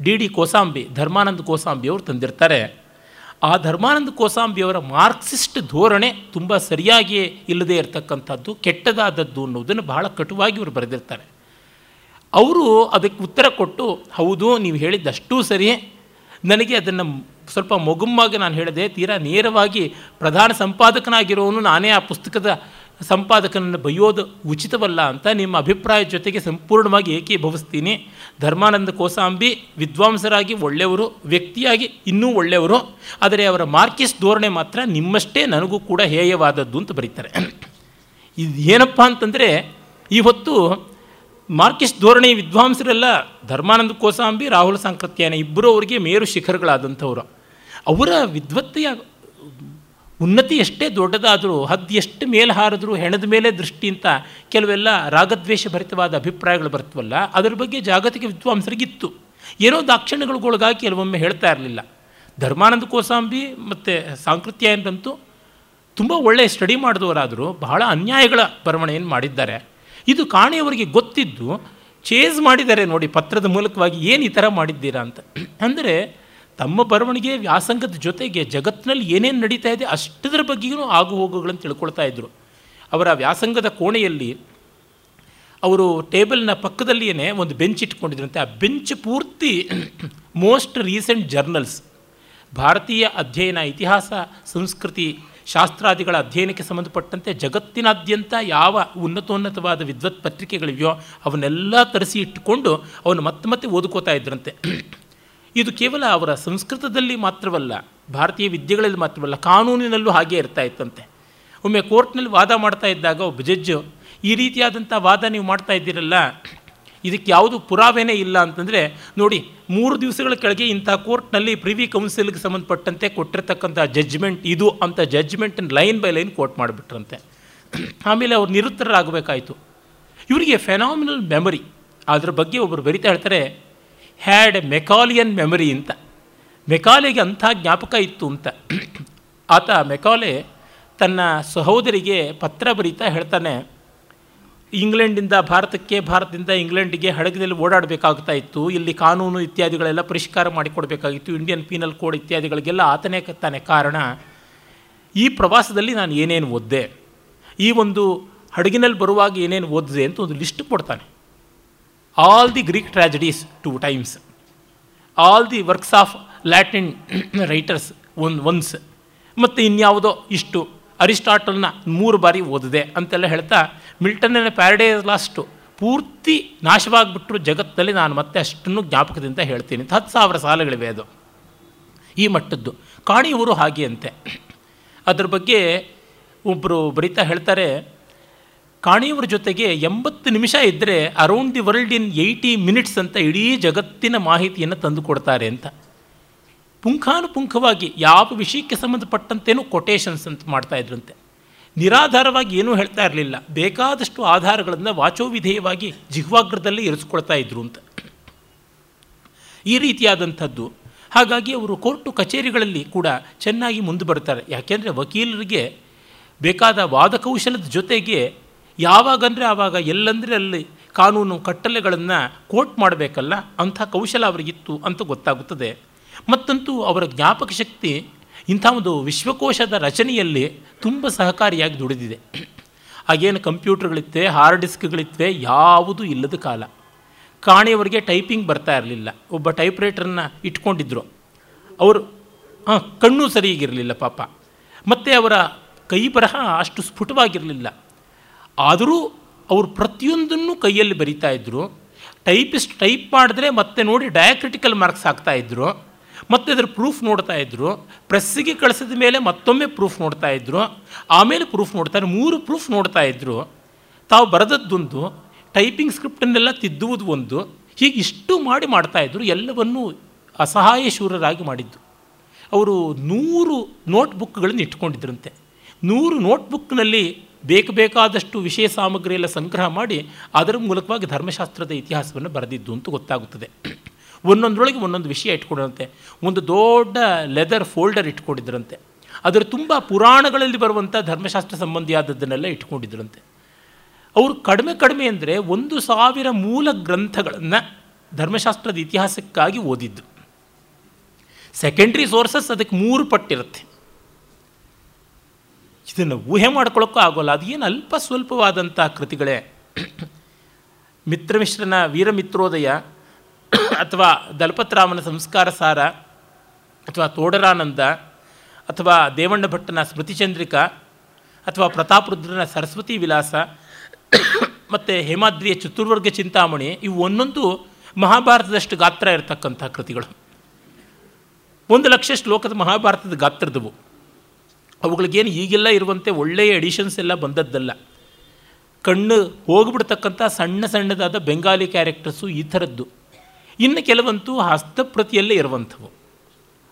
[SPEAKER 2] ಡಿ ಡಿ ಕೋಸಾಂಬಿ, ಧರ್ಮಾನಂದ ಕೋಸಾಂಬಿ ಅವರು ತಂದಿರ್ತಾರೆ. ಆ ಧರ್ಮಾನಂದ ಕೋಸಾಂಬಿಯವರ ಮಾರ್ಕ್ಸಿಸ್ಟ್ ಧೋರಣೆ ತುಂಬ ಸರಿಯಾಗಿಯೇ ಇಲ್ಲದೇ ಇರತಕ್ಕಂಥದ್ದು, ಕೆಟ್ಟದಾದದ್ದು ಅನ್ನೋದನ್ನು ಬಹಳ ಕಟುವಾಗಿ ಇವರು ಬರೆದಿರ್ತಾರೆ. ಅವರು ಅದಕ್ಕೆ ಉತ್ತರ ಕೊಟ್ಟು, ಹೌದು, ನೀವು ಹೇಳಿದ್ದಷ್ಟೂ ಸರಿ ನನಗೆ ಅದನ್ನು ಸ್ವಲ್ಪ ಮೊಗುಮ್ಮಾಗಿ ನಾನು ಹೇಳಿದೆ, ತೀರಾ ನೇರವಾಗಿ ಪ್ರಧಾನ ಸಂಪಾದಕನಾಗಿರೋನು ನಾನೇ ಆ ಪುಸ್ತಕದ ಸಂಪಾದಕನನ್ನು ಬೈಯೋದು ಉಚಿತವಲ್ಲ ಅಂತ ನಿಮ್ಮ ಅಭಿಪ್ರಾಯ ಜೊತೆಗೆ ಸಂಪೂರ್ಣವಾಗಿ ಏಕೀಭವಿಸ್ತೀನಿ. ಧರ್ಮಾನಂದ ಕೋಸಾಂಬಿ ವಿದ್ವಾಂಸರಾಗಿ ಒಳ್ಳೆಯವರು, ವ್ಯಕ್ತಿಯಾಗಿ ಇನ್ನೂ ಒಳ್ಳೆಯವರು, ಆದರೆ ಅವರ ಮಾರ್ಕಿಸ್ ಧೋರಣೆ ಮಾತ್ರ ನಿಮ್ಮಷ್ಟೇ ನನಗೂ ಕೂಡ ಹೇಯವಾದದ್ದು ಅಂತ ಬರೀತಾರೆ. ಇದು ಏನಪ್ಪ ಅಂತಂದರೆ ಇವತ್ತು ಮಾರ್ಕಿಸ್ಟ್ ಧೋರಣೆ ವಿದ್ವಾಂಸರೆಲ್ಲ ಧರ್ಮಾನಂದ ಕೋಸಾಂಬಿ ರಾಹುಲ್ ಸಾಂಕೃತ್ಯಾನ ಇಬ್ಬರು ಅವರಿಗೆ ಮೇರು ಶಿಖರಗಳಾದಂಥವ್ರು. ಅವರ ವಿದ್ವತ್ತೆಯ ಉನ್ನತಿ ಎಷ್ಟೇ ದೊಡ್ಡದಾದರೂ, ಹದ್ದು ಎಷ್ಟು ಮೇಲೆ ಹಾರಿದ್ರು, ಹೆಣದ ಮೇಲೆ ದೃಷ್ಟಿ ಅಂತ ಕೆಲವೆಲ್ಲ ರಾಗದ್ವೇಷ ಭರಿತವಾದ ಅಭಿಪ್ರಾಯಗಳು ಬರ್ತವಲ್ಲ ಅದರ ಬಗ್ಗೆ ಜಾಗತಿಕ ವಿದ್ವಾಂಸರಿಗಿತ್ತು. ಏನೋ ದಾಕ್ಷಿಣ್ಯಗಳಿಗೊಳಗಾಗಿ ಕೆಲವೊಮ್ಮೆ ಹೇಳ್ತಾ ಇರಲಿಲ್ಲ. ಧರ್ಮಾನಂದ ಕೋಸಾಂಬಿ ಮತ್ತು ಸಾಂಕೃತ್ಯಾಯನರಂತೂ ತುಂಬ ಒಳ್ಳೆಯ ಸ್ಟಡಿ ಮಾಡಿದವರಾದರೂ, ಬಹಳ ಅನ್ಯಾಯಗಳ ಬರವಣೆಯನ್ನು ಮಾಡಿದ್ದಾರೆ. ಇದು ಕಾಣೆಯವರಿಗೆ ಗೊತ್ತಿದ್ದು ಚೇಸ್ ಮಾಡಿದ್ದಾರೆ ನೋಡಿ ಪತ್ರದ ಮೂಲಕವಾಗಿ ಏನು ಈ ಥರ ಮಾಡಿದ್ದೀರಾ ಅಂತ. ಅಂದರೆ ತಮ್ಮ ಬರವಣಿಗೆ ವ್ಯಾಸಂಗದ ಜೊತೆಗೆ ಜಗತ್ತಿನಲ್ಲಿ ಏನೇನು ನಡೀತಾ ಇದೆ ಅಷ್ಟದರ ಬಗ್ಗೆಯೂ ಆಗು ಹೋಗುಗಳನ್ನು ತಿಳ್ಕೊಳ್ತಾ ಇದ್ದರು ಅವರ ವ್ಯಾಸಂಗದ ಕೋಣೆಯಲ್ಲಿ ಅವರು ಟೇಬಲ್ನ ಪಕ್ಕದಲ್ಲಿಯೇ ಒಂದು ಬೆಂಚ್ ಇಟ್ಕೊಂಡಿದ್ರಂತೆ ಆ ಬೆಂಚ್ ಪೂರ್ತಿ ಮೋಸ್ಟ್ ರೀಸೆಂಟ್ ಜರ್ನಲ್ಸ್ ಭಾರತೀಯ ಅಧ್ಯಯನ ಇತಿಹಾಸ, ಸಂಸ್ಕೃತಿ ಶಾಸ್ತ್ರಾದಿಗಳ ಅಧ್ಯಯನಕ್ಕೆ ಸಂಬಂಧಪಟ್ಟಂತೆ ಜಗತ್ತಿನಾದ್ಯಂತ ಯಾವ ಉನ್ನತೋನ್ನತವಾದ ವಿದ್ವತ್ ಪತ್ರಿಕೆಗಳಿವೆಯೋ ಅವನ್ನೆಲ್ಲ ತರಿಸಿ ಇಟ್ಟುಕೊಂಡು ಅವನು ಮತ್ತೆ ಮತ್ತೆ ಓದ್ಕೋತಾ ಇದ್ರಂತೆ. ಇದು ಕೇವಲ ಅವರ ಸಂಸ್ಕೃತದಲ್ಲಿ ಮಾತ್ರವಲ್ಲ, ಭಾರತೀಯ ವಿದ್ಯೆಗಳಲ್ಲಿ ಮಾತ್ರವಲ್ಲ, ಕಾನೂನಿನಲ್ಲೂ ಹಾಗೇ ಇರ್ತಾ ಇತ್ತಂತೆ. ಒಮ್ಮೆ ಕೋರ್ಟ್ನಲ್ಲಿ ವಾದ ಮಾಡ್ತಾ ಇದ್ದಾಗ ಒಬ್ಬ ಜಡ್ಜು, ಈ ರೀತಿಯಾದಂಥ ವಾದ ನೀವು ಮಾಡ್ತಾ ಇದ್ದೀರಲ್ಲ ಇದಕ್ಕೆ ಯಾವುದು ಪುರಾವೆನೇ ಇಲ್ಲ ಅಂತಂದರೆ, ನೋಡಿ, ಮೂರು ದಿವಸಗಳ ಕೆಳಗೆ ಇಂಥ ಕೋರ್ಟ್ನಲ್ಲಿ ಪ್ರಿವಿ ಕೌನ್ಸಿಲ್ಗೆ ಸಂಬಂಧಪಟ್ಟಂತೆ ಕೊಟ್ಟಿರ್ತಕ್ಕಂಥ ಜಜ್ಮೆಂಟ್ ಇದು ಅಂತ ಜಜ್ಮೆಂಟನ್ನು ಲೈನ್ ಬೈ ಲೈನ್ ಕೋರ್ಟ್ ಮಾಡಿಬಿಟ್ರಂತೆ. ಆಮೇಲೆ ಅವ್ರು ನಿರುತ್ತರರಾಗಬೇಕಾಯಿತು ಇವರಿಗೆ ಫೆನಾಮಿನಲ್ ಮೆಮರಿ ಅದರ ಬಗ್ಗೆ ಒಬ್ಬರು ಬರಿತಾ ಹೇಳ್ತಾರೆ ಹ್ಯಾಡ್ ಮೆಕಾಲಿಯನ್ ಮೆಮರಿ ಅಂತ. ಮೆಕಾಲೆಗೆ ಅಂಥ ಜ್ಞಾಪಕ ಇತ್ತು ಅಂತ. ಆತ ಮೆಕಾಲೆ ತನ್ನ ಸಹೋದರಿಗೆ ಪತ್ರ ಬರೀತಾ ಹೇಳ್ತಾನೆ ಇಂಗ್ಲೆಂಡಿಂದ ಭಾರತಕ್ಕೆ, ಭಾರತದಿಂದ ಇಂಗ್ಲೆಂಡಿಗೆ ಹಡಗದಲ್ಲಿ ಓಡಾಡಬೇಕಾಗ್ತಾ ಇತ್ತು. ಇಲ್ಲಿ ಕಾನೂನು ಇತ್ಯಾದಿಗಳೆಲ್ಲ ಪರಿಷ್ಕಾರ ಮಾಡಿಕೊಡಬೇಕಾಗಿತ್ತು. ಇಂಡಿಯನ್ ಪೀನಲ್ ಕೋಡ್ ಇತ್ಯಾದಿಗಳಿಗೆಲ್ಲ ಆತನೇ ತಾನೆ ಕಾರಣ. ಈ ಪ್ರವಾಸದಲ್ಲಿ ನಾನು ಏನೇನು ಓದಿದೆ? ಈ ಒಂದು ಹಡಗಿನಲ್ಲಿ ಬರುವಾಗ ಏನೇನು ಓದಿದೆ ಅಂತ ಒಂದು ಲಿಸ್ಟ್ ಕೊಡ್ತಾನೆ. All the Greek tragedies two times all the works of Latin writers one once ಮತ್ತು ಇನ್ಯಾವುದೋ ಇಷ್ಟು. ಅರಿಸ್ಟಾಟಲ್ನ ಮೂರು ಬಾರಿ ಓದಿದೆ ಅಂತೆಲ್ಲ ಹೇಳ್ತಾ ಮಿಲ್ಟನ್ನ ಪ್ಯಾರಡೇ ಲಾಸ್ಟು ಪೂರ್ತಿ ನಾಶವಾಗಿಬಿಟ್ರು ಜಗತ್ತಲ್ಲಿ ನಾನು ಮತ್ತೆ ಅಷ್ಟನ್ನು ಜ್ಞಾಪಕದಿಂದ ಹೇಳ್ತೀನಿ. ಹತ್ತು ಸಾವಿರ ಸಾಲುಗಳಿವೆ ಅದು. ಈ ಮಟ್ಟದ್ದು. ಕಾಣಿಯವರು ಹಾಗೆ ಅಂತೆ ಅದ್ರ ಬಗ್ಗೆ ಒಬ್ಬರು ಬರಿತಾ ಹೇಳ್ತಾರೆ ಕಾಣಿಯವರ ಜೊತೆಗೆ ಎಂಬತ್ತು ನಿಮಿಷ ಇದ್ದರೆ around the world in eighty minutes ಅಂತ ಇಡೀ ಜಗತ್ತಿನ ಮಾಹಿತಿಯನ್ನು ತಂದು ಕೊಡ್ತಾರೆ ಅಂತ. ಪುಂಖಾನುಪುಂಖವಾಗಿ ಯಾವ ವಿಷಯಕ್ಕೆ ಸಂಬಂಧಪಟ್ಟಂತೇನೂ ಕೊಟೇಶನ್ಸ್ ಅಂತ ಮಾಡ್ತಾ ಇದ್ರಂತೆ. ನಿರಾಧಾರವಾಗಿ ಏನೂ ಹೇಳ್ತಾ ಇರಲಿಲ್ಲ. ಬೇಕಾದಷ್ಟು ಆಧಾರಗಳನ್ನು ವಾಚೋವಿಧೇಯವಾಗಿ ಜಿಹ್ವಾಗ್ರದಲ್ಲಿ ಇರಿಸ್ಕೊಳ್ತಾ ಇದ್ರು ಅಂತ. ಈ ರೀತಿಯಾದಂಥದ್ದು. ಹಾಗಾಗಿ ಅವರು ಕೋರ್ಟು ಕಚೇರಿಗಳಲ್ಲಿ ಕೂಡ ಚೆನ್ನಾಗಿ ಮುಂದೆ ಬರ್ತಾರೆ. ಯಾಕೆಂದರೆ ವಕೀಲರಿಗೆ ಬೇಕಾದ ವಾದಕೌಶಲದ ಜೊತೆಗೆ ಯಾವಾಗಂದರೆ ಆವಾಗ ಎಲ್ಲಂದರೆ ಅಲ್ಲಿ ಕಾನೂನು ಕಟ್ಟಲೆಗಳನ್ನು ಕೋರ್ಟ್ ಮಾಡಬೇಕಲ್ಲ, ಅಂಥ ಕೌಶಲ ಅವರಿಗಿತ್ತು ಅಂತ ಗೊತ್ತಾಗುತ್ತದೆ. ಮತ್ತಂತೂ ಅವರ ಜ್ಞಾಪಕ ಶಕ್ತಿ ಇಂಥ ಒಂದು ವಿಶ್ವಕೋಶದ ರಚನೆಯಲ್ಲಿ ತುಂಬ ಸಹಕಾರಿಯಾಗಿ ದುಡಿದಿದೆ. ಹಾಗೇನು ಕಂಪ್ಯೂಟರ್ಗಳಿತ್ತೆ, ಹಾರ್ಡ್ ಡಿಸ್ಕ್ಗಳಿತ್ತೆ ಯಾವುದೂ ಇಲ್ಲದ ಕಾಲ. ಕಾಣೆಯವರಿಗೆ ಟೈಪಿಂಗ್ ಬರ್ತಾ ಇರಲಿಲ್ಲ. ಒಬ್ಬ ಟೈಪ್ ರೈಟರನ್ನ ಇಟ್ಕೊಂಡಿದ್ರು. ಅವರು, ಹಾಂ, ಕಣ್ಣು ಸರಿಯಾಗಿರಲಿಲ್ಲ ಪಾಪ. ಮತ್ತು ಅವರ ಕೈ ಬರಹ ಅಷ್ಟು ಸ್ಫುಟವಾಗಿರಲಿಲ್ಲ. ಆದರೂ ಅವರು ಪ್ರತಿಯೊಂದನ್ನು ಕೈಯಲ್ಲಿ ಬರಿತಾ ಇದ್ದರು ಟೈಪಿಸ್ಟ್ ಟೈಪ್ ಮಾಡಿದ್ರೆ ಮತ್ತೆ ನೋಡಿ ಡಯಾಕ್ರಿಟಿಕಲ್ ಮಾರ್ಕ್ಸ್ ಹಾಕ್ತಾಯಿದ್ರು ಮತ್ತೆ ಅದರ ಪ್ರೂಫ್ ನೋಡ್ತಾ ಇದ್ದರು ಪ್ರೆಸ್ಸಿಗೆ ಕಳಿಸಿದ ಮೇಲೆ ಮತ್ತೊಮ್ಮೆ ಪ್ರೂಫ್ ನೋಡ್ತಾ ಇದ್ದರು ಆಮೇಲೆ ಪ್ರೂಫ್ ನೋಡ್ತಾರೆ ಮೂರು ಪ್ರೂಫ್ ನೋಡ್ತಾ ಇದ್ದರು ತಾವು ಬರೆದದ್ದೊಂದು ಟೈಪಿಂಗ್ ಸ್ಕ್ರಿಪ್ಟನ್ನೆಲ್ಲ ತಿದ್ದುವುದು ಒಂದು. ಹೀಗೆ ಇಷ್ಟು ಮಾಡಿ ಮಾಡ್ತಾಯಿದ್ರು ಎಲ್ಲವನ್ನೂ ಅಸಹಾಯ ಶೂರರಾಗಿ ಮಾಡಿದ್ದು. ಅವರು ನೂರು ನೋಟ್ಬುಕ್ಗಳನ್ನು ಇಟ್ಕೊಂಡಿದ್ರಂತೆ. ನೂರು ನೋಟ್ಬುಕ್ನಲ್ಲಿ ಬೇಕು ಬೇಕಾದಷ್ಟು ವಿಷಯ ಸಾಮಗ್ರಿ ಎಲ್ಲ ಸಂಗ್ರಹ ಮಾಡಿ ಅದರ ಮೂಲಕವಾಗಿ ಧರ್ಮಶಾಸ್ತ್ರದ ಇತಿಹಾಸವನ್ನು ಬರೆದಿದ್ದು ಅಂತ ಗೊತ್ತಾಗುತ್ತದೆ. ಒಂದೊಂದರೊಳಗೆ ಒಂದೊಂದು ವಿಷಯ ಇಟ್ಕೊಂಡಿರಂತೆ ಒಂದು ದೊಡ್ಡ ಲೆದರ್ ಫೋಲ್ಡರ್ ಇಟ್ಕೊಂಡಿದ್ರಂತೆ. ಅದರ ತುಂಬ ಪುರಾಣಗಳಲ್ಲಿ ಬರುವಂಥ ಧರ್ಮಶಾಸ್ತ್ರ ಸಂಬಂಧಿಯಾದದ್ದನ್ನೆಲ್ಲ ಇಟ್ಕೊಂಡಿದ್ರಂತೆ. ಅವರು ಕಡಿಮೆ ಕಡಿಮೆ ಅಂದರೆ ಒಂದು ಸಾವಿರ ಮೂಲ ಗ್ರಂಥಗಳನ್ನು ಧರ್ಮಶಾಸ್ತ್ರದ ಇತಿಹಾಸಕ್ಕಾಗಿ ಓದಿದ್ದು. ಸೆಕೆಂಡ್ರಿ ಸೋರ್ಸಸ್ ಅದಕ್ಕೆ ಮೂರು ಪಟ್ಟಿರುತ್ತೆ. ಇದನ್ನು ಊಹೆ ಮಾಡ್ಕೊಳ್ಳೋಕ್ಕೂ ಆಗೋಲ್ಲ. ಅದು ಏನು ಅಲ್ಪ ಸ್ವಲ್ಪವಾದಂಥ ಕೃತಿಗಳೇ. ಮಿತ್ರಮಿಶ್ರನ ವೀರಮಿತ್ರೋದಯ ಅಥವಾ ದಲಪತ್ರಾಮನ ಸಂಸ್ಕಾರ ಸಾರ, ಅಥವಾ ತೋಡರಾನಂದ, ಅಥವಾ ದೇವಣ್ಣ ಭಟ್ಟನ ಸ್ಮೃತಿಚಂದ್ರಿಕ, ಅಥವಾ ಪ್ರತಾಪರುದ್ರನ ಸರಸ್ವತಿ ವಿಲಾಸ, ಮತ್ತು ಹೇಮಾದ್ರಿಯ ಚತುರ್ವರ್ಗ ಚಿಂತಾಮಣಿ, ಇವು ಒಂದೊಂದು ಮಹಾಭಾರತದಷ್ಟು ಗಾತ್ರ ಇರತಕ್ಕಂಥ ಕೃತಿಗಳು. ಒಂದು ಲಕ್ಷ ಶ್ಲೋಕದ ಮಹಾಭಾರತದ ಗಾತ್ರದವು. ಅವುಗಳಿಗೇನು ಈಗೆಲ್ಲ ಇರುವಂತೆ ಒಳ್ಳೆಯ ಎಡಿಷನ್ಸ್ ಎಲ್ಲ ಬಂದದ್ದಲ್ಲ. ಕಣ್ಣು ಹೋಗಿಬಿಡ್ತಕ್ಕಂಥ ಸಣ್ಣ ಸಣ್ಣದಾದ ಬೆಂಗಾಲಿ ಕ್ಯಾರೆಕ್ಟರ್ಸು ಈ ಥರದ್ದು. ಇನ್ನು ಕೆಲವಂತೂ ಹಸ್ತಪ್ರತಿಯಲ್ಲೇ ಇರುವಂಥವು.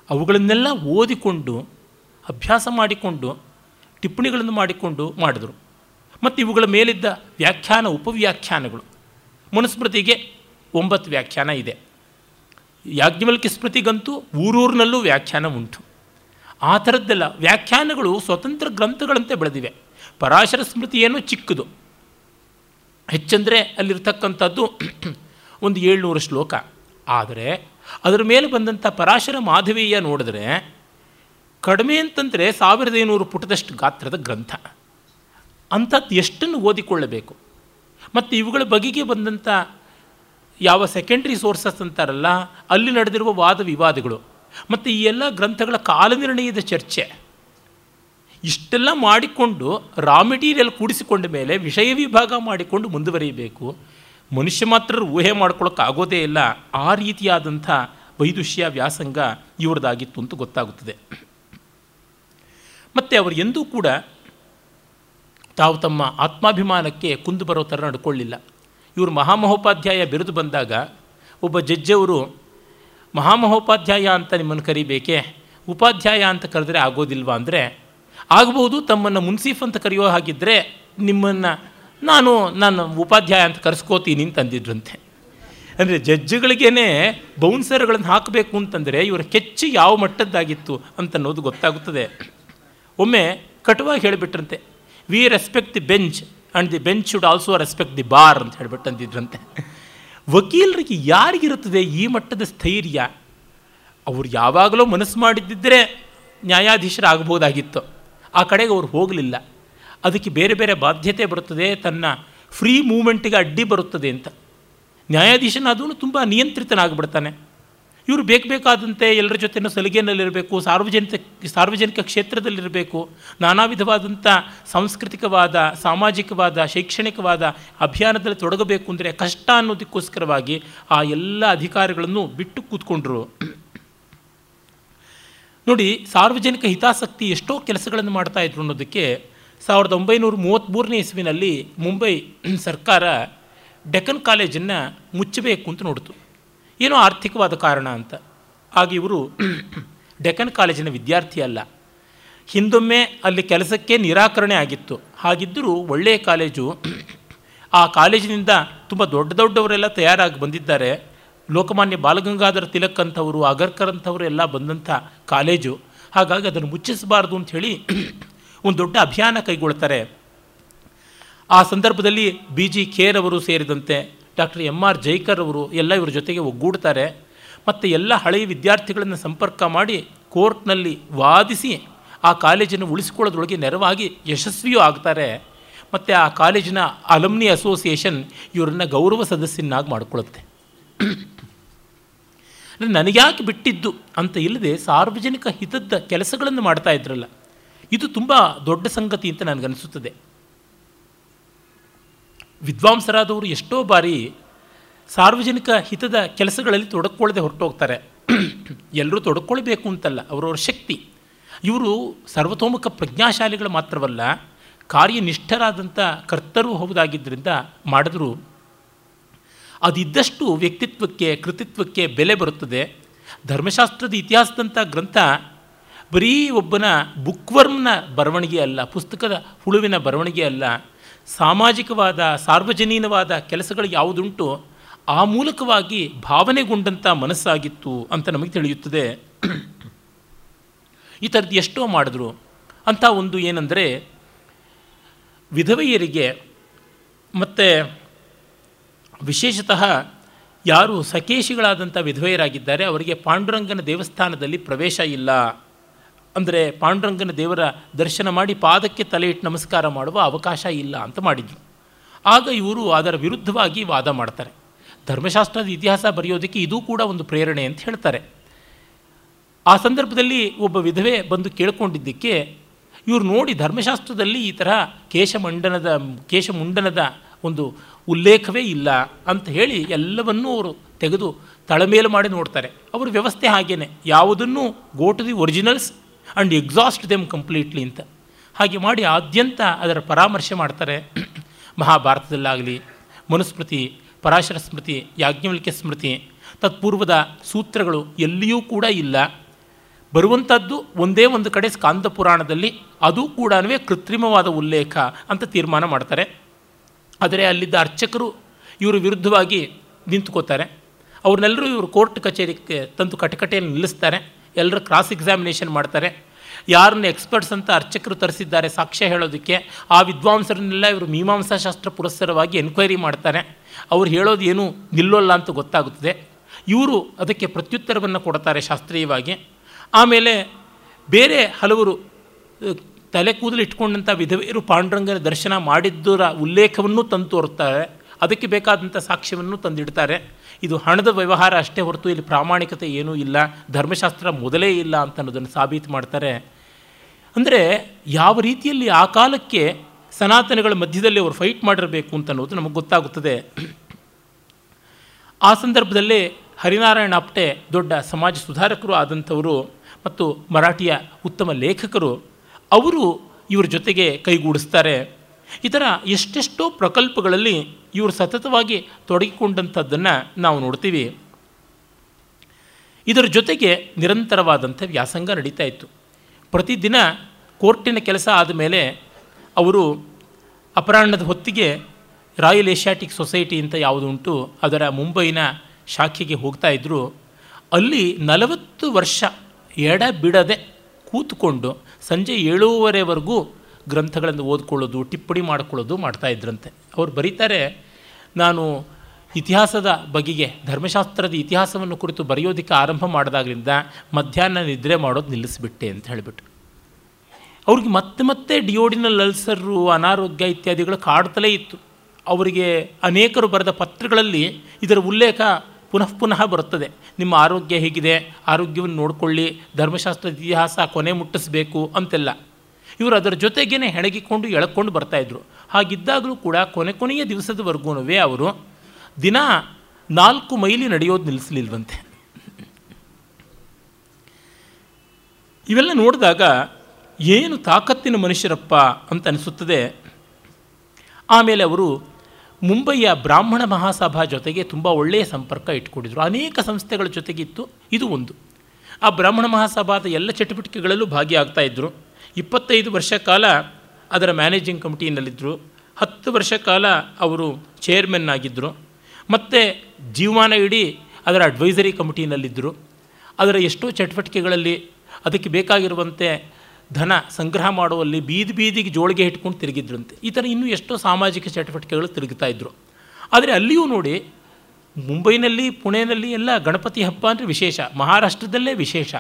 [SPEAKER 2] ಅವುಗಳನ್ನೆಲ್ಲ ಓದಿಕೊಂಡು, ಅಭ್ಯಾಸ ಮಾಡಿಕೊಂಡು, ಟಿಪ್ಪಣಿಗಳನ್ನು ಮಾಡಿಕೊಂಡು ಮಾಡಿದರು. ಮತ್ತು ಇವುಗಳ ಮೇಲಿದ್ದ ವ್ಯಾಖ್ಯಾನ, ಉಪವ್ಯಾಖ್ಯಾನಗಳು. ಮನುಸ್ಮೃತಿಗೆ ಒಂಬತ್ತು ವ್ಯಾಖ್ಯಾನ ಇದೆ. ಯಾಜ್ಞವಲ್ಕಿ ಸ್ಮೃತಿಗಂತೂ ಊರೂರಿನಲ್ಲೂ ವ್ಯಾಖ್ಯಾನ ಉಂಟು. ಆ ಥರದ್ದೆಲ್ಲ ವ್ಯಾಖ್ಯಾನಗಳು ಸ್ವತಂತ್ರ ಗ್ರಂಥಗಳಂತೆ ಬೆಳೆದಿವೆ. ಪರಾಶರ ಸ್ಮೃತಿ ಚಿಕ್ಕದು. ಹೆಚ್ಚಂದರೆ ಅಲ್ಲಿರ್ತಕ್ಕಂಥದ್ದು ಒಂದು ಏಳ್ನೂರು ಶ್ಲೋಕ. ಆದರೆ ಅದರ ಮೇಲೆ ಬಂದಂಥ ಪರಾಶರ ಮಾಧವೀಯ ನೋಡಿದ್ರೆ ಕಡಿಮೆ ಅಂತಂದರೆ ಸಾವಿರದ ಐನೂರು ಪುಟದಷ್ಟು ಗಾತ್ರದ ಗ್ರಂಥ. ಅಂಥದ್ದು ಎಷ್ಟನ್ನು ಓದಿಕೊಳ್ಳಬೇಕು? ಮತ್ತು ಇವುಗಳ ಬಗೆಗೆ ಬಂದಂಥ ಯಾವ ಸೆಕೆಂಡ್ರಿ ಸೋರ್ಸಸ್ ಅಂತಾರಲ್ಲ, ಅಲ್ಲಿ ನಡೆದಿರುವ ವಾದ ವಿವಾದಗಳು, ಮತ್ತು ಈ ಎಲ್ಲ ಗ್ರಂಥಗಳ ಕಾಲನಿರ್ಣಯದ ಚರ್ಚೆ. ಇಷ್ಟೆಲ್ಲ ಮಾಡಿಕೊಂಡು ರಾ ಮೆಟೀರಿಯಲ್ ಕೂಡಿಸಿಕೊಂಡ ಮೇಲೆ ವಿಷಯ ವಿಭಾಗ ಮಾಡಿಕೊಂಡು ಮುಂದುವರಿಯಬೇಕು. ಮನುಷ್ಯ ಮಾತ್ರ ಊಹೆ ಮಾಡ್ಕೊಳ್ಳೋಕ್ಕಾಗೋದೇ ಇಲ್ಲ, ಆ ರೀತಿಯಾದಂಥ ವೈದುಷ್ಯ ವ್ಯಾಸಂಗ ಇವ್ರದ್ದಾಗಿತ್ತು ಅಂತ ಗೊತ್ತಾಗುತ್ತದೆ. ಮತ್ತು ಅವರು ಎಂದೂ ಕೂಡ ತಾವು ತಮ್ಮ ಆತ್ಮಾಭಿಮಾನಕ್ಕೆ ಕುಂದು ಬರೋ ಥರ ನಡ್ಕೊಳ್ಳಿಲ್ಲ. ಇವರು ಮಹಾಮಹೋಪಾಧ್ಯಾಯ ಬಿರುದು ಬಂದಾಗ ಒಬ್ಬ ಜಡ್ಜವರು ಮಹಾಮಹೋಪಾಧ್ಯಾಯ ಅಂತ ನಿಮ್ಮನ್ನು ಕರಿಬೇಕೆ? ಉಪಾಧ್ಯಾಯ ಅಂತ ಕರೆದ್ರೆ ಆಗೋದಿಲ್ವಾ? ಅಂದರೆ ಆಗಬಹುದು ತಮ್ಮನ್ನು ಮುನ್ಸೀಫ್ ಅಂತ ಕರೆಯೋ ಹಾಗಿದ್ದರೆ ನಿಮ್ಮನ್ನು ನಾನು ನನ್ನ ಉಪಾಧ್ಯಾಯ ಅಂತ ಕರೆಸ್ಕೋತೀನಿ ಅಂತಂದಿದ್ರಂತೆ ಅಂದರೆ ಜಡ್ಜ್ಗಳಿಗೇ ಬೌನ್ಸರ್ಗಳನ್ನು ಹಾಕಬೇಕು ಅಂತಂದರೆ ಇವರ ಕೆಚ್ಚಿ ಯಾವ ಮಟ್ಟದ್ದಾಗಿತ್ತು ಅಂತನ್ನೋದು ಗೊತ್ತಾಗುತ್ತದೆ. ಒಮ್ಮೆ ಕಟುವಾಗಿ ಹೇಳಿಬಿಟ್ರಂತೆ we respect the bench and the bench should also respect the bar ಅಂತ ಹೇಳ್ಬಿಟ್ಟು ಅಂದಿದ್ರಂತೆ. ವಕೀಲರಿಗೆ ಯಾರಿಗಿರುತ್ತದೆ ಈ ಮಟ್ಟದ ಸ್ಥೈರ್ಯ? ಅವರು ಯಾವಾಗಲೂ ಮನಸ್ಸು ಮಾಡಿದ್ದಿದ್ದರೆ ನ್ಯಾಯಾಧೀಶರಾಗಬಹುದಾಗಿತ್ತು. ಆ ಕಡೆಗೆ ಅವ್ರು ಹೋಗಲಿಲ್ಲ. ಅದಕ್ಕೆ ಬೇರೆ ಬೇರೆ ಬಾಧ್ಯತೆ ಬರುತ್ತದೆ, ತನ್ನ ಫ್ರೀ ಮೂಮೆಂಟಿಗೆ ಅಡ್ಡಿ ಬರುತ್ತದೆ ಅಂತ. ನ್ಯಾಯಾಧೀಶನಾದೂ ತುಂಬ ನಿಯಂತ್ರಿತನಾಗ್ಬಿಡ್ತಾನೆ. ಇವರು ಬೇಕು ಬೇಕಾದಂತೆ ಎಲ್ಲರ ಜೊತೆನೂ ಸಲಿಗೆಯಲ್ಲಿರಬೇಕು ಸಾರ್ವಜನಿಕ ಸಾರ್ವಜನಿಕ ಕ್ಷೇತ್ರದಲ್ಲಿರಬೇಕು ನಾನಾ ವಿಧವಾದಂಥ ಸಾಂಸ್ಕೃತಿಕವಾದ, ಸಾಮಾಜಿಕವಾದ, ಶೈಕ್ಷಣಿಕವಾದ ಅಭಿಯಾನದಲ್ಲಿ ತೊಡಗಬೇಕು ಅಂದರೆ ಕಷ್ಟ ಅನ್ನೋದಕ್ಕೋಸ್ಕರವಾಗಿ ಆ ಎಲ್ಲ ಅಧಿಕಾರಿಗಳನ್ನು ಬಿಟ್ಟು ಕೂತ್ಕೊಂಡ್ರು. ನೋಡಿ, ಸಾರ್ವಜನಿಕ ಹಿತಾಸಕ್ತಿ ಎಷ್ಟೋ ಕೆಲಸಗಳನ್ನು ಮಾಡ್ತಾಯಿದ್ರು ಅನ್ನೋದಕ್ಕೆ ಸಾವಿರದ ಒಂಬೈನೂರ ಮೂವತ್ತ್ಮೂರನೇ ಇಸ್ವಿನಲ್ಲಿ ಮುಂಬೈ ಸರ್ಕಾರ ಡೆಕ್ಕನ್ ಕಾಲೇಜನ್ನು ಮುಚ್ಚಬೇಕು ಅಂತ ನೋಡಿತು. ಏನೋ ಆರ್ಥಿಕವಾದ ಕಾರಣ ಅಂತ. ಆಗ ಇವರು ಡೆಕ್ಕನ್ ಕಾಲೇಜಿನ ವಿದ್ಯಾರ್ಥಿ ಅಲ್ಲ. ಹಿಂದೊಮ್ಮೆ ಅಲ್ಲಿ ಕೆಲಸಕ್ಕೆ ನಿರಾಕರಣೆ ಆಗಿತ್ತು. ಹಾಗಿದ್ದರೂ ಒಳ್ಳೆಯ ಕಾಲೇಜು, ಆ ಕಾಲೇಜಿನಿಂದ ತುಂಬ ದೊಡ್ಡ ದೊಡ್ಡವರೆಲ್ಲ ತಯಾರಾಗಿ ಬಂದಿದ್ದಾರೆ. ಲೋಕಮಾನ್ಯ ಬಾಲಗಂಗಾಧರ ತಿಲಕ್ ಅಂಥವರು ಅಗರ್ಕರ್ ಅಂಥವರು ಎಲ್ಲ ಬಂದಂಥ ಕಾಲೇಜು. ಹಾಗಾಗಿ ಅದನ್ನು ಮುಚ್ಚಿಸಬಾರ್ದು ಅಂಥೇಳಿ ಒಂದು ದೊಡ್ಡ ಅಭಿಯಾನ ಕೈಗೊಳ್ತಾರೆ. ಆ ಸಂದರ್ಭದಲ್ಲಿ ಬಿ ಜಿ ಖೇರ್ ಅವರು ಸೇರಿದಂತೆ ಡಾಕ್ಟರ್ ಎಂ ಆರ್ ಜೈಕರ್ ಅವರು ಎಲ್ಲ ಇವರ ಜೊತೆಗೆ ಒಗ್ಗೂಡ್ತಾರೆ. ಮತ್ತು ಎಲ್ಲ ಹಳೆಯ ವಿದ್ಯಾರ್ಥಿಗಳನ್ನು ಸಂಪರ್ಕ ಮಾಡಿ ಕೋರ್ಟ್ನಲ್ಲಿ ವಾದಿಸಿ ಆ ಕಾಲೇಜನ್ನು ಉಳಿಸಿಕೊಳ್ಳೋದ್ರೊಳಗೆ ನೆರವಾಗಿ ಯಶಸ್ವಿಯೂ ಆಗ್ತಾರೆ. ಮತ್ತು ಆ ಕಾಲೇಜಿನ ಅಲಮ್ನಿ ಅಸೋಸಿಯೇಷನ್ ಇವರನ್ನು ಗೌರವ ಸದಸ್ಯನಾಗಿ ಮಾಡಿಕೊಳ್ಳುತ್ತೆ. ನನಗ್ಯಾಕೆ ಬಿಟ್ಟಿದ್ದು ಅಂತ ಇಲ್ಲದೆ ಸಾರ್ವಜನಿಕ ಹಿತದ ಕೆಲಸಗಳನ್ನು ಮಾಡ್ತಾ ಇದು ತುಂಬ ದೊಡ್ಡ ಸಂಗತಿ ಅಂತ ನನಗನ್ನಿಸುತ್ತದೆ ವಿದ್ವಾಂಸರಾದವರು ಎಷ್ಟೋ ಬಾರಿ ಸಾರ್ವಜನಿಕ ಹಿತದ ಕೆಲಸಗಳಲ್ಲಿ ತೊಡಕೊಳ್ಳದೆ ಹೊರಟೋಗ್ತಾರೆ. ಎಲ್ಲರೂ ತೊಡಕೊಳ್ಬೇಕು ಅಂತಲ್ಲ, ಅವರವ್ರ ಶಕ್ತಿ. ಇವರು ಸರ್ವತೋಮುಖ ಪ್ರಜ್ಞಾಶಾಲಿಗಳು ಮಾತ್ರವಲ್ಲ ಕಾರ್ಯನಿಷ್ಠರಾದಂಥ ಕರ್ತರೂ ಹೌದಾಗಿದ್ದರಿಂದ ಮಾಡಿದ್ರು. ಅದಿದ್ದಷ್ಟು ವ್ಯಕ್ತಿತ್ವಕ್ಕೆ, ಕೃತಿತ್ವಕ್ಕೆ ಬೆಲೆ ಬರುತ್ತದೆ. ಧರ್ಮಶಾಸ್ತ್ರದ ಇತಿಹಾಸದಂಥ ಗ್ರಂಥ ಬರೀ ಒಬ್ಬನ ಬುಕ್ವರ್ಮ್ನ ಬರವಣಿಗೆ ಅಲ್ಲ, ಪುಸ್ತಕದ ಹುಳುವಿನ ಬರವಣಿಗೆ ಅಲ್ಲ, ಸಾಮಾಜಿಕವಾದ, ಸಾರ್ವಜನೀನವಾದ ಕೆಲಸಗಳು ಯಾವುದುಂಟು, ಆ ಮೂಲಕವಾಗಿ ಭಾವನೆಗೊಂಡಂಥ ಮನಸ್ಸಾಗಿತ್ತು ಅಂತ ನಮಗೆ ತಿಳಿಯುತ್ತದೆ. ಈ ಥರದ್ದು ಎಷ್ಟೋ ಮಾಡಿದ್ರು. ಅಂಥ ಒಂದು ಏನಂದರೆ, ವಿಧವೆಯರಿಗೆ ಮತ್ತು ವಿಶೇಷತಃ ಯಾರು ಸಕೇಶಿಗಳಾದಂಥ ವಿಧವೆಯರಾಗಿದ್ದಾರೆ, ಅವರಿಗೆ ಪಾಂಡುರಂಗನ ದೇವಸ್ಥಾನದಲ್ಲಿ ಪ್ರವೇಶ ಇಲ್ಲ. ಅಂದರೆ ಪಾಂಡುರಂಗನ ದೇವರ ದರ್ಶನ ಮಾಡಿ ಪಾದಕ್ಕೆ ತಲೆ ಇಟ್ಟು ನಮಸ್ಕಾರ ಮಾಡುವ ಅವಕಾಶ ಇಲ್ಲ ಅಂತ ಮಾಡಿದರು. ಆಗ ಇವರು ಅದರ ವಿರುದ್ಧವಾಗಿ ವಾದ ಮಾಡ್ತಾರೆ. ಧರ್ಮಶಾಸ್ತ್ರದ ಇತಿಹಾಸ ಬರೆಯೋದಕ್ಕೆ ಇದೂ ಕೂಡ ಒಂದು ಪ್ರೇರಣೆ ಅಂತ ಹೇಳ್ತಾರೆ. ಆ ಸಂದರ್ಭದಲ್ಲಿ ಒಬ್ಬ ವಿಧವೆ ಬಂದು ಕೇಳ್ಕೊಂಡಿದ್ದಕ್ಕೆ ಇವರು ನೋಡಿ ಧರ್ಮಶಾಸ್ತ್ರದಲ್ಲಿ ಈ ಥರ ಕೇಶಮಂಡನದ, ಕೇಶಮುಂಡನದ ಒಂದು ಉಲ್ಲೇಖವೇ ಇಲ್ಲ ಅಂತ ಹೇಳಿ ಎಲ್ಲವನ್ನೂ ಅವರು ತೆಗೆದು ತಳಮೇಲು ಮಾಡಿ ನೋಡ್ತಾರೆ. ಅವ್ರ ವ್ಯವಸ್ಥೆ ಹಾಗೇನೆ. ಯಾವುದನ್ನು go to originals and exhaust them completely ಅಂತ. ಹಾಗೆ ಮಾಡಿ ಆದ್ಯಂತ ಅದರ ಪರಾಮರ್ಶೆ ಮಾಡ್ತಾರೆ. ಮಹಾಭಾರತದಲ್ಲಾಗಲಿ, ಮನುಸ್ಮೃತಿ, ಪರಾಶರ ಸ್ಮೃತಿ, ಯಾಜ್ಞವಲ್ಕ್ಯ ಸ್ಮೃತಿ, ತತ್ಪೂರ್ವದ ಸೂತ್ರಗಳು ಎಲ್ಲಿಯೂ ಕೂಡ ಇಲ್ಲ. ಬರುವಂಥದ್ದು ಒಂದೇ ಒಂದು ಕಡೆ ಸ್ಕಾಂದ ಪುರಾಣದಲ್ಲಿ ಅದು ಕೂಡ ಕೃತ್ರಿಮವಾದ ಉಲ್ಲೇಖ ಅಂತ ತೀರ್ಮಾನ ಮಾಡ್ತಾರೆ. ಆದರೆ ಅಲ್ಲಿದ್ದ ಅರ್ಚಕರು ಇವರು ವಿರುದ್ಧವಾಗಿ ನಿಂತ್ಕೋತಾರೆ. ಅವ್ರನ್ನೆಲ್ಲರೂ ಇವರು ಕೋರ್ಟ್ ಕಚೇರಿಗೆ ತಂದು ಕಟಕಟೆಯಲ್ಲಿ ನಿಲ್ಲಿಸ್ತಾರೆ. ಎಲ್ಲರೂ ಕ್ರಾಸ್ ಎಕ್ಸಾಮಿನೇಷನ್ ಮಾಡ್ತಾರೆ. ಯಾರನ್ನ ಎಕ್ಸ್ಪರ್ಟ್ಸ್ ಅಂತ ಅರ್ಚಕರು ತರಿಸಿದ್ದಾರೆ, ಸಾಕ್ಷ್ಯ ಹೇಳೋದಕ್ಕೆ, ಆ ವಿದ್ವಾಂಸರನ್ನೆಲ್ಲ ಇವರು ಮೀಮಾಂಸಾ ಶಾಸ್ತ್ರ ಪುರಸ್ಸರವಾಗಿ ಎನ್ಕ್ವೈರಿ ಮಾಡ್ತಾರೆ. ಅವ್ರು ಹೇಳೋದು ಏನೂ ನಿಲ್ಲೋಲ್ಲ ಅಂತ ಗೊತ್ತಾಗುತ್ತದೆ. ಇವರು ಅದಕ್ಕೆ ಪ್ರತ್ಯುತ್ತರವನ್ನು ಕೊಡ್ತಾರೆ ಶಾಸ್ತ್ರೀಯವಾಗಿ. ಆಮೇಲೆ ಬೇರೆ ಹಲವರು ತಲೆ ಕೂದಲು ಇಟ್ಕೊಂಡಂಥ ವಿಧವೆಯರು ಪಾಂಡುರಂಗನ ದರ್ಶನ ಮಾಡಿದ್ದರ ಉಲ್ಲೇಖವನ್ನು ತಂದು ತೋರುತ್ತಾರೆ. ಅದಕ್ಕೆ ಬೇಕಾದಂಥ ಸಾಕ್ಷ್ಯವನ್ನು ತಂದಿಡ್ತಾರೆ. ಇದು ಹಣದ ವ್ಯವಹಾರ ಅಷ್ಟೇ ಹೊರತು ಇಲ್ಲಿ ಪ್ರಾಮಾಣಿಕತೆ ಏನೂ ಇಲ್ಲ, ಧರ್ಮಶಾಸ್ತ್ರ ಮೊದಲೇ ಇಲ್ಲ ಅಂತ ಅನ್ನೋದನ್ನು ಸಾಬೀತು ಮಾಡ್ತಾರೆ. ಅಂದರೆ ಯಾವ ರೀತಿಯಲ್ಲಿ ಆ ಕಾಲಕ್ಕೆ ಸನಾತನಗಳ ಮಧ್ಯದಲ್ಲಿ ಅವರು ಫೈಟ್ ಮಾಡಿರಬೇಕು ಅಂತ ಅನ್ನೋದು ನಮಗೆ ಗೊತ್ತಾಗುತ್ತದೆ. ಆ ಸಂದರ್ಭದಲ್ಲಿ ಹರಿನಾರಾಯಣ ಅಪ್ಟೆ ದೊಡ್ಡ ಸಮಾಜ ಸುಧಾರಕರು ಆದಂಥವರು ಮತ್ತು ಮರಾಠಿಯ ಉತ್ತಮ ಲೇಖಕರು, ಅವರು ಇವ್ರ ಜೊತೆಗೆ ಕೈಗೂಡಿಸ್ತಾರೆ. ಈ ಥರ ಎಷ್ಟೆಷ್ಟೋ ಪ್ರಕಲ್ಪಗಳಲ್ಲಿ ಇವರು ಸತತವಾಗಿ ತೊಡಗಿಕೊಂಡಂಥದ್ದನ್ನು ನಾವು ನೋಡ್ತೀವಿ. ಇದರ ಜೊತೆಗೆ ನಿರಂತರವಾದಂಥ ವ್ಯಾಸಂಗ ನಡೀತಾ ಇತ್ತು. ಪ್ರತಿದಿನ ಕೋರ್ಟಿನ ಕೆಲಸ ಆದಮೇಲೆ ಅವರು ಅಪರಾಹ್ನದ ಹೊತ್ತಿಗೆ ರಾಯಲ್ ಏಷ್ಯಾಟಿಕ್ ಸೊಸೈಟಿ ಅಂತ ಯಾವುದು ಉಂಟು, ಅದರ ಮುಂಬೈನ ಶಾಖೆಗೆ ಹೋಗ್ತಾ ಇದ್ದರು ಅಲ್ಲಿ ನಲವತ್ತು ವರ್ಷ ಎಡ ಬಿಡದೆ ಕೂತ್ಕೊಂಡು ಸಂಜೆ ಏಳೂವರೆವರೆಗೂ ಗ್ರಂಥಗಳನ್ನು ಓದ್ಕೊಳ್ಳೋದು, ಟಿಪ್ಪಣಿ ಮಾಡ್ಕೊಳ್ಳೋದು ಮಾಡ್ತಾ ಇದ್ರಂತೆ. ಅವ್ರು ಬರೀತಾರೆ, ನಾನು ಇತಿಹಾಸದ ಬಗೆಗೆ, ಧರ್ಮಶಾಸ್ತ್ರದ ಇತಿಹಾಸವನ್ನು ಕುರಿತು ಬರೆಯೋದಕ್ಕೆ ಆರಂಭ ಮಾಡಿದಾಗಲಿಂದ ಮಧ್ಯಾಹ್ನ ನಿದ್ರೆ ಮಾಡೋದು ನಿಲ್ಲಿಸಿಬಿಟ್ಟೆ ಅಂತ ಹೇಳಿಬಿಟ್ಟು ಅವ್ರಿಗೆ ಮತ್ತೆ ಮತ್ತೆ ಡಿಯೋಡಿನಲ್ ಅಲ್ಸರು, ಅನಾರೋಗ್ಯ ಇತ್ಯಾದಿಗಳು ಕಾಡ್ತಲೇ ಇತ್ತು. ಅವರಿಗೆ ಅನೇಕರು ಬರೆದ ಪತ್ರಗಳಲ್ಲಿ ಇದರ ಉಲ್ಲೇಖ ಪುನಃ ಪುನಃ ಬರುತ್ತದೆ. ನಿಮ್ಮ ಆರೋಗ್ಯ ಹೇಗಿದೆ, ಆರೋಗ್ಯವನ್ನು ನೋಡಿಕೊಳ್ಳಿ, ಧರ್ಮಶಾಸ್ತ್ರದ ಇತಿಹಾಸ ಕೊನೆ ಮುಟ್ಟಿಸಬೇಕು ಅಂತೆಲ್ಲ. ಇವರು ಅದರ ಜೊತೆಗೇ ಹೆಣಗಿಕೊಂಡು ಎಳ್ಕೊಂಡು ಬರ್ತಾಯಿದ್ರು ಹಾಗಿದ್ದಾಗಲೂ ಕೂಡ ಕೊನೆ ಕೊನೆಯ ದಿವಸದವರೆಗೂ ಅವರು ದಿನ ನಾಲ್ಕು ಮೈಲಿ ನಡೆಯೋದು ನಿಲ್ಲಿಸಲಿಲ್ವಂತೆ ಇವೆಲ್ಲ ನೋಡಿದಾಗ ಏನು ತಾಕತ್ತಿನ ಮನುಷ್ಯರಪ್ಪ ಅಂತ ಅನಿಸುತ್ತದೆ. ಆಮೇಲೆ ಅವರು ಮುಂಬಯಿಯ ಬ್ರಾಹ್ಮಣ ಮಹಾಸಭಾ ಜೊತೆಗೆ ತುಂಬ ಒಳ್ಳೆಯ ಸಂಪರ್ಕ ಇಟ್ಕೊಂಡಿದ್ರು. ಅನೇಕ ಸಂಸ್ಥೆಗಳ ಜೊತೆಗಿತ್ತು. ಇದು ಒಂದು. ಆ ಬ್ರಾಹ್ಮಣ ಮಹಾಸಭಾದ ಎಲ್ಲ ಚಟುವಟಿಕೆಗಳಲ್ಲೂ ಭಾಗಿಯಾಗ್ತಾ ಇದ್ದರು ಇಪ್ಪತ್ತೈದು ವರ್ಷ ಕಾಲ ಅದರ ಮ್ಯಾನೇಜಿಂಗ್ ಕಮಿಟಿನಲ್ಲಿದ್ದರು ಹತ್ತು ವರ್ಷ ಕಾಲ ಅವರು ಚೇರ್ಮನ್ ಆಗಿದ್ದರು ಮತ್ತು ಜೀವಮಾನ ಇಡೀ ಅದರ ಅಡ್ವೈಸರಿ ಕಮಿಟಿನಲ್ಲಿದ್ದರು ಅದರ ಎಷ್ಟೋ ಚಟುವಟಿಕೆಗಳಲ್ಲಿ ಅದಕ್ಕೆ ಬೇಕಾಗಿರುವಂತೆ ಧನ ಸಂಗ್ರಹ ಮಾಡುವಲ್ಲಿ ಬೀದಿ ಬೀದಿಗೆ ಜೋಳಿಗೆ ಇಟ್ಕೊಂಡು ತಿರುಗಿದ್ರಂತೆ. ಈ ಥರ ಇನ್ನೂ ಎಷ್ಟೋ ಸಾಮಾಜಿಕ ಚಟುವಟಿಕೆಗಳು ತಿರುಗ್ತಾ ಇದ್ದರು ಆದರೆ ಅಲ್ಲಿಯೂ ನೋಡಿ, ಮುಂಬೈನಲ್ಲಿ ಪುಣೆಯಲ್ಲಿ ಎಲ್ಲ ಗಣಪತಿ ಹಬ್ಬ ಅಂದರೆ ವಿಶೇಷ. ಮಹಾರಾಷ್ಟ್ರದಲ್ಲೇ ವಿಶೇಷ.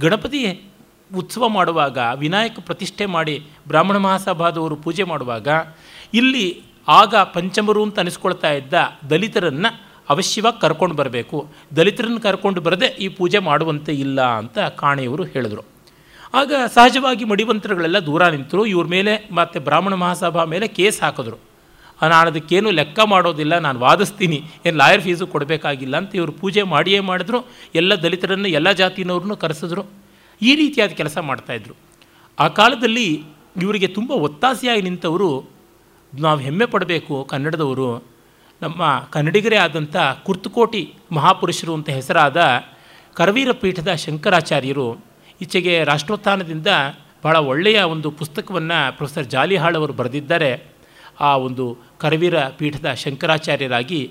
[SPEAKER 2] ಗಣಪತಿ ಉತ್ಸವ ಮಾಡುವಾಗ, ವಿನಾಯಕ ಪ್ರತಿಷ್ಠೆ ಮಾಡಿ ಬ್ರಾಹ್ಮಣ ಮಹಾಸಭಾದವರು ಪೂಜೆ ಮಾಡುವಾಗ, ಇಲ್ಲಿ ಆಗ ಪಂಚಮರು ಅಂತ ಅನಿಸ್ಕೊಳ್ತಾ ಇದ್ದ ದಲಿತರನ್ನು ಅವಶ್ಯವಾಗಿ ಕರ್ಕೊಂಡು ಬರಬೇಕು. ದಲಿತರನ್ನು ಕರ್ಕೊಂಡು ಬರದೆ ಈ ಪೂಜೆ ಮಾಡುವಂತೆ ಇಲ್ಲ ಅಂತ ಕಾಣೆಯವರು ಹೇಳಿದರು. ಆಗ ಸಹಜವಾಗಿ ಮಡಿವಂತರುಗಳೆಲ್ಲ ದೂರ ನಿಂತರು. ಇವ್ರ ಮೇಲೆ ಮತ್ತು ಬ್ರಾಹ್ಮಣ ಮಹಾಸಭಾ ಮೇಲೆ ಕೇಸ್ ಹಾಕಿದ್ರು. ನಾನು ಅದಕ್ಕೇನು ಲೆಕ್ಕ ಮಾಡೋದಿಲ್ಲ, ನಾನು ವಾದಿಸ್ತೀನಿ, ಏನು ಲಾಯರ್ ಫೀಸು ಕೊಡಬೇಕಾಗಿಲ್ಲ ಅಂತ ಇವರು ಪೂಜೆ ಮಾಡಿಯೇ ಮಾಡಿದ್ರು. ಎಲ್ಲ ದಲಿತರನ್ನು, ಎಲ್ಲ ಜಾತಿನವ್ರನ್ನೂ ಕರೆಸಿದ್ರು. ಈ ರೀತಿಯಾದ ಕೆಲಸ ಮಾಡ್ತಾಯಿದ್ರು ಆ ಕಾಲದಲ್ಲಿ ಇವರಿಗೆ ತುಂಬ ಒತ್ತಾಸೆಯಾಗಿ ನಿಂತವರು, ನಾವು ಹೆಮ್ಮೆ ಪಡಬೇಕು ಕನ್ನಡದವರು, ನಮ್ಮ ಕನ್ನಡಿಗರೇ ಆದಂಥ ಕುರ್ತುಕೋಟಿ ಮಹಾಪುರುಷರು ಅಂತ ಹೆಸರಾದ ಕರವೀರ ಪೀಠದ ಶಂಕರಾಚಾರ್ಯರು ಈಚೆಗೆ ರಾಷ್ಟ್ರೋತ್ಥಾನದಿಂದ ಭಾಳ ಒಳ್ಳೆಯ ಒಂದು ಪುಸ್ತಕವನ್ನು ಪ್ರೊಫೆಸರ್ ಜಾಲಿಹಾಳ್ ಅವರು ಬರೆದಿದ್ದಾರೆ. ಆ ಒಂದು ಕರವೀರ ಪೀಠದ ಶಂಕರಾಚಾರ್ಯರಾಗಿ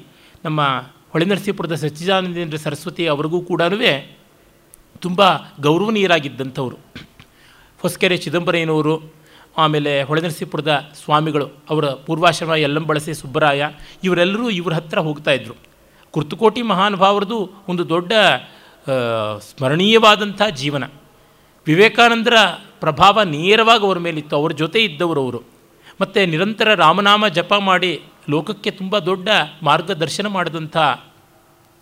[SPEAKER 2] ನಮ್ಮ ಹೊಳೆನರಸೀಪುರದ ಸಚ್ಚಿದಾನಂದೇಂದ್ರ ಸರಸ್ವತಿ ಅವರಿಗೂ ಕೂಡ ತುಂಬ ಗೌರವನೀಯರಾಗಿದ್ದಂಥವರು. ಹೊಸಕೆರೆ ಚಿದಂಬರಯ್ಯನವರು, ಆಮೇಲೆ ಹೊಳೆನರಸೀಪುರದ ಸ್ವಾಮಿಗಳು, ಅವರ ಪೂರ್ವಾಶ್ರಮ ಯಲ್ಲಂಬಳಸೆ ಸುಬ್ಬರಾಯ, ಇವರೆಲ್ಲರೂ ಇವ್ರ ಹತ್ರ ಹೋಗ್ತಾಯಿದ್ರು ಕುರ್ತುಕೋಟಿ ಮಹಾನುಭಾವರದು ಒಂದು ದೊಡ್ಡ ಸ್ಮರಣೀಯವಾದಂಥ ಜೀವನ. ವಿವೇಕಾನಂದರ ಪ್ರಭಾವ ನೇರವಾಗಿ ಅವರ ಮೇಲಿತ್ತು. ಅವ್ರ ಜೊತೆ ಇದ್ದವರು ಅವರು. ಮತ್ತು ನಿರಂತರ ರಾಮನಾಮ ಜಪ ಮಾಡಿ ಲೋಕಕ್ಕೆ ತುಂಬ ದೊಡ್ಡ ಮಾರ್ಗದರ್ಶನ ಮಾಡಿದಂಥ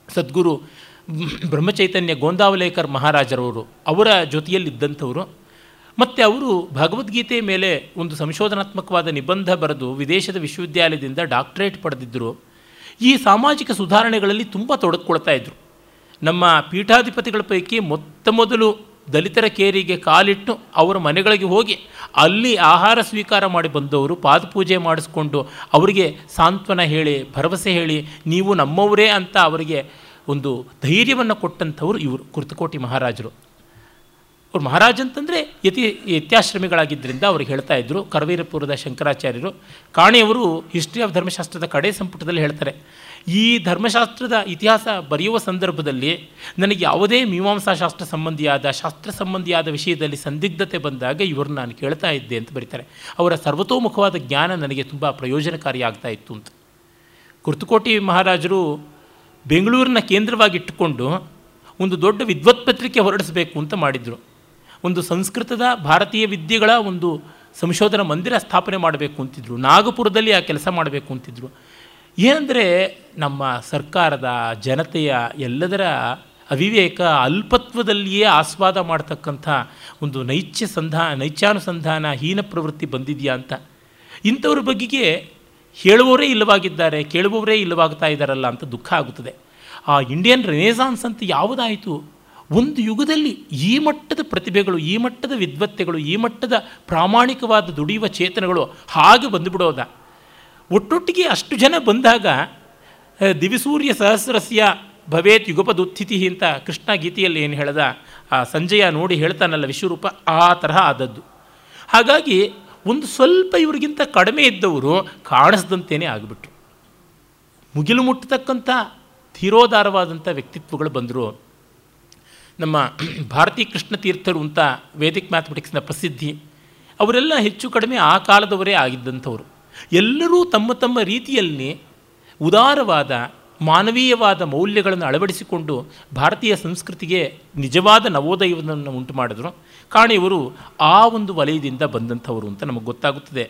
[SPEAKER 2] ಸದ್ಗುರು ಬ್ರಹ್ಮಚೈತನ್ಯ ಗೋಂದಾವಲೇಕರ್ ಮಹಾರಾಜರವರು ಅವರ ಜೊತೆಯಲ್ಲಿದ್ದಂಥವರು. ಮತ್ತು ಅವರು ಭಗವದ್ಗೀತೆ ಮೇಲೆ ಒಂದು ಸಂಶೋಧನಾತ್ಮಕವಾದ ನಿಬಂಧ ಬರೆದು ವಿದೇಶದ ವಿಶ್ವವಿದ್ಯಾಲಯದಿಂದ ಡಾಕ್ಟರೇಟ್ ಪಡೆದಿದ್ದರು. ಈ ಸಾಮಾಜಿಕ ಸುಧಾರಣೆಗಳಲ್ಲಿ ತುಂಬ ತೊಡಗಿಕೊಳ್ತಾ ಇದ್ದರು ನಮ್ಮ ಪೀಠಾಧಿಪತಿಗಳ ಪೈಕಿ ಮೊತ್ತ ಮೊದಲು ದಲಿತರ ಕೇರಿಗೆ ಕಾಲಿಟ್ಟು ಅವರ ಮನೆಗಳಿಗೆ ಹೋಗಿ ಅಲ್ಲಿ ಆಹಾರ ಸ್ವೀಕಾರ ಮಾಡಿ ಬಂದವರು, ಪಾದಪೂಜೆ ಮಾಡಿಸ್ಕೊಂಡು ಅವರಿಗೆ ಸಾಂತ್ವನ ಹೇಳಿ, ಭರವಸೆ ಹೇಳಿ, ನೀವು ನಮ್ಮವರೇ ಅಂತ ಅವರಿಗೆ ಒಂದು ಧೈರ್ಯವನ್ನು ಕೊಟ್ಟಂಥವ್ರು ಇವರು, ಕುರ್ತಕೋಟಿ ಮಹಾರಾಜರು. ಅವ್ರು ಮಹಾರಾಜ ಅಂತಂದರೆ ಯತಿ ಯತ್ಯಾಶ್ರಮಿಗಳಾಗಿದ್ದರಿಂದ ಅವ್ರು ಹೇಳ್ತಾ ಇದ್ದರು ಕರವೀರಪುರದ ಶಂಕರಾಚಾರ್ಯರು. ಕಾಣೆಯವರು ಹಿಸ್ಟ್ರಿ ಆಫ್ ಧರ್ಮಶಾಸ್ತ್ರದ ಕಡೆ ಸಂಪುಟದಲ್ಲಿ ಹೇಳ್ತಾರೆ, ಈ ಧರ್ಮಶಾಸ್ತ್ರದ ಇತಿಹಾಸ ಬರೆಯುವ ಸಂದರ್ಭದಲ್ಲಿ ನನಗೆ ಯಾವುದೇ ಮೀಮಾಂಸಾ ಶಾಸ್ತ್ರ ಸಂಬಂಧಿಯಾದ ಶಾಸ್ತ್ರ ಸಂಬಂಧಿಯಾದ ವಿಷಯದಲ್ಲಿ ಸಂದಿಗ್ಧತೆ ಬಂದಾಗ ಇವರು ನಾನು ಕೇಳ್ತಾ ಇದ್ದೆ ಅಂತ ಬರೀತಾರೆ. ಅವರ ಸರ್ವತೋಮುಖವಾದ ಜ್ಞಾನ ನನಗೆ ತುಂಬ ಪ್ರಯೋಜನಕಾರಿಯಾಗ್ತಾ ಇತ್ತು ಅಂತ. ಕುರ್ತುಕೋಟಿ ಮಹಾರಾಜರು ಬೆಂಗಳೂರಿನ ಕೇಂದ್ರವಾಗಿಟ್ಟುಕೊಂಡು ಒಂದು ದೊಡ್ಡ ವಿದ್ವತ್ ಪತ್ರಿಕೆ ಹೊರಡಿಸಬೇಕು ಅಂತ ಮಾಡಿದರು. ಒಂದು ಸಂಸ್ಕೃತದ ಭಾರತೀಯ ವಿದ್ಯೆಗಳ ಒಂದು ಸಂಶೋಧನಾ ಮಂದಿರ ಸ್ಥಾಪನೆ ಮಾಡಬೇಕು ಅಂತಿದ್ರು. ನಾಗಪುರದಲ್ಲಿ ಆ ಕೆಲಸ ಮಾಡಬೇಕು ಅಂತಿದ್ರು. ಏನಂದರೆ ನಮ್ಮ ಸರ್ಕಾರದ ಜನತೆಯ ಎಲ್ಲದರ ಅವಿವೇಕ ಅಲ್ಪತ್ವದಲ್ಲಿಯೇ ಆಸ್ವಾದ ಮಾಡ್ತಕ್ಕಂಥ ಒಂದು ನೈಚ್ಯ ಸಂಧಾ ನೈಚ್ಯಾನುಸಂಧಾನ ಹೀನ ಪ್ರವೃತ್ತಿ ಬಂದಿದೆಯಾ ಅಂತ. ಇಂಥವ್ರ ಬಗೆಗೆ ಹೇಳುವವರೇ ಇಲ್ಲವಾಗಿದ್ದಾರೆ, ಕೇಳುವವರೇ ಇಲ್ಲವಾಗ್ತಾ ಇದ್ದಾರಲ್ಲ ಅಂತ ದುಃಖ ಆಗುತ್ತದೆ. ಆ ಇಂಡಿಯನ್ ರೆನೇಸಾನ್ಸ್ ಅಂತ ಯಾವುದಾಯಿತು? ಒಂದು ಯುಗದಲ್ಲಿ ಈ ಮಟ್ಟದ ಪ್ರತಿಭೆಗಳು, ಈ ಮಟ್ಟದ ವಿದ್ವತ್ತೆಗಳು, ಈ ಮಟ್ಟದ ಪ್ರಾಮಾಣಿಕವಾದ ದುಡಿಯುವ ಚೇತನಗಳು ಹಾಗೆ ಬಂದುಬಿಡೋದ. ಒಟ್ಟೊಟ್ಟಿಗೆ ಅಷ್ಟು ಜನ ಬಂದಾಗ ದಿವಿಸೂರ್ಯ ಸಹಸ್ರಸ್ಯ ಭವೇತ್ ಯುಗಪದುತ್ಥಿತಿ ಅಂತ ಕೃಷ್ಣ ಗೀತೆಯಲ್ಲಿ ಏನು ಹೇಳ್ದ? ಆ ಸಂಜಯ ನೋಡಿ ಹೇಳ್ತಾನಲ್ಲ ವಿಶ್ವರೂಪ, ಆ ತರಹ ಆದದ್ದು. ಹಾಗಾಗಿ ಒಂದು ಸ್ವಲ್ಪ ಇವರಿಗಿಂತ ಕಡಿಮೆ ಇದ್ದವರು ಕಾಣಿಸ್ದಂತೆಯೇ ಆಗಿಬಿಟ್ರು. ಮುಗಿಲು ಮುಟ್ಟತಕ್ಕಂಥ ಧೀರೋದಾರವಾದಂಥ ವ್ಯಕ್ತಿತ್ವಗಳು ಬಂದರು. ನಮ್ಮ ಭಾರತೀ ಕೃಷ್ಣ ತೀರ್ಥರು ಅಂತ ವೇದಿಕ್ ಮ್ಯಾಥಮೆಟಿಕ್ಸ್ನ ಪ್ರಸಿದ್ಧಿ, ಅವರೆಲ್ಲ ಹೆಚ್ಚು ಕಡಿಮೆ ಆ ಕಾಲದವರೇ ಆಗಿದ್ದಂಥವರು. ಎಲ್ಲರೂ ತಮ್ಮ ತಮ್ಮ ರೀತಿಯಲ್ಲಿ ಉದಾರವಾದ ಮಾನವೀಯವಾದ ಮೌಲ್ಯಗಳನ್ನು ಅಳವಡಿಸಿಕೊಂಡು ಭಾರತೀಯ ಸಂಸ್ಕೃತಿಗೆ ನಿಜವಾದ ನವೋದಯವನ್ನು ಉಂಟು ಮಾಡಿದ್ರು ಇವರು ಆ ಒಂದು ವಲಯದಿಂದ ಬಂದಂಥವರು ಅಂತ ನಮಗೆ ಗೊತ್ತಾಗುತ್ತದೆ.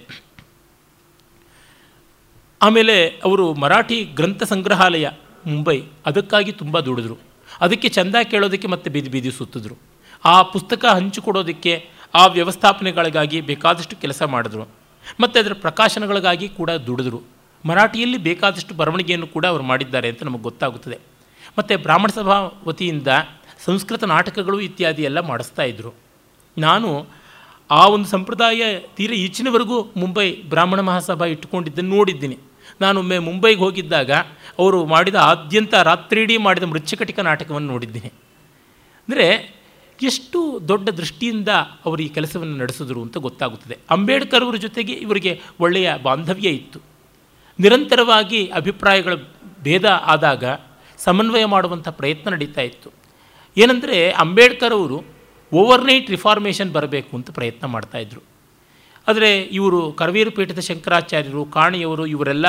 [SPEAKER 2] ಆಮೇಲೆ ಅವರು ಮರಾಠಿ ಗ್ರಂಥ ಸಂಗ್ರಹಾಲಯ ಮುಂಬೈ ಅದಕ್ಕಾಗಿ ತುಂಬ ದುಡಿದ್ರು. ಅದಕ್ಕೆ ಚಂದ ಕೇಳೋದಕ್ಕೆ ಮತ್ತೆ ಬೀದಿ ಬೀದಿ ಸುತ್ತಿದ್ರು. ಆ ಪುಸ್ತಕ ಹಂಚಿಕೊಡೋದಕ್ಕೆ ಆ ವ್ಯವಸ್ಥಾಪನೆಗಳಿಗಾಗಿ ಬೇಕಾದಷ್ಟು ಕೆಲಸ ಮಾಡಿದ್ರು. ಮತ್ತು ಅದರ ಪ್ರಕಾಶನಗಳಿಗಾಗಿ ಕೂಡ ದುಡಿದ್ರು. ಮರಾಠಿಯಲ್ಲಿ ಬೇಕಾದಷ್ಟು ಬರವಣಿಗೆಯನ್ನು ಕೂಡ ಅವರು ಮಾಡಿದ್ದಾರೆ ಅಂತ ನಮಗೆ ಗೊತ್ತಾಗುತ್ತದೆ. ಮತ್ತು ಬ್ರಾಹ್ಮಣ ಸಭಾ ವತಿಯಿಂದ ಸಂಸ್ಕೃತ ನಾಟಕಗಳು ಇತ್ಯಾದಿ ಎಲ್ಲ ಮಾಡಿಸ್ತಾ ಇದ್ದರು ನಾನು ಆ ಒಂದು ಸಂಪ್ರದಾಯ ತೀರ ಈಚಿನವರೆಗೂ ಮುಂಬೈ ಬ್ರಾಹ್ಮಣ ಮಹಾಸಭಾ ಇಟ್ಟುಕೊಂಡಿದ್ದನ್ನು ನೋಡಿದ್ದೀನಿ. ನಾನು ಮೇ ಮುಂಬೈಗೆ ಹೋಗಿದ್ದಾಗ ಅವರು ಮಾಡಿದ ಆದ್ಯಂತ ರಾತ್ರಿಡೀ ಮಾಡಿದ ಮೃಚ್ಛಕಟಿಕ ನಾಟಕವನ್ನು ನೋಡಿದ್ದೀನಿ. ಅಂದರೆ ಎಷ್ಟು ದೊಡ್ಡ ದೃಷ್ಟಿಯಿಂದ ಅವರು ಈ ಕೆಲಸವನ್ನು ನಡೆಸಿದ್ರು ಅಂತ ಗೊತ್ತಾಗುತ್ತದೆ. ಅಂಬೇಡ್ಕರ್ ಅವರ ಜೊತೆಗೆ ಇವರಿಗೆ ಒಳ್ಳೆಯ ಬಾಂಧವ್ಯ ಇತ್ತು. ನಿರಂತರವಾಗಿ ಅಭಿಪ್ರಾಯಗಳ ಭೇದ ಆದಾಗ ಸಮನ್ವಯ ಮಾಡುವಂಥ ಪ್ರಯತ್ನ ನಡೀತಾ ಇತ್ತು. ಏನಂದರೆ ಅಂಬೇಡ್ಕರ್ ಅವರು ಓವರ್ನೈಟ್ ರಿಫಾರ್ಮೇಷನ್ ಬರಬೇಕು ಅಂತ ಪ್ರಯತ್ನ ಮಾಡ್ತಾಯಿದ್ರು ಆದರೆ ಇವರು ಕರವೀರು ಪೀಠದ ಶಂಕರಾಚಾರ್ಯರು, ಕಾಣಿಯವರು ಇವರೆಲ್ಲ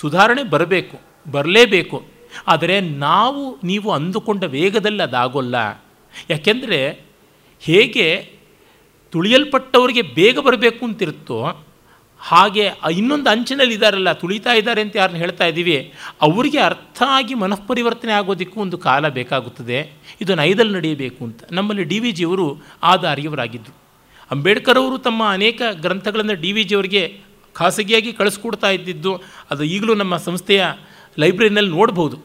[SPEAKER 2] ಸುಧಾರಣೆ ಬರಬೇಕು, ಬರಲೇಬೇಕು. ಆದರೆ ನಾವು, ನೀವು ಅಂದುಕೊಂಡ ವೇಗದಲ್ಲಿ ಅದಾಗೋಲ್ಲ. ಯಾಕೆಂದರೆ ಹೇಗೆ ತುಳಿಯಲ್ಪಟ್ಟವರಿಗೆ ಬೇಗ ಬರಬೇಕು ಅಂತಿರುತ್ತೋ ಹಾಗೆ ಇನ್ನೊಂದು ಅಂಚಿನಲ್ಲಿ ಇದ್ದಾರಲ್ಲ ತುಳಿತಾ ಇದ್ದಾರೆ ಅಂತ ಯಾರನ್ನ ಹೇಳ್ತಾ ಇದ್ದೀವಿ ಅವರಿಗೆ ಅರ್ಥ ಆಗಿ ಮನಃಪರಿವರ್ತನೆ ಆಗೋದಕ್ಕೂ ಒಂದು ಕಾಲ ಬೇಕಾಗುತ್ತದೆ. ಇದು ನೈದಲ್ಲಿ ನಡೆಯಬೇಕು ಅಂತ. ನಮ್ಮಲ್ಲಿ ಡಿ ವಿ ಜಿಯವರು ಆ ದಾರಿಯವರಾಗಿದ್ದರು ಅಂಬೇಡ್ಕರ್ ಅವರು ತಮ್ಮ ಅನೇಕ ಗ್ರಂಥಗಳನ್ನು ಡಿ ವಿ ಜಿಯವರಿಗೆ ಖಾಸಗಿಯಾಗಿ ಕಳಿಸ್ಕೊಡ್ತಾ ಇದ್ದಿದ್ದು, ಅದು ಈಗಲೂ ನಮ್ಮ ಸಂಸ್ಥೆಯ ಲೈಬ್ರರಿನಲ್ಲಿ ನೋಡ್ಬೋದು.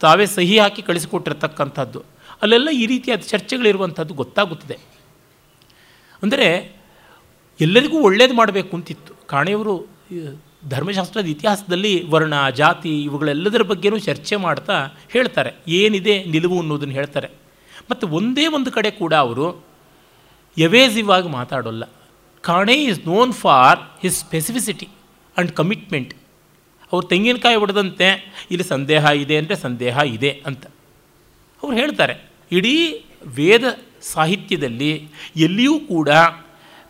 [SPEAKER 2] ತಾವೇ ಸಹಿ ಹಾಕಿ ಕಳಿಸಿಕೊಟ್ಟಿರ್ತಕ್ಕಂಥದ್ದು. ಅಲ್ಲೆಲ್ಲ ಈ ರೀತಿಯಾದ ಚರ್ಚೆಗಳಿರುವಂಥದ್ದು ಗೊತ್ತಾಗುತ್ತದೆ. ಅಂದರೆ ಎಲ್ಲರಿಗೂ ಒಳ್ಳೇದು ಮಾಡಬೇಕು ಅಂತಿತ್ತು. ಕಾಣೆಯವರು ಧರ್ಮಶಾಸ್ತ್ರದ ಇತಿಹಾಸದಲ್ಲಿ ವರ್ಣ, ಜಾತಿ ಇವುಗಳೆಲ್ಲದರ ಬಗ್ಗೆನೂ ಚರ್ಚೆ ಮಾಡ್ತಾ ಹೇಳ್ತಾರೆ. ಏನಿದೆ ನಿಲುವು ಅನ್ನೋದನ್ನು ಹೇಳ್ತಾರೆ. ಮತ್ತು ಒಂದೇ ಒಂದು ಕಡೆ ಕೂಡ ಅವರು ಎವೇಸಿವ್ ಆಗಿ ಮಾತಾಡೋಲ್ಲ. Kane is known for his specificity and commitment ಅವ್ರು ತೆಂಗಿನಕಾಯಿ ಹೊಡೆದಂತೆ ಇಲ್ಲಿ ಸಂದೇಹ ಇದೆ ಅಂದರೆ ಸಂದೇಹ ಇದೆ ಅಂತ. ಅವ್ರು ಹೇಳ್ತಾರೆ, ಇಡೀ ವೇದ ಸಾಹಿತ್ಯದಲ್ಲಿ ಎಲ್ಲಿಯೂ ಕೂಡ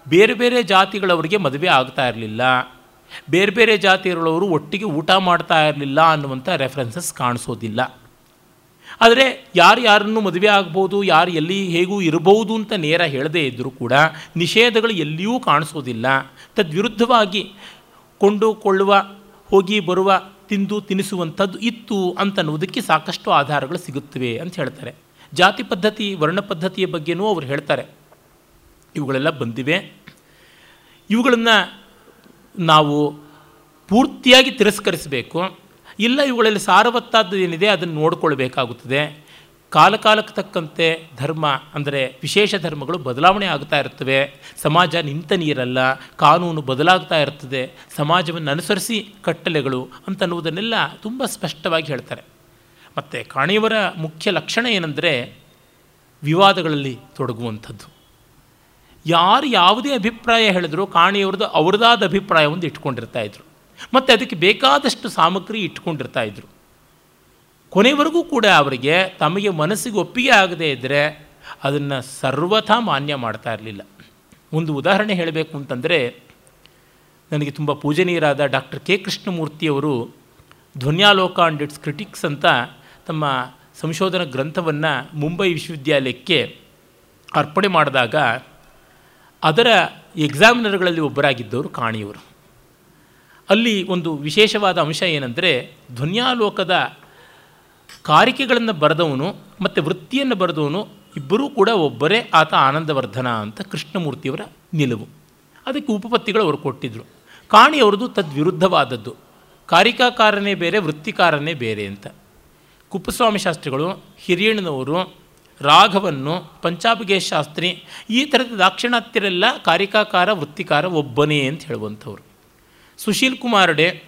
[SPEAKER 2] ಬೇರೆ ಬೇರೆ ಜಾತಿಗಳವರಿಗೆ ಮದುವೆ ಆಗ್ತಾ ಇರಲಿಲ್ಲ. ಬೇರೆ ಬೇರೆ ಜಾತಿಗಳವರು ಒಟ್ಟಿಗೆ ಊಟ ಮಾಡ್ತಾ ಇರಲಿಲ್ಲ ಅನ್ನುವಂಥ ರೆಫರೆನ್ಸಸ್ ಕಾಣಿಸೋದಿಲ್ಲ. ಆದರೆ ಯಾರು ಯಾರನ್ನು ಮದುವೆ ಆಗ್ಬೋದು, ಯಾರು ಎಲ್ಲಿ ಹೇಗೂ ಇರಬಹುದು ಅಂತ ನೇರ ಹೇಳದೇ ಇದ್ದರೂ ಕೂಡ ನಿಷೇಧಗಳು ಎಲ್ಲಿಯೂ ಕಾಣಿಸೋದಿಲ್ಲ. ತದ್ವಿರುದ್ಧವಾಗಿ ಕೊಂಡುಕೊಳ್ಳುವ, ಹೋಗಿ ಬರುವ, ತಿಂದು ತಿನಿಸುವಂಥದ್ದು ಇತ್ತು ಅಂತನ್ನುವುದಕ್ಕೆ ಸಾಕಷ್ಟು ಆಧಾರಗಳು ಸಿಗುತ್ತವೆ ಅಂತ ಹೇಳ್ತಾರೆ. ಜಾತಿ ಪದ್ಧತಿ, ವರ್ಣ ಪದ್ಧತಿಯ ಬಗ್ಗೆನೂ ಅವರು ಹೇಳ್ತಾರೆ. ಇವುಗಳೆಲ್ಲ ಬಂದಿವೆ. ಇವುಗಳನ್ನು ನಾವು ಪೂರ್ತಿಯಾಗಿ ತಿರಸ್ಕರಿಸಬೇಕು. ಇಲ್ಲ ಇವುಗಳಲ್ಲಿ ಸಾರವತ್ತಾದ್ದು ಏನಿದೆ ಅದನ್ನು ನೋಡಿಕೊಳ್ಬೇಕಾಗುತ್ತದೆ. ಕಾಲಕಾಲಕ್ಕೆ ತಕ್ಕಂತೆ ಧರ್ಮ ಅಂದರೆ ವಿಶೇಷ ಧರ್ಮಗಳು ಬದಲಾವಣೆ ಆಗ್ತಾ ಇರ್ತವೆ ಸಮಾಜ ನಿಂತ ನೀರಲ್ಲ, ಕಾನೂನು ಬದಲಾಗ್ತಾ ಇರ್ತದೆ ಸಮಾಜವನ್ನು ಅನುಸರಿಸಿ ಕಟ್ಟಲೆಗಳು ಅಂತನ್ನುವುದನ್ನೆಲ್ಲ ತುಂಬ ಸ್ಪಷ್ಟವಾಗಿ ಹೇಳ್ತಾರೆ. ಮತ್ತು ಕಾಣೆಯವರ ಮುಖ್ಯ ಲಕ್ಷಣ ಏನಂದರೆ ವಿವಾದಗಳಲ್ಲಿ ತೊಡಗುವಂಥದ್ದು. ಯಾರು ಯಾವುದೇ ಅಭಿಪ್ರಾಯ ಹೇಳಿದ್ರು ಕಾಣಿಯವ್ರದ್ದು ಅವ್ರದ್ದಾದ ಅಭಿಪ್ರಾಯವನ್ನು ಇಟ್ಕೊಂಡಿರ್ತಾ ಇದ್ರು. ಮತ್ತು ಅದಕ್ಕೆ ಬೇಕಾದಷ್ಟು ಸಾಮಗ್ರಿ ಇಟ್ಕೊಂಡಿರ್ತಾ ಇದ್ರು. ಕೊನೆವರೆಗೂ ಕೂಡ ಅವರಿಗೆ ತಮಗೆ ಮನಸ್ಸಿಗೆ ಒಪ್ಪಿಗೆ ಆಗದೇ ಇದ್ದರೆ ಅದನ್ನು ಸರ್ವಥಾ ಮಾನ್ಯ ಮಾಡ್ತಾ ಇರಲಿಲ್ಲ. ಒಂದು ಉದಾಹರಣೆ ಹೇಳಬೇಕು ಅಂತಂದರೆ, ನನಗೆ ತುಂಬ ಪೂಜನೀಯರಾದ ಡಾಕ್ಟರ್ ಕೆ ಕೃಷ್ಣಮೂರ್ತಿಯವರು ಧ್ವನ್ಯಾಲೋಕ ಆ್ಯಂಡ್ ಇಟ್ಸ್ ಕ್ರಿಟಿಕ್ಸ್ ಅಂತ ತಮ್ಮ ಸಂಶೋಧನಾ ಗ್ರಂಥವನ್ನು ಮುಂಬೈ ವಿಶ್ವವಿದ್ಯಾಲಯಕ್ಕೆ ಅರ್ಪಣೆ ಮಾಡಿದಾಗ ಅದರ ಎಕ್ಸಾಮಿನರ್ಗಳಲ್ಲಿ ಒಬ್ಬರಾಗಿದ್ದವರು ಕಾಣಿಯವರು ಅಲ್ಲಿ ಒಂದು ವಿಶೇಷವಾದ ಅಂಶ ಏನಂದರೆ, ಧ್ವನ್ಯಾಲೋಕದ ಕಾರಿಕೆಗಳನ್ನು ಬರೆದವನು ಮತ್ತು ವೃತ್ತಿಯನ್ನು ಬರೆದವನು ಇಬ್ಬರೂ ಕೂಡ ಒಬ್ಬರೇ ಆತ ಆನಂದವರ್ಧನ ಅಂತ ಕೃಷ್ಣಮೂರ್ತಿಯವರ ನಿಲುವು. ಅದಕ್ಕೆ ಉಪಪತ್ತಿಗಳು ಅವರು ಕೊಟ್ಟಿದ್ದರು ಕಾಣಿಯವ್ರದ್ದು ತದ್ವಿರುದ್ಧವಾದದ್ದು. ಕಾರಿಕಾಕಾರನೇ ಬೇರೆ, ವೃತ್ತಿಕಾರನೇ ಬೇರೆ ಅಂತ. ಕುಪ್ಪಸ್ವಾಮಿ ಶಾಸ್ತ್ರಿಗಳು ಹಿರಿಯಣ್ಣನವರು ರಾಘವನ್ನು ಪಂಚಾಬಗೇಶ್ ಶಾಸ್ತ್ರಿ ಈ ಥರದ ದಾಕ್ಷಿಣಾತ್ಯರೆಲ್ಲ ಕಾರಿಕಾಕಾರ, ವೃತ್ತಿಕಾರ ಒಬ್ಬನೇ ಅಂತ ಹೇಳುವಂಥವ್ರು. ಸುಶೀಲ್ ಕುಮಾರಡೆ,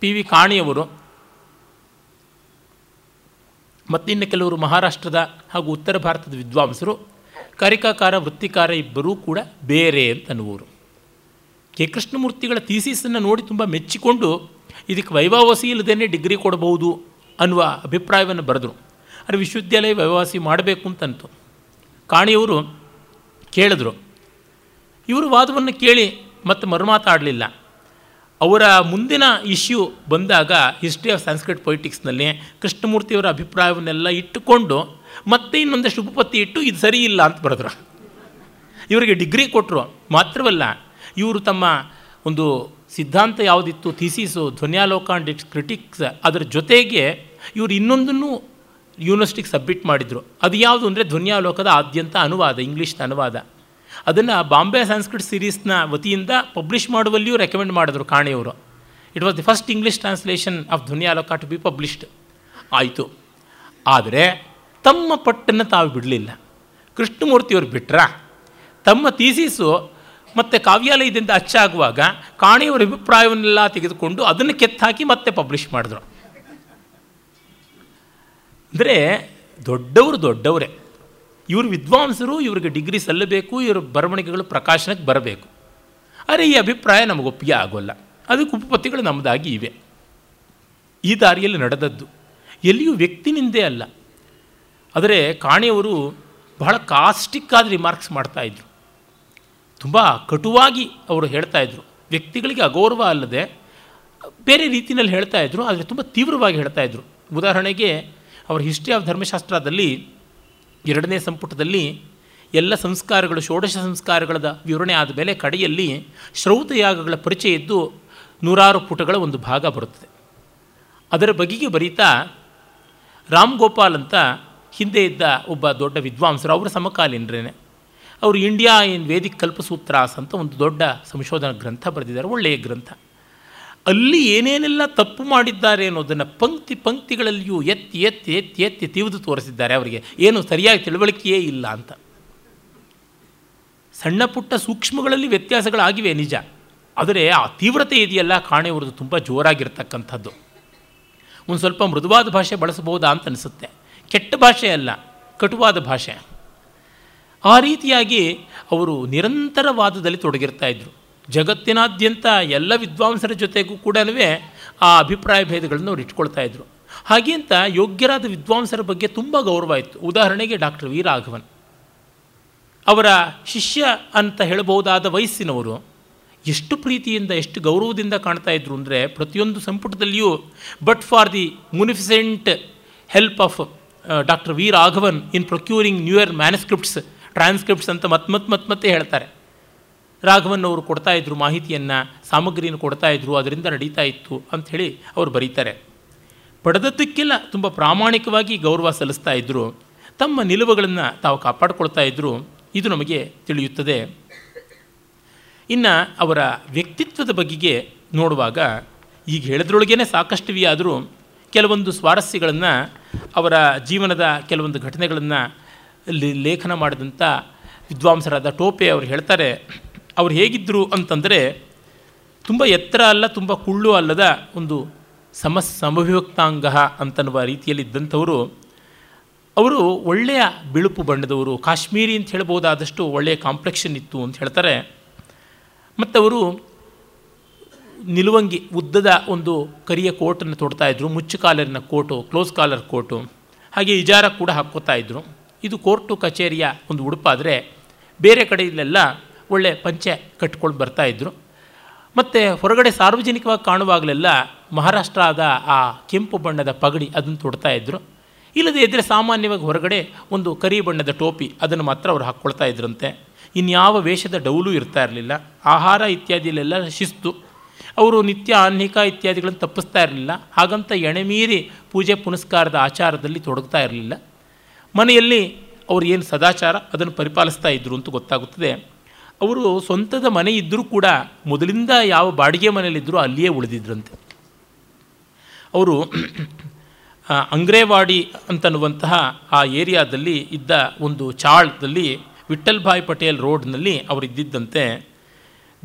[SPEAKER 2] ಪಿ. ವಿ. ಕಾಣಿಯವರು ಮತ್ತಿನ್ನು ಕೆಲವರು ಮಹಾರಾಷ್ಟ್ರದ ಹಾಗೂ ಉತ್ತರ ಭಾರತದ ವಿದ್ವಾಂಸರು, ಕಾರಿಕಾಕಾರ, ವೃತ್ತಿಕಾರ ಇಬ್ಬರೂ ಕೂಡ ಬೇರೆ ಅಂತ ಅನ್ನುವರು ಕೆ. ಕೃಷ್ಣಮೂರ್ತಿಗಳ ಥೀಸಿಸನ್ನು ನೋಡಿ ತುಂಬ ಮೆಚ್ಚಿಕೊಂಡು ಇದಕ್ಕೆ ವೈಭವಸಿ ಇಲ್ಲದೇ ಡಿಗ್ರಿ ಕೊಡಬಹುದು ಅನ್ನುವ ಅಭಿಪ್ರಾಯವನ್ನು ಬರೆದರು. ಆದರೆ ವಿಶ್ವವಿದ್ಯಾಲಯ ವೈಭವಾಸಿ ಮಾಡಬೇಕು ಅಂತಂತು. ಕಾಣಿಯವರು ಕೇಳಿದ್ರು. ಇವರು ವಾದವನ್ನು ಕೇಳಿ ಮತ್ತೆ ಮರುಮಾತಾಡಲಿಲ್ಲ. ಅವರ ಮುಂದಿನ ಇಶ್ಯೂ ಬಂದಾಗ ಹಿಸ್ಟ್ರಿ ಆಫ್ ಸಂಸ್ಕೃತ್ ಪೊಲಿಟಿಕ್ಸ್ನಲ್ಲಿ ಕೃಷ್ಣಮೂರ್ತಿಯವರ ಅಭಿಪ್ರಾಯವನ್ನೆಲ್ಲ ಇಟ್ಟುಕೊಂಡು ಮತ್ತೆ ಇನ್ನೊಂದಷ್ಟು ಉಪಪತ್ತಿ ಇಟ್ಟು ಇದು ಸರಿ ಇಲ್ಲ ಅಂತ ಬರೆದ್ರು. ಇವರಿಗೆ ಡಿಗ್ರಿ ಕೊಟ್ಟರು ಮಾತ್ರವಲ್ಲ, ಇವರು ತಮ್ಮ ಒಂದು ಸಿದ್ಧಾಂತ ಯಾವುದಿತ್ತು, thesis Dhvanyaloka and its critics, ಅದರ ಜೊತೆಗೆ ಇವರು ಇನ್ನೊಂದನ್ನು ಯೂನಿವರ್ಸಿಟಿಗೆ ಸಬ್ಮಿಟ್ ಮಾಡಿದರು. ಅದು ಯಾವುದು ಅಂದರೆ ಧ್ವನ್ಯಾಲೋಕದ ಆದ್ಯಂತ ಅನುವಾದ, ಇಂಗ್ಲೀಷ್ನ ಅನುವಾದ. ಅದನ್ನು ಬಾಂಬೆ ಸಂಸ್ಕೃತ್ ಸೀರೀಸ್ನ ವತಿಯಿಂದ ಪಬ್ಲಿಷ್ ಮಾಡುವಲ್ಲಿಯೂ ರೆಕಮೆಂಡ್ ಮಾಡಿದ್ರು ಕಾಣೆಯವರು. It was the first English translation of Dhvanyaloka to be published ಆಯಿತು. ಆದರೆ ತಮ್ಮ ಪಟ್ಟನ್ನು ತಾವು ಬಿಡಲಿಲ್ಲ. ಕೃಷ್ಣಮೂರ್ತಿಯವರು ಬಿಟ್ರ? ತಮ್ಮ ತೀಸೀಸು ಮತ್ತು ಕಾವ್ಯಾಲಯದಿಂದ ಅಚ್ಚಾಗುವಾಗ ಕಾಣೆಯವರ ಅಭಿಪ್ರಾಯವನ್ನೆಲ್ಲ ತೆಗೆದುಕೊಂಡು ಅದನ್ನು ಕೆತ್ತಾಕಿ ಮತ್ತೆ ಪಬ್ಲಿಷ್ ಮಾಡಿದ್ರು. ಅಂದರೆ ದೊಡ್ಡವರು ದೊಡ್ಡವರೇ. ಇವರು ವಿದ್ವಾಂಸರು, ಇವರಿಗೆ ಡಿಗ್ರಿ ಸಲ್ಲಬೇಕು, ಇವ್ರ ಬರವಣಿಗೆಗಳು ಪ್ರಕಾಶನಕ್ಕೆ ಬರಬೇಕು. ಆದರೆ ಈ ಅಭಿಪ್ರಾಯ ನಮಗೆ ಒಪ್ಪಿಗೆ ಆಗೋಲ್ಲ. ಅದಕ್ಕೆ ಉಪಪತಿಗಳು ನಮ್ಮದಾಗಿ ಇವೆ. ಈ ದಾರಿಯಲ್ಲಿ ನಡೆದದ್ದು. ಎಲ್ಲಿಯೂ ವ್ಯಕ್ತಿನಿಂದೇ ಅಲ್ಲ. ಆದರೆ ಕಾಣೆಯವರು ಬಹಳ ಕಾಸ್ಟಿಕ್ ಆದ ರಿಮಾರ್ಕ್ಸ್ ಮಾಡ್ತಾಯಿದ್ರು ತುಂಬ ಕಟುವಾಗಿ ಅವರು ಹೇಳ್ತಾಯಿದ್ರು ವ್ಯಕ್ತಿಗಳಿಗೆ ಅಗೌರವ ಅಲ್ಲದೆ ಬೇರೆ ರೀತಿಯಲ್ಲಿ ಹೇಳ್ತಾಯಿದ್ರು ಆದರೆ ತುಂಬ ತೀವ್ರವಾಗಿ ಹೇಳ್ತಾಯಿದ್ರು ಉದಾಹರಣೆಗೆ ಅವರ ಹಿಸ್ಟ್ರಿ ಆಫ್ ಧರ್ಮಶಾಸ್ತ್ರದಲ್ಲಿ ಎರಡನೇ ಸಂಪುಟದಲ್ಲಿ ಎಲ್ಲ ಸಂಸ್ಕಾರಗಳು, ಷೋಡಶ ಸಂಸ್ಕಾರಗಳ ವಿವರಣೆ ಆದ ಮೇಲೆ ಕಡೆಯಲ್ಲಿ ಶ್ರೌತಯಾಗಗಳ ಪರಿಚಯ ಇದ್ದು ನೂರಾರು ಪುಟಗಳ ಒಂದು ಭಾಗ ಬರುತ್ತದೆ. ಅದರ ಬಗೆಗೆ ಬರೀತಾ ರಾಮ್ ಗೋಪಾಲ್ ಅಂತ ಹಿಂದೆ ಇದ್ದ ಒಬ್ಬ ದೊಡ್ಡ ವಿದ್ವಾಂಸರು, ಅವರ ಸಮಕಾಲೀನರೇನೆ. ಅವರು ಇಂಡಿಯಾ ಇನ್ ವೇದಿಕ್ ಕಲ್ಪಸೂತ್ರಾಸ್ ಅಂತ ಒಂದು ದೊಡ್ಡ ಸಂಶೋಧನಾ ಗ್ರಂಥ ಬರೆದಿದ್ದಾರೆ, ಒಳ್ಳೆಯ ಗ್ರಂಥ. ಅಲ್ಲಿ ಏನೇನೆಲ್ಲ ತಪ್ಪು ಮಾಡಿದ್ದಾರೆ ಅನ್ನೋದನ್ನು ಪಂಕ್ತಿ ಪಂಕ್ತಿಗಳಲ್ಲಿಯೂ ಎತ್ತಿ ಎತ್ತಿ ಎತ್ತಿ ಎತ್ತಿ ತಿವಿದು ತೋರಿಸಿದ್ದಾರೆ ಅವರಿಗೆ. ಏನು ಸರಿಯಾಗಿ ತಿಳುವಳಿಕೆಯೇ ಇಲ್ಲ ಅಂತ. ಸಣ್ಣ ಪುಟ್ಟ ಸೂಕ್ಷ್ಮಗಳಲ್ಲಿ ವ್ಯತ್ಯಾಸಗಳಾಗಿವೆ ನಿಜ. ಆದರೆ ಆ ತೀವ್ರತೆ ಇದೆಯಲ್ಲ ಕಾಣೆಯವ್ರದ್ದು ತುಂಬ ಜೋರಾಗಿರ್ತಕ್ಕಂಥದ್ದು. ಒಂದು ಸ್ವಲ್ಪ ಮೃದುವಾದ ಭಾಷೆ ಬಳಸಬಹುದಾ ಅಂತ ಅನಿಸುತ್ತೆ. ಕೆಟ್ಟ ಭಾಷೆ ಅಲ್ಲ, ಕಟುವಾದ ಭಾಷೆ. ಆ ರೀತಿಯಾಗಿ ಅವರು ನಿರಂತರವಾದದಲ್ಲಿ ತೊಡಗಿರ್ತಾ ಇದ್ದರು ಜಗತ್ತಿನಾದ್ಯಂತ ಎಲ್ಲ ವಿದ್ವಾಂಸರ ಜೊತೆಗೂ ಕೂಡ ಆ ಅಭಿಪ್ರಾಯ ಭೇದಗಳನ್ನು ಅವ್ರು ಇಟ್ಕೊಳ್ತಾ ಇದ್ರು. ಹಾಗೆಂತ ಯೋಗ್ಯರಾದ ವಿದ್ವಾಂಸರ ಬಗ್ಗೆ ತುಂಬ ಗೌರವ ಇತ್ತು. ಉದಾಹರಣೆಗೆ ಡಾಕ್ಟರ್ ವಿ ರಾಘವನ್. ಅವರ ಶಿಷ್ಯ ಅಂತ ಹೇಳಬಹುದಾದ ವಯಸ್ಸಿನವರು ಎಷ್ಟು ಪ್ರೀತಿಯಿಂದ, ಎಷ್ಟು ಗೌರವದಿಂದ ಕಾಣ್ತಾ ಇದ್ರು ಅಂದರೆ ಪ್ರತಿಯೊಂದು ಸಂಪುಟದಲ್ಲಿಯೂ but for the munificent help of doctor V Raghavan in procuring newer manuscripts transcripts ಅಂತ ಮತ್ತೆ ಮತ್ತೆ ಮತ್ತೆ ಹೇಳ್ತಾರೆ. ರಾಘವನ್ ಅವರು ಕೊಡ್ತಾ ಇದ್ರು ಮಾಹಿತಿಯನ್ನು, ಸಾಮಗ್ರಿಯನ್ನು ಕೊಡ್ತಾ ಇದ್ರು, ಅದರಿಂದ ನಡೀತಾ ಇತ್ತು ಅಂಥೇಳಿ ಅವರು ಬರೀತಾರೆ. ಪಡೆದದ್ದಕ್ಕೆಲ್ಲ ತುಂಬ ಪ್ರಾಮಾಣಿಕವಾಗಿ ಗೌರವ ಸಲ್ಲಿಸ್ತಾ ಇದ್ದರು ತಮ್ಮ ನಿಲುವುಗಳನ್ನು ತಾವು ಕಾಪಾಡಿಕೊಳ್ತಾ ಇದ್ದರು ಇದು ನಮಗೆ ತಿಳಿಯುತ್ತದೆ. ಇನ್ನು ಅವರ ವ್ಯಕ್ತಿತ್ವದ ಬಗೆಗೆ ನೋಡುವಾಗ ಈಗ ಹೇಳಿದ್ರೊಳಗೇ ಸಾಕಷ್ಟುವಿ ಆದರೂ ಕೆಲವೊಂದು ಸ್ವಾರಸ್ಯಗಳನ್ನು, ಅವರ ಜೀವನದ ಕೆಲವೊಂದು ಘಟನೆಗಳನ್ನು ಲೇಖನ ಮಾಡಿದಂಥ ವಿದ್ವಾಂಸರಾದ ಟೋಪೆ ಅವರು ಹೇಳ್ತಾರೆ. ಅವ್ರು ಹೇಗಿದ್ದರು ಅಂತಂದರೆ ತುಂಬ ಎತ್ತರ ಅಲ್ಲ, ತುಂಬ ಕುಳ್ಳು ಅಲ್ಲದ ಒಂದು ಸಮ ಸಮವಿಭಕ್ತಾಂಗ ಅಂತನ್ನುವ ರೀತಿಯಲ್ಲಿದ್ದಂಥವರು, ಅವರು ಒಳ್ಳೆಯ ಬಿಳುಪು ಬಣ್ಣದವರು. ಕಾಶ್ಮೀರಿ ಅಂತ ಹೇಳ್ಬೋದಾದಷ್ಟು ಒಳ್ಳೆಯ ಕಾಂಪ್ಲೆಕ್ಷನ್ ಇತ್ತು ಅಂತ ಹೇಳ್ತಾರೆ. ಮತ್ತು ಅವರು ನಿಲುವಂಗಿ ಉದ್ದದ ಒಂದು ಕರಿಯ ಕೋಟನ್ನು ತೊಡ್ತಾ ಇದ್ದರು ಮುಚ್ಚು ಕಾಲರಿನ ಕೋಟು ಕ್ಲೋಸ್ ಕಾಲರ್ ಕೋಟು. ಹಾಗೆ ಇಜಾರ ಕೂಡ ಹಾಕ್ಕೋತಾ ಇದ್ದರು ಇದು ಕೋರ್ಟು ಕಚೇರಿಯ ಒಂದು ಉಡುಪಾದರೆ ಬೇರೆ ಕಡೆಯಲ್ಲೆಲ್ಲ ಒಳ್ಳೆ ಪಂಚೆ ಕಟ್ಕೊಂಡು ಬರ್ತಾಯಿದ್ರು ಮತ್ತು ಹೊರಗಡೆ ಸಾರ್ವಜನಿಕವಾಗಿ ಕಾಣುವಾಗಲೆಲ್ಲ ಮಹಾರಾಷ್ಟ್ರದ ಆ ಕೆಂಪು ಬಣ್ಣದ ಪಗಡಿ ಅದನ್ನು ತೊಡ್ತಾ ಇದ್ದರು ಇಲ್ಲದೇ ಇದ್ದರೆ ಸಾಮಾನ್ಯವಾಗಿ ಹೊರಗಡೆ ಒಂದು ಕರಿ ಬಣ್ಣದ ಟೋಪಿ ಅದನ್ನು ಮಾತ್ರ ಅವರು ಹಾಕ್ಕೊಳ್ತಾ ಇದ್ರಂತೆ. ಇನ್ಯಾವ ವೇಷದ ಡೌಲು ಇರ್ತಾ ಇರಲಿಲ್ಲ. ಆಹಾರ ಇತ್ಯಾದಿಲೆಲ್ಲ ಶಿಸ್ತು. ಅವರು ನಿತ್ಯ ಆನ್ಹಿಕ ಇತ್ಯಾದಿಗಳನ್ನು ತಪ್ಪಿಸ್ತಾ ಇರಲಿಲ್ಲ. ಹಾಗಂತ ಎಣೆಮೀರಿ ಪೂಜೆ ಪುನಸ್ಕಾರದ ಆಚಾರದಲ್ಲಿ ತೊಡಗ್ತಾ ಇರಲಿಲ್ಲ. ಮನೆಯಲ್ಲಿ ಅವರು ಏನು ಸದಾಚಾರ ಅದನ್ನು ಪರಿಪಾಲಿಸ್ತಾ ಇದ್ದರು ಅಂತ ಗೊತ್ತಾಗುತ್ತದೆ. ಅವರು ಸ್ವಂತದ ಮನೆ ಇದ್ದರೂ ಕೂಡ ಮೊದಲಿಂದ ಯಾವ ಬಾಡಿಗೆ ಮನೆಯಲ್ಲಿದ್ದರೂ ಅಲ್ಲಿಯೇ ಉಳಿದಿದ್ರಂತೆ. ಅವರು ಅಂಗ್ರೇವಾಡಿ ಅಂತನ್ನುವಂತಹ ಆ ಏರಿಯಾದಲ್ಲಿ ಇದ್ದ ಒಂದು ಚಾಳದಲ್ಲಿ ವಿಠಲ್ ಭಾಯ್ ಪಟೇಲ್ ರೋಡ್ನಲ್ಲಿ ಅವರು ಇದ್ದಿದ್ದಂತೆ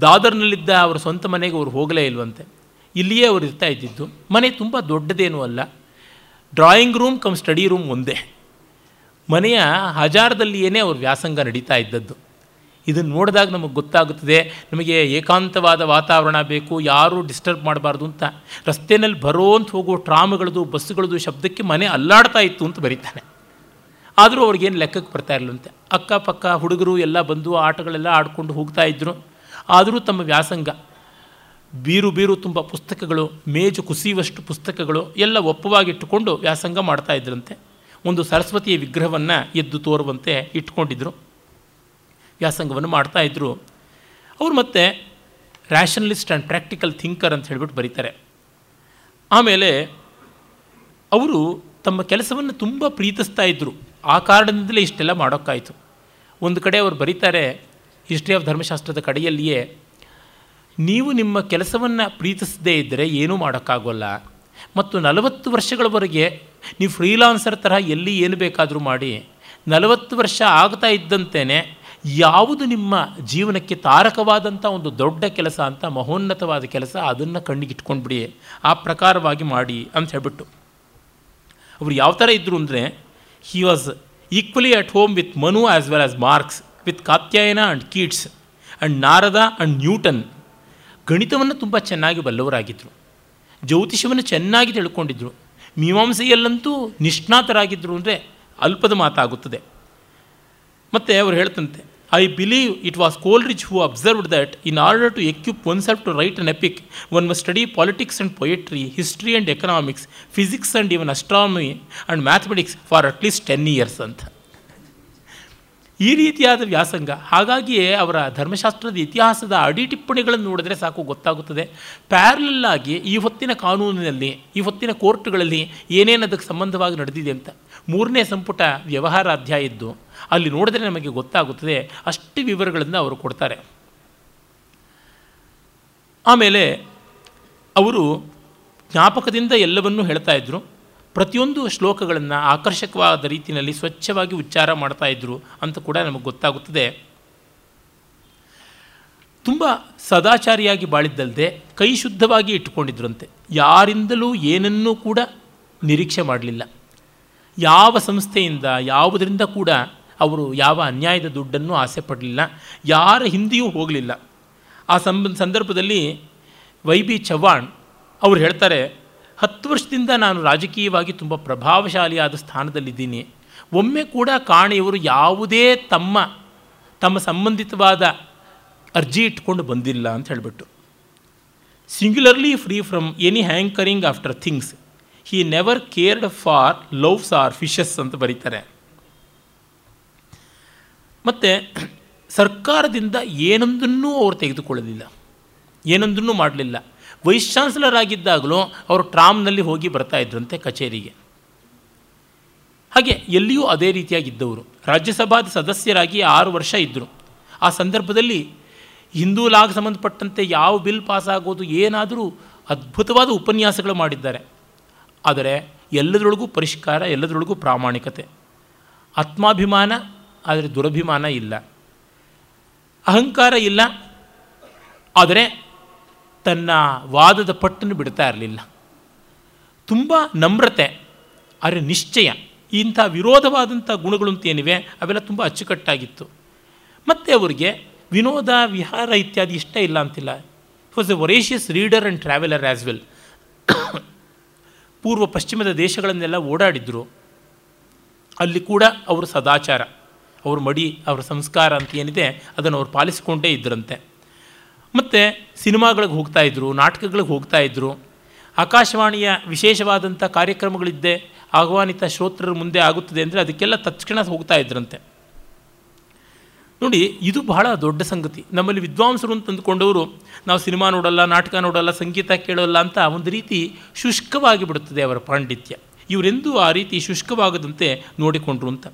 [SPEAKER 2] ದಾದರ್ನಲ್ಲಿದ್ದ ಅವರ ಸ್ವಂತ ಮನೆಗೆ ಅವರು ಹೋಗಲೇ ಇಲ್ವಂತೆ. ಇಲ್ಲಿಯೇ ಅವರು ಇರ್ತಾ ಇದ್ದಿದ್ದು. ಮನೆ ತುಂಬ ದೊಡ್ಡದೇನೂ ಅಲ್ಲ. Drawing room cum study room ಒಂದೇ. ಮನೆಯ ಹಜಾರದಲ್ಲಿಯೇ ಅವ್ರ ವ್ಯಾಸಂಗ ನಡೀತಾ ಇದ್ದದ್ದು. ಇದನ್ನು ನೋಡಿದಾಗ ನಮಗೆ ಗೊತ್ತಾಗುತ್ತದೆ, ನಮಗೆ ಏಕಾಂತವಾದ ವಾತಾವರಣ ಬೇಕು, ಯಾರೂ ಡಿಸ್ಟರ್ಬ್ ಮಾಡಬಾರ್ದು ಅಂತ. ರಸ್ತೆಯಲ್ಲಿ ಬರೋ ಅಂತ ಹೋಗೋ ಟ್ರಾಮ್ಗಳದು ಬಸ್ಸುಗಳದು ಶಬ್ದಕ್ಕೆ ಮನೆ ಅಲ್ಲಾಡ್ತಾ ಇತ್ತು ಅಂತ ಬರೀತಾನೆ. ಆದರೂ ಅವ್ರಿಗೇನು ಲೆಕ್ಕಕ್ಕೆ ಬರ್ತಾ ಇರಲಂತೆ ಅಕ್ಕಪಕ್ಕ ಹುಡುಗರು ಎಲ್ಲ ಬಂದು ಆಟಗಳೆಲ್ಲ ಆಡ್ಕೊಂಡು ಹೋಗ್ತಾ ಇದ್ದರು ಆದರೂ ತಮ್ಮ ವ್ಯಾಸಂಗ, ಬೀರು ಬೀರು ತುಂಬ ಪುಸ್ತಕಗಳು, ಮೇಜು ಕುಸಿಯುವಷ್ಟು ಪುಸ್ತಕಗಳು ಎಲ್ಲ ಒಪ್ಪವಾಗಿಟ್ಟುಕೊಂಡು ವ್ಯಾಸಂಗ ಮಾಡ್ತಾ ಇದ್ರಂತೆ. ಒಂದು ಸರಸ್ವತಿಯ ವಿಗ್ರಹವನ್ನು ಎದ್ದು ತೋರುವಂತೆ ಇಟ್ಕೊಂಡಿದ್ರು. ವ್ಯಾಸಂಗವನ್ನು ಮಾಡ್ತಾಯಿದ್ರು ಅವರು ಮತ್ತೆ ರ್ಯಾಷನಲಿಸ್ಟ್ ಆ್ಯಂಡ್ ಪ್ರಾಕ್ಟಿಕಲ್ ಥಿಂಕರ್ ಅಂತ ಹೇಳ್ಬಿಟ್ಟು ಬರೀತಾರೆ. ಆಮೇಲೆ ಅವರು ತಮ್ಮ ಕೆಲಸವನ್ನು ತುಂಬ ಪ್ರೀತಿಸ್ತಾ ಇದ್ದರು ಆ ಕಾರಣದಿಂದಲೇ ಇಷ್ಟೆಲ್ಲ ಮಾಡೋಕ್ಕಾಯಿತು. ಒಂದು ಕಡೆ ಅವರು ಬರೀತಾರೆ ಹಿಸ್ಟ್ರಿ ಆಫ್ ಧರ್ಮಶಾಸ್ತ್ರದ ಕಡೆಯಲ್ಲಿಯೇ, ನೀವು ನಿಮ್ಮ ಕೆಲಸವನ್ನು ಪ್ರೀತಿಸದೇ ಇದ್ದರೆ ಏನೂ ಮಾಡೋಕ್ಕಾಗೋಲ್ಲ. ಮತ್ತು ನಲವತ್ತು ವರ್ಷಗಳವರೆಗೆ ನೀವು ಫ್ರೀಲಾನ್ಸರ್ ತರಹ ಎಲ್ಲಿ ಏನು ಬೇಕಾದರೂ ಮಾಡಿ, ನಲವತ್ತು ವರ್ಷ ಆಗ್ತಾ ಇದ್ದಂತೆಯೇ ಯಾವುದು ನಿಮ್ಮ ಜೀವನಕ್ಕೆ ತಾರಕವಾದಂಥ ಒಂದು ದೊಡ್ಡ ಕೆಲಸ ಅಂತ, ಮಹೋನ್ನತವಾದ ಕೆಲಸ, ಅದನ್ನು ಕಣ್ಣಿಗೆ ಇಟ್ಕೊಂಡ್ಬಿಡಿ ಆ ಪ್ರಕಾರವಾಗಿ ಮಾಡಿ ಅಂತ ಹೇಳ್ಬಿಟ್ಟು. ಅವರು ಯಾವ ಥರ ಇದ್ದರು ಅಂದರೆ he was equally at home with Manu as well as Marx with Katyayana and Keats and Narada and Newton ಗಣಿತವನ್ನು ತುಂಬ ಚೆನ್ನಾಗಿ ಬಲ್ಲವರಾಗಿದ್ದರು ಜ್ಯೋತಿಷವನ್ನು ಚೆನ್ನಾಗಿ ತಿಳ್ಕೊಂಡಿದ್ದರು ಮೀಮಾಂಸೆಯಲ್ಲಂತೂ ನಿಷ್ಣಾತರಾಗಿದ್ದರು ಅಂದರೆ ಅಲ್ಪದ ಮಾತಾಗುತ್ತದೆ. ಮತ್ತು ಅವರು ಹೇಳ್ತಂತೆ I believe it was Coleridge who observed that in order to equip oneself to write an epic one must study politics and poetry history and economics physics and even astronomy and mathematics for at least ten years ಅಂತ. ಈ ರೀತಿಯಾದ ವ್ಯಾಸಂಗ, ಹಾಗಾಗಿಯೇ ಅವರ ಧರ್ಮಶಾಸ್ತ್ರದ ಇತಿಹಾಸದ ಅಡಿ ಟಿಪ್ಪಣಿಗಳನ್ನು ನೋಡಿದ್ರೆ ಸಾಕು ಗೊತ್ತಾಗುತ್ತದೆ. ಪ್ಯಾರಲಲ್ಲಾಗಿ ಈ ಹೊತ್ತಿನ ಕಾನೂನಿನಲ್ಲಿ, ಈ ಹೊತ್ತಿನ ಕೋರ್ಟ್ಗಳಲ್ಲಿ ಏನೇನು ಅದಕ್ಕೆ ಸಂಬಂಧವಾಗಿ ನಡೆದಿದೆ ಅಂತ. ಮೂರನೇ ಸಂಪುಟ ವ್ಯವಹಾರ ಅಧ್ಯಾಯ ಇದ್ದು ಅಲ್ಲಿ ನೋಡಿದ್ರೆ ನಮಗೆ ಗೊತ್ತಾಗುತ್ತದೆ ಅಷ್ಟು ವಿವರಗಳನ್ನು ಅವರು ಕೊಡ್ತಾರೆ. ಆಮೇಲೆ ಅವರು ಜ್ಞಾಪಕದಿಂದ ಎಲ್ಲವನ್ನೂ ಹೇಳ್ತಾ ಇದ್ದರು ಪ್ರತಿಯೊಂದು ಶ್ಲೋಕಗಳನ್ನು ಆಕರ್ಷಕವಾದ ರೀತಿಯಲ್ಲಿ ಸ್ವಚ್ಛವಾಗಿ ಉಚ್ಚಾರ ಮಾಡ್ತಾ ಇದ್ದರು ಅಂತ ಕೂಡ ನಮಗೆ ಗೊತ್ತಾಗುತ್ತದೆ. ತುಂಬ ಸದಾಚಾರಿಯಾಗಿ ಬಾಳಿದ್ದಲ್ಲದೆ ಕೈ ಶುದ್ಧವಾಗಿ ಇಟ್ಟುಕೊಂಡಿದ್ರಂತೆ. ಯಾರಿಂದಲೂ ಏನನ್ನೂ ಕೂಡ ನಿರೀಕ್ಷೆ ಮಾಡಲಿಲ್ಲ. ಯಾವ ಸಂಸ್ಥೆಯಿಂದ, ಯಾವುದರಿಂದ ಕೂಡ ಅವರು ಯಾವ ಅನ್ಯಾಯದ ದುಡ್ಡನ್ನು ಆಸೆ ಪಡಲಿಲ್ಲ. ಯಾರ ಹಿಂದೆಯೂ ಹೋಗಲಿಲ್ಲ. ಆ ಸಂದರ್ಭದಲ್ಲಿ ವೈ ಬಿ ಚವ್ಹಾಣ್ ಅವರು ಹೇಳ್ತಾರೆ, ಹತ್ತು ವರ್ಷದಿಂದ ನಾನು ರಾಜಕೀಯವಾಗಿ ತುಂಬ ಪ್ರಭಾವಶಾಲಿಯಾದ ಸ್ಥಾನದಲ್ಲಿದ್ದೀನಿ. ಒಮ್ಮೆ ಕೂಡ ಕಾಣೆಯವರು ಯಾವುದೇ ತಮ್ಮ ತಮ್ಮ ಸಂಬಂಧಿತವಾದ ಅರ್ಜಿ ಇಟ್ಕೊಂಡು ಬಂದಿಲ್ಲ ಅಂತ ಹೇಳಿಬಿಟ್ಟು. Singularly free from any hankering after things he never cared for loaves or fishes ಅಂತ ಬರೀತಾರೆ. ಮತ್ತು ಸರ್ಕಾರದಿಂದ ಏನೊಂದನ್ನೂ ಅವರು ತೆಗೆದುಕೊಳ್ಳಲಿಲ್ಲ. ಏನೊಂದನ್ನೂ ಮಾಡಲಿಲ್ಲ. ವೈಸ್ ಚಾನ್ಸಲರ್ ಆಗಿದ್ದಾಗಲೂ ಅವರು ಟ್ರಾಮ್ನಲ್ಲಿ ಹೋಗಿ ಬರ್ತಾ ಇದ್ರಂತೆ ಕಚೇರಿಗೆ. ಹಾಗೆ ಎಲ್ಲಿಯೂ ಅದೇ ರೀತಿಯಾಗಿದ್ದವರು. ರಾಜ್ಯಸಭಾದ ಸದಸ್ಯರಾಗಿ ಆರು ವರ್ಷ ಇದ್ದರು ಆ ಸಂದರ್ಭದಲ್ಲಿ ಹಿಂದೂ ಲಾಗ್ ಸಂಬಂಧಪಟ್ಟಂತೆ ಯಾವ ಬಿಲ್ ಪಾಸ್ ಆಗೋದು ಏನಾದರೂ ಅದ್ಭುತವಾದ ಉಪನ್ಯಾಸಗಳು ಮಾಡಿದ್ದಾರೆ. ಆದರೆ ಎಲ್ಲದರೊಳಗೂ ಪರಿಷ್ಕಾರ, ಎಲ್ಲದರೊಳಗೂ ಪ್ರಾಮಾಣಿಕತೆ. ಆತ್ಮಾಭಿಮಾನ ಆದರೆ ದುರಭಿಮಾನ ಇಲ್ಲ. ಅಹಂಕಾರ ಇಲ್ಲ. ಆದರೆ ತನ್ನ ವಾದದ ಪಟ್ಟನ್ನು ಬಿಡ್ತಾ ಇರಲಿಲ್ಲ. ತುಂಬ ನಮ್ರತೆ, ಆದರೆ ನಿಶ್ಚಯ. ಇಂಥ ವಿರೋಧವಾದಂಥ ಗುಣಗಳು ಅಂತ ಏನಿವೆ, ಅವೆಲ್ಲ ತುಂಬ ಅಚ್ಚುಕಟ್ಟಾಗಿತ್ತು. ಮತ್ತು ಅವರಿಗೆ ವಿನೋದ, ವಿಹಾರ ಇತ್ಯಾದಿ ಇಷ್ಟ ಇಲ್ಲ ಅಂತಿಲ್ಲ. Was a voracious reader and traveller as well ಪೂರ್ವ ಪಶ್ಚಿಮದ ದೇಶಗಳನ್ನೆಲ್ಲ ಓಡಾಡಿದ್ರು. ಅಲ್ಲಿ ಕೂಡ ಅವರು ಸದಾಚಾರ. ಅವ್ರ ಮಡಿ, ಅವರ ಸಂಸ್ಕಾರ ಅಂತ ಏನಿದೆ, ಅದನ್ನು ಅವ್ರು ಪಾಲಿಸಿಕೊಂಡೇ ಇದ್ದರಂತೆ ಮತ್ತು ಸಿನಿಮಾಗಳಿಗೆ ಹೋಗ್ತಾಯಿದ್ರು ನಾಟಕಗಳಿಗೆ ಹೋಗ್ತಾಯಿದ್ರು ಆಕಾಶವಾಣಿಯ ವಿಶೇಷವಾದಂಥ ಕಾರ್ಯಕ್ರಮಗಳಿದ್ದೆ, ಆಹ್ವಾನಿತ ಶ್ರೋತ್ರರ ಮುಂದೆ ಆಗುತ್ತದೆ ಅಂದರೆ ಅದಕ್ಕೆಲ್ಲ ತಕ್ಷಣ ಹೋಗ್ತಾ ಇದ್ರಂತೆ. ನೋಡಿ, ಇದು ಬಹಳ ದೊಡ್ಡ ಸಂಗತಿ. ನಮ್ಮಲ್ಲಿ ವಿದ್ವಾಂಸರು ಅಂತ ನಾವು ಸಿನಿಮಾ ನೋಡಲ್ಲ, ನಾಟಕ ನೋಡಲ್ಲ, ಸಂಗೀತ ಕೇಳೋಲ್ಲ ಅಂತ ಒಂದು ರೀತಿ ಶುಷ್ಕವಾಗಿ ಬಿಡುತ್ತದೆ ಅವರ ಪಾಂಡಿತ್ಯ. ಇವರೆಂದೂ ಆ ರೀತಿ ಶುಷ್ಕವಾಗದಂತೆ ನೋಡಿಕೊಂಡ್ರು ಅಂತ.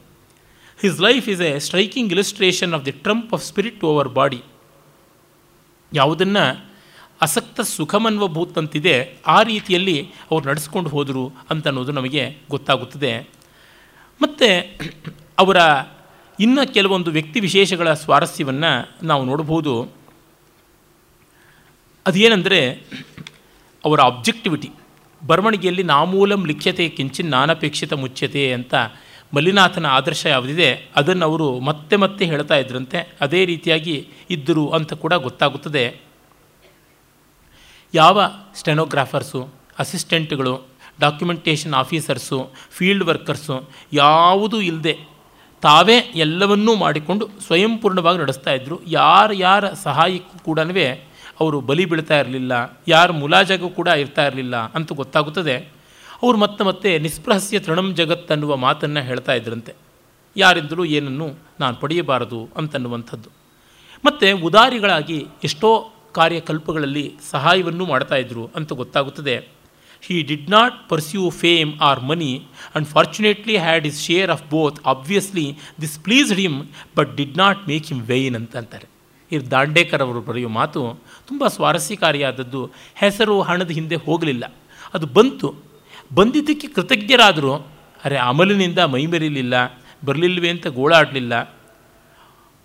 [SPEAKER 2] His life is a striking illustration of the triumph of spirit over body ಯಾವುದನ್ನು ಅಸಕ್ತ ಸುಖಮನ್ವಭೂತ್ ಅಂತಿದೆ ಆ ರೀತಿಯಲ್ಲಿ ಅವ್ರು ನಡೆಸ್ಕೊಂಡು ಹೋದರು ಅಂತ ಅನ್ನೋದು ನಮಗೆ ಗೊತ್ತಾಗುತ್ತದೆ. ಮತ್ತು ಅವರ ಇನ್ನು ಕೆಲವೊಂದು ವ್ಯಕ್ತಿ ವಿಶೇಷಗಳ ಸ್ವಾರಸ್ಯವನ್ನು ನಾವು ನೋಡ್ಬೋದು ಅದೇನೆಂದರೆ, ಅವರ ಆಬ್ಜೆಕ್ಟಿವಿಟಿ ಬರವಣಿಗೆಯಲ್ಲಿ ನಾಮೂಲಂ ಲಿಖ್ಯತೆ, ಕಿಂಚಿನ್ ನಾನಪೇಕ್ಷಿತ ಮುಚ್ಯತೆ ಅಂತ ಮಲ್ಲಿನಾಥನ ಆದರ್ಶ ಯಾವುದಿದೆ, ಅದನ್ನು ಅವರು ಮತ್ತೆ ಮತ್ತೆ ಹೇಳ್ತಾ ಇದ್ರಂತೆ, ಅದೇ ರೀತಿಯಾಗಿ ಇದ್ದರು ಅಂತ ಕೂಡ ಗೊತ್ತಾಗುತ್ತದೆ. ಯಾವ ಸ್ಟೆನೋಗ್ರಾಫರ್ಸು, ಅಸಿಸ್ಟೆಂಟ್ಗಳು, ಡಾಕ್ಯುಮೆಂಟೇಷನ್ ಆಫೀಸರ್ಸು, ಫೀಲ್ಡ್ ವರ್ಕರ್ಸು, ಯಾವುದೂ ಇಲ್ಲದೆ ತಾವೇ ಎಲ್ಲವನ್ನೂ ಮಾಡಿಕೊಂಡು ಸ್ವಯಂಪೂರ್ಣವಾಗಿ ನಡೆಸ್ತಾ ಇದ್ದರು ಯಾರು ಯಾರ ಸಹಾಯಕ್ಕೂ ಕೂಡ ಅವರು ಬಲಿ ಬೀಳ್ತಾ ಇರಲಿಲ್ಲ, ಯಾರ ಮುಲಾಜಾಗೂ ಕೂಡ ಇರ್ತಾ ಇರಲಿಲ್ಲ ಅಂತ ಗೊತ್ತಾಗುತ್ತದೆ. ಅವರು ಮತ್ತೆ ಮತ್ತೆ ನಿಸ್ಪೃಹಸ್ಯ ತೃಣಂ ಜಗತ್ ಅನ್ನುವ ಮಾತನ್ನು ಹೇಳ್ತಾ ಇದ್ರಂತೆ. ಯಾರಿಂದಲೂ ಏನನ್ನು ನಾನು ಪಡೆಯಬಾರದು ಅಂತನ್ನುವಂಥದ್ದು. ಮತ್ತು ಉದಾರಿಗಳಾಗಿ ಎಷ್ಟೋ ಕಾರ್ಯಕಲ್ಪಗಳಲ್ಲಿ ಸಹಾಯವನ್ನು ಮಾಡ್ತಾಯಿದ್ರು ಅಂತ ಗೊತ್ತಾಗುತ್ತದೆ. He did not pursue fame or money and fortunately had his share of both obviously this pleased him but did not make him vain ಅಂತ ಅಂತಾರೆ. ಈ ದಾಂಡೇಕರ್ ಅವರು ಬರೆಯೋ ಮಾತು ತುಂಬ ಸ್ವಾರಸ್ಯಕಾರಿಯಾದದ್ದು. ಹೆಸರು ಹಣದ ಹಿಂದೆ ಹೋಗಲಿಲ್ಲ. ಅದು ಬಂತು. ಬಂದಿದ್ದಕ್ಕೆ ಕೃತಜ್ಞರಾದರು. ಅರೆ ಅಮಲಿನಿಂದ ಮೈಮೆರಿಲಿಲ್ಲ, ಬರಲಿಲ್ವೇ ಅಂತ ಗೋಳಾಡಲಿಲ್ಲ.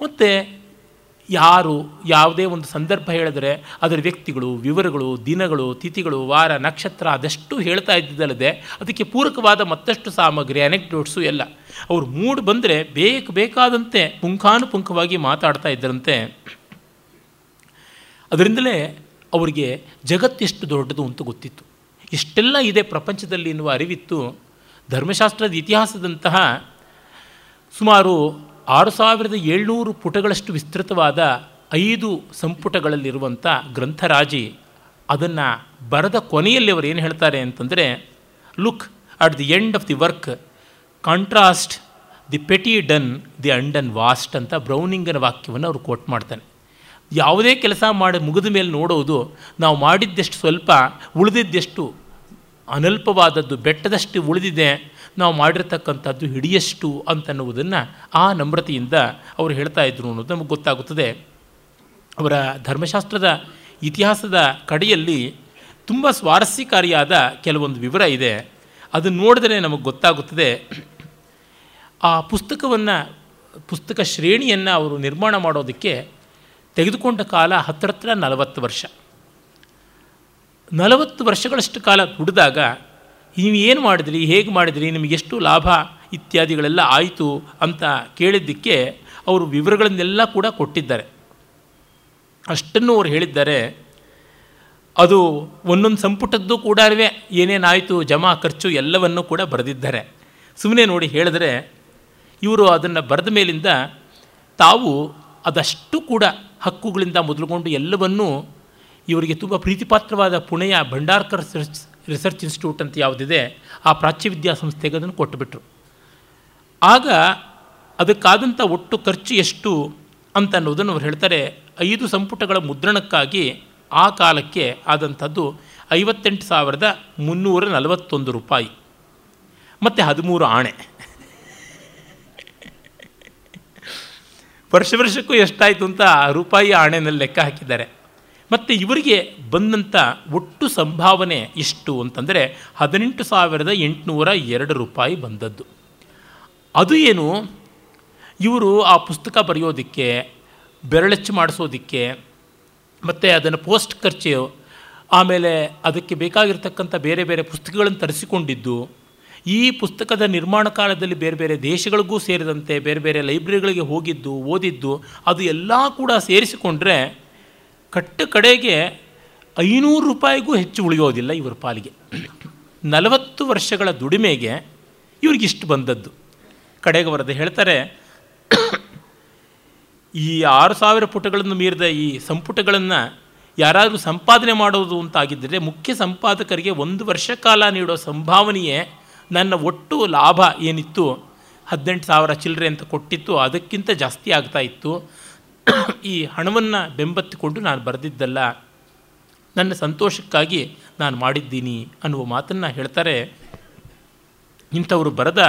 [SPEAKER 2] ಮತ್ತು ಯಾರು ಯಾವುದೇ ಒಂದು ಸಂದರ್ಭ ಹೇಳಿದರೆ ಅದರ ವ್ಯಕ್ತಿಗಳು, ವಿವರಗಳು, ದಿನಗಳು, ತಿಥಿಗಳು, ವಾರ, ನಕ್ಷತ್ರ ಅದಷ್ಟು ಹೇಳ್ತಾ ಇದ್ದಿದ್ದಲ್ಲದೆ ಅದಕ್ಕೆ ಪೂರಕವಾದ ಮತ್ತಷ್ಟು ಸಾಮಗ್ರಿ ಅನೆಕ್ಡೋಟ್ಸು ಎಲ್ಲ. ಅವರು ಮೂಡ್ ಬಂದರೆ ಬೇಕು ಬೇಕಾದಂತೆ ಪುಂಖಾನುಪುಂಖವಾಗಿ ಮಾತಾಡ್ತಾ ಇದ್ದರಂತೆ. ಅದರಿಂದಲೇ ಅವರಿಗೆ ಜಗತ್ತೆಷ್ಟು ದೊಡ್ಡದು ಅಂತ ಗೊತ್ತಿತ್ತು. ಎಷ್ಟೆಲ್ಲ ಇದೆ ಪ್ರಪಂಚದಲ್ಲಿ ಎನ್ನುವ ಅರಿವಿತ್ತು. ಧರ್ಮಶಾಸ್ತ್ರದ ಇತಿಹಾಸದಂತಹ ಸುಮಾರು ಆರು ಸಾವಿರದ ಏಳ್ನೂರು ಪುಟಗಳಷ್ಟು ವಿಸ್ತೃತವಾದ ಐದು ಸಂಪುಟಗಳಲ್ಲಿರುವಂಥ ಗ್ರಂಥರಾಜಿ ಅದನ್ನು ಬರೆದ ಕೊನೆಯಲ್ಲಿ ಅವರು ಏನು ಹೇಳ್ತಾರೆ ಅಂತಂದರೆ look at the end of the work contrast the petty done the undone vast ಅಂತ ಬ್ರೌನಿಂಗನ ವಾಕ್ಯವನ್ನು ಅವರು ಕೋಟ್ ಮಾಡ್ತಾನೆ. ಯಾವುದೇ ಕೆಲಸ ಮಾಡಿ ಮುಗಿದ ಮೇಲೆ ನೋಡೋದು, ನಾವು ಮಾಡಿದ್ದೆಷ್ಟು ಸ್ವಲ್ಪ ಉಳಿದಿದ್ದೆಷ್ಟು ಅನಲ್ಪವಾದದ್ದು, ಬೆಟ್ಟದಷ್ಟು ಉಳಿದಿದೆ, ನಾವು ಮಾಡಿರ್ತಕ್ಕಂಥದ್ದು ಹಿಡಿಯಷ್ಟು ಅಂತನ್ನುವುದನ್ನು ಆ ನಮ್ರತೆಯಿಂದ ಅವರು ಹೇಳ್ತಾ ಇದ್ರು ಅನ್ನೋದು ನಮಗೆ ಗೊತ್ತಾಗುತ್ತದೆ. ಅವರ ಧರ್ಮಶಾಸ್ತ್ರದ ಇತಿಹಾಸದ ಕಡೆಯಲ್ಲಿ ತುಂಬ ಸ್ವಾರಸ್ಯಕಾರಿಯಾದ ಕೆಲವೊಂದು ವಿವರ ಇದೆ. ಅದನ್ನು ನೋಡಿದ್ರೆ ನಮಗೆ ಗೊತ್ತಾಗುತ್ತದೆ. ಆ ಪುಸ್ತಕವನ್ನು, ಪುಸ್ತಕ ಶ್ರೇಣಿಯನ್ನು ಅವರು ನಿರ್ಮಾಣ ಮಾಡೋದಕ್ಕೆ ತೆಗೆದುಕೊಂಡ ಕಾಲ ಹತ್ತಿರತ್ರ ನಲವತ್ತು ವರ್ಷ. ನಲವತ್ತು ವರ್ಷಗಳಷ್ಟು ಕಾಲ ದುಡಿದಾಗ, ನೀವು ಏನು ಮಾಡಿದ್ರಿ, ಹೇಗೆ ಮಾಡಿದ್ರಿ, ನಿಮಗೆ ಎಷ್ಟು ಲಾಭ ಇತ್ಯಾದಿಗಳೆಲ್ಲ ಆಯಿತು ಅಂತ ಕೇಳಿದ್ದಕ್ಕೆ ಅವರು ವಿವರಗಳನ್ನೆಲ್ಲ ಕೂಡ ಕೊಟ್ಟಿದ್ದಾರೆ. ಅಷ್ಟನ್ನು ಅವರು ಹೇಳಿದ್ದಾರೆ. ಅದು ಒಂದೊಂದು ಸಂಪುಟದ್ದು ಕೂಡ ಏನೇನಾಯಿತು, ಜಮಾ ಖರ್ಚು ಎಲ್ಲವನ್ನೂ ಕೂಡ ಬರೆದಿದ್ದಾರೆ. ಸುಮ್ಮನೆ ನೋಡಿ ಹೇಳಿದ್ರೆ, ಇವರು ಅದನ್ನು ಬರೆದ ಮೇಲಿಂದ ತಾವು ಅದಷ್ಟು ಕೂಡ ಹಕ್ಕುಗಳಿಂದ ಮೊದಲುಗೊಂಡು ಎಲ್ಲವನ್ನೂ ಇವರಿಗೆ ತುಂಬ ಪ್ರೀತಿಪಾತ್ರವಾದ ಪುಣೆಯ ಭಂಡಾರ್ಕರ್ ರಿಸರ್ಚ್ ರಿಸರ್ಚ್ ಇನ್ಸ್ಟಿಟ್ಯೂಟ್ ಅಂತ ಯಾವುದಿದೆ, ಆ ಪ್ರಾಚ್ಯವಿದ್ಯಾ ಸಂಸ್ಥೆಗೆ ಅದನ್ನು ಕೊಟ್ಟುಬಿಟ್ರು. ಆಗ ಅದಕ್ಕಾದಂಥ ಒಟ್ಟು ಖರ್ಚು ಎಷ್ಟು ಅಂತ ಅನ್ನೋದನ್ನು ಅವ್ರು ಹೇಳ್ತಾರೆ, ಐದು ಸಂಪುಟಗಳ ಮುದ್ರಣಕ್ಕಾಗಿ ಆ ಕಾಲಕ್ಕೆ ಆದಂಥದ್ದು ಐವತ್ತೆಂಟು ಸಾವಿರದ ಮುನ್ನೂರ ನಲವತ್ತೊಂದು ರೂಪಾಯಿ. ಮತ್ತು ಹದಿಮೂರು ಆಣೆ. ವರ್ಷ ವರ್ಷಕ್ಕೂ ಎಷ್ಟಾಯಿತು ಅಂತ ರೂಪಾಯಿ ಆಣೆನಲ್ಲಿ ಲೆಕ್ಕ ಹಾಕಿದ್ದಾರೆ. ಮತ್ತು ಇವರಿಗೆ ಬಂದಂಥ ಒಟ್ಟು ಸಂಭಾವನೆ ಎಷ್ಟು ಅಂತಂದರೆ ಹದಿನೆಂಟು ಸಾವಿರದ ಎಂಟುನೂರ ಎರಡು ರೂಪಾಯಿ ಬಂದದ್ದು. ಅದು ಏನು? ಇವರು ಆ ಪುಸ್ತಕ ಬರೆಯೋದಕ್ಕೆ, ಬೆರಳಚ್ಚು ಮಾಡಿಸೋದಕ್ಕೆ, ಮತ್ತು ಅದನ್ನು ಪೋಸ್ಟ್ ಖರ್ಚು, ಆಮೇಲೆ ಅದಕ್ಕೆ ಬೇಕಾಗಿರ್ತಕ್ಕಂಥ ಬೇರೆ ಬೇರೆ ಪುಸ್ತಕಗಳನ್ನು ತರಿಸಿಕೊಂಡಿದ್ದು, ಈ ಪುಸ್ತಕದ ನಿರ್ಮಾಣ ಕಾಲದಲ್ಲಿ ಬೇರೆ ಬೇರೆ ದೇಶಗಳಿಗೂ ಸೇರಿದಂತೆ ಬೇರೆ ಬೇರೆ ಲೈಬ್ರರಿಗಳಿಗೆ ಹೋಗಿದ್ದು, ಓದಿದ್ದು, ಅದು ಎಲ್ಲ ಕೂಡ ಸೇರಿಸಿಕೊಂಡ್ರೆ ಕಟ್ಟ ಕಡೆಗೆ ಐನೂರು ರೂಪಾಯಿಗೂ ಹೆಚ್ಚು ಉಳಿಯೋದಿಲ್ಲ ಇವರ ಪಾಲಿಗೆ. ನಲವತ್ತು ವರ್ಷಗಳ ದುಡಿಮೆಗೆ ಇವ್ರಿಗಿಷ್ಟು ಬಂದದ್ದು. ಕಡೆಗೆ ಬರದೆ ಹೇಳ್ತಾರೆ, ಈ ಆರು ಸಾವಿರ ಪುಟಗಳನ್ನು ಮೀರಿದ ಈ ಸಂಪುಟಗಳನ್ನು ಯಾರಾದರೂ ಸಂಪಾದನೆ ಮಾಡೋದು ಅಂತಾಗಿದ್ದರೆ ಮುಖ್ಯ ಸಂಪಾದಕರಿಗೆ ಒಂದು ವರ್ಷ ಕಾಲ ನೀಡೋ ಸಂಭಾವನೆಯೇ ನನ್ನ ಒಟ್ಟು ಲಾಭ ಏನಿತ್ತು? ಹದಿನೆಂಟು ಸಾವಿರ ಚಿಲ್ಲರೆ ಅಂತ ಕೊಟ್ಟಿತ್ತು, ಅದಕ್ಕಿಂತ ಜಾಸ್ತಿ ಆಗ್ತಾ ಇತ್ತು. ಈ ಹಣವನ್ನು ಬೆಂಬತ್ತಿಕೊಂಡು ನಾನು ಬರೆದಿದ್ದಲ್ಲ, ನನ್ನ ಸಂತೋಷಕ್ಕಾಗಿ ನಾನು ಮಾಡಿದ್ದೀನಿ ಅನ್ನುವ ಮಾತನ್ನು ಹೇಳ್ತಾರೆ. ಇಂಥವರು ಬರೆದ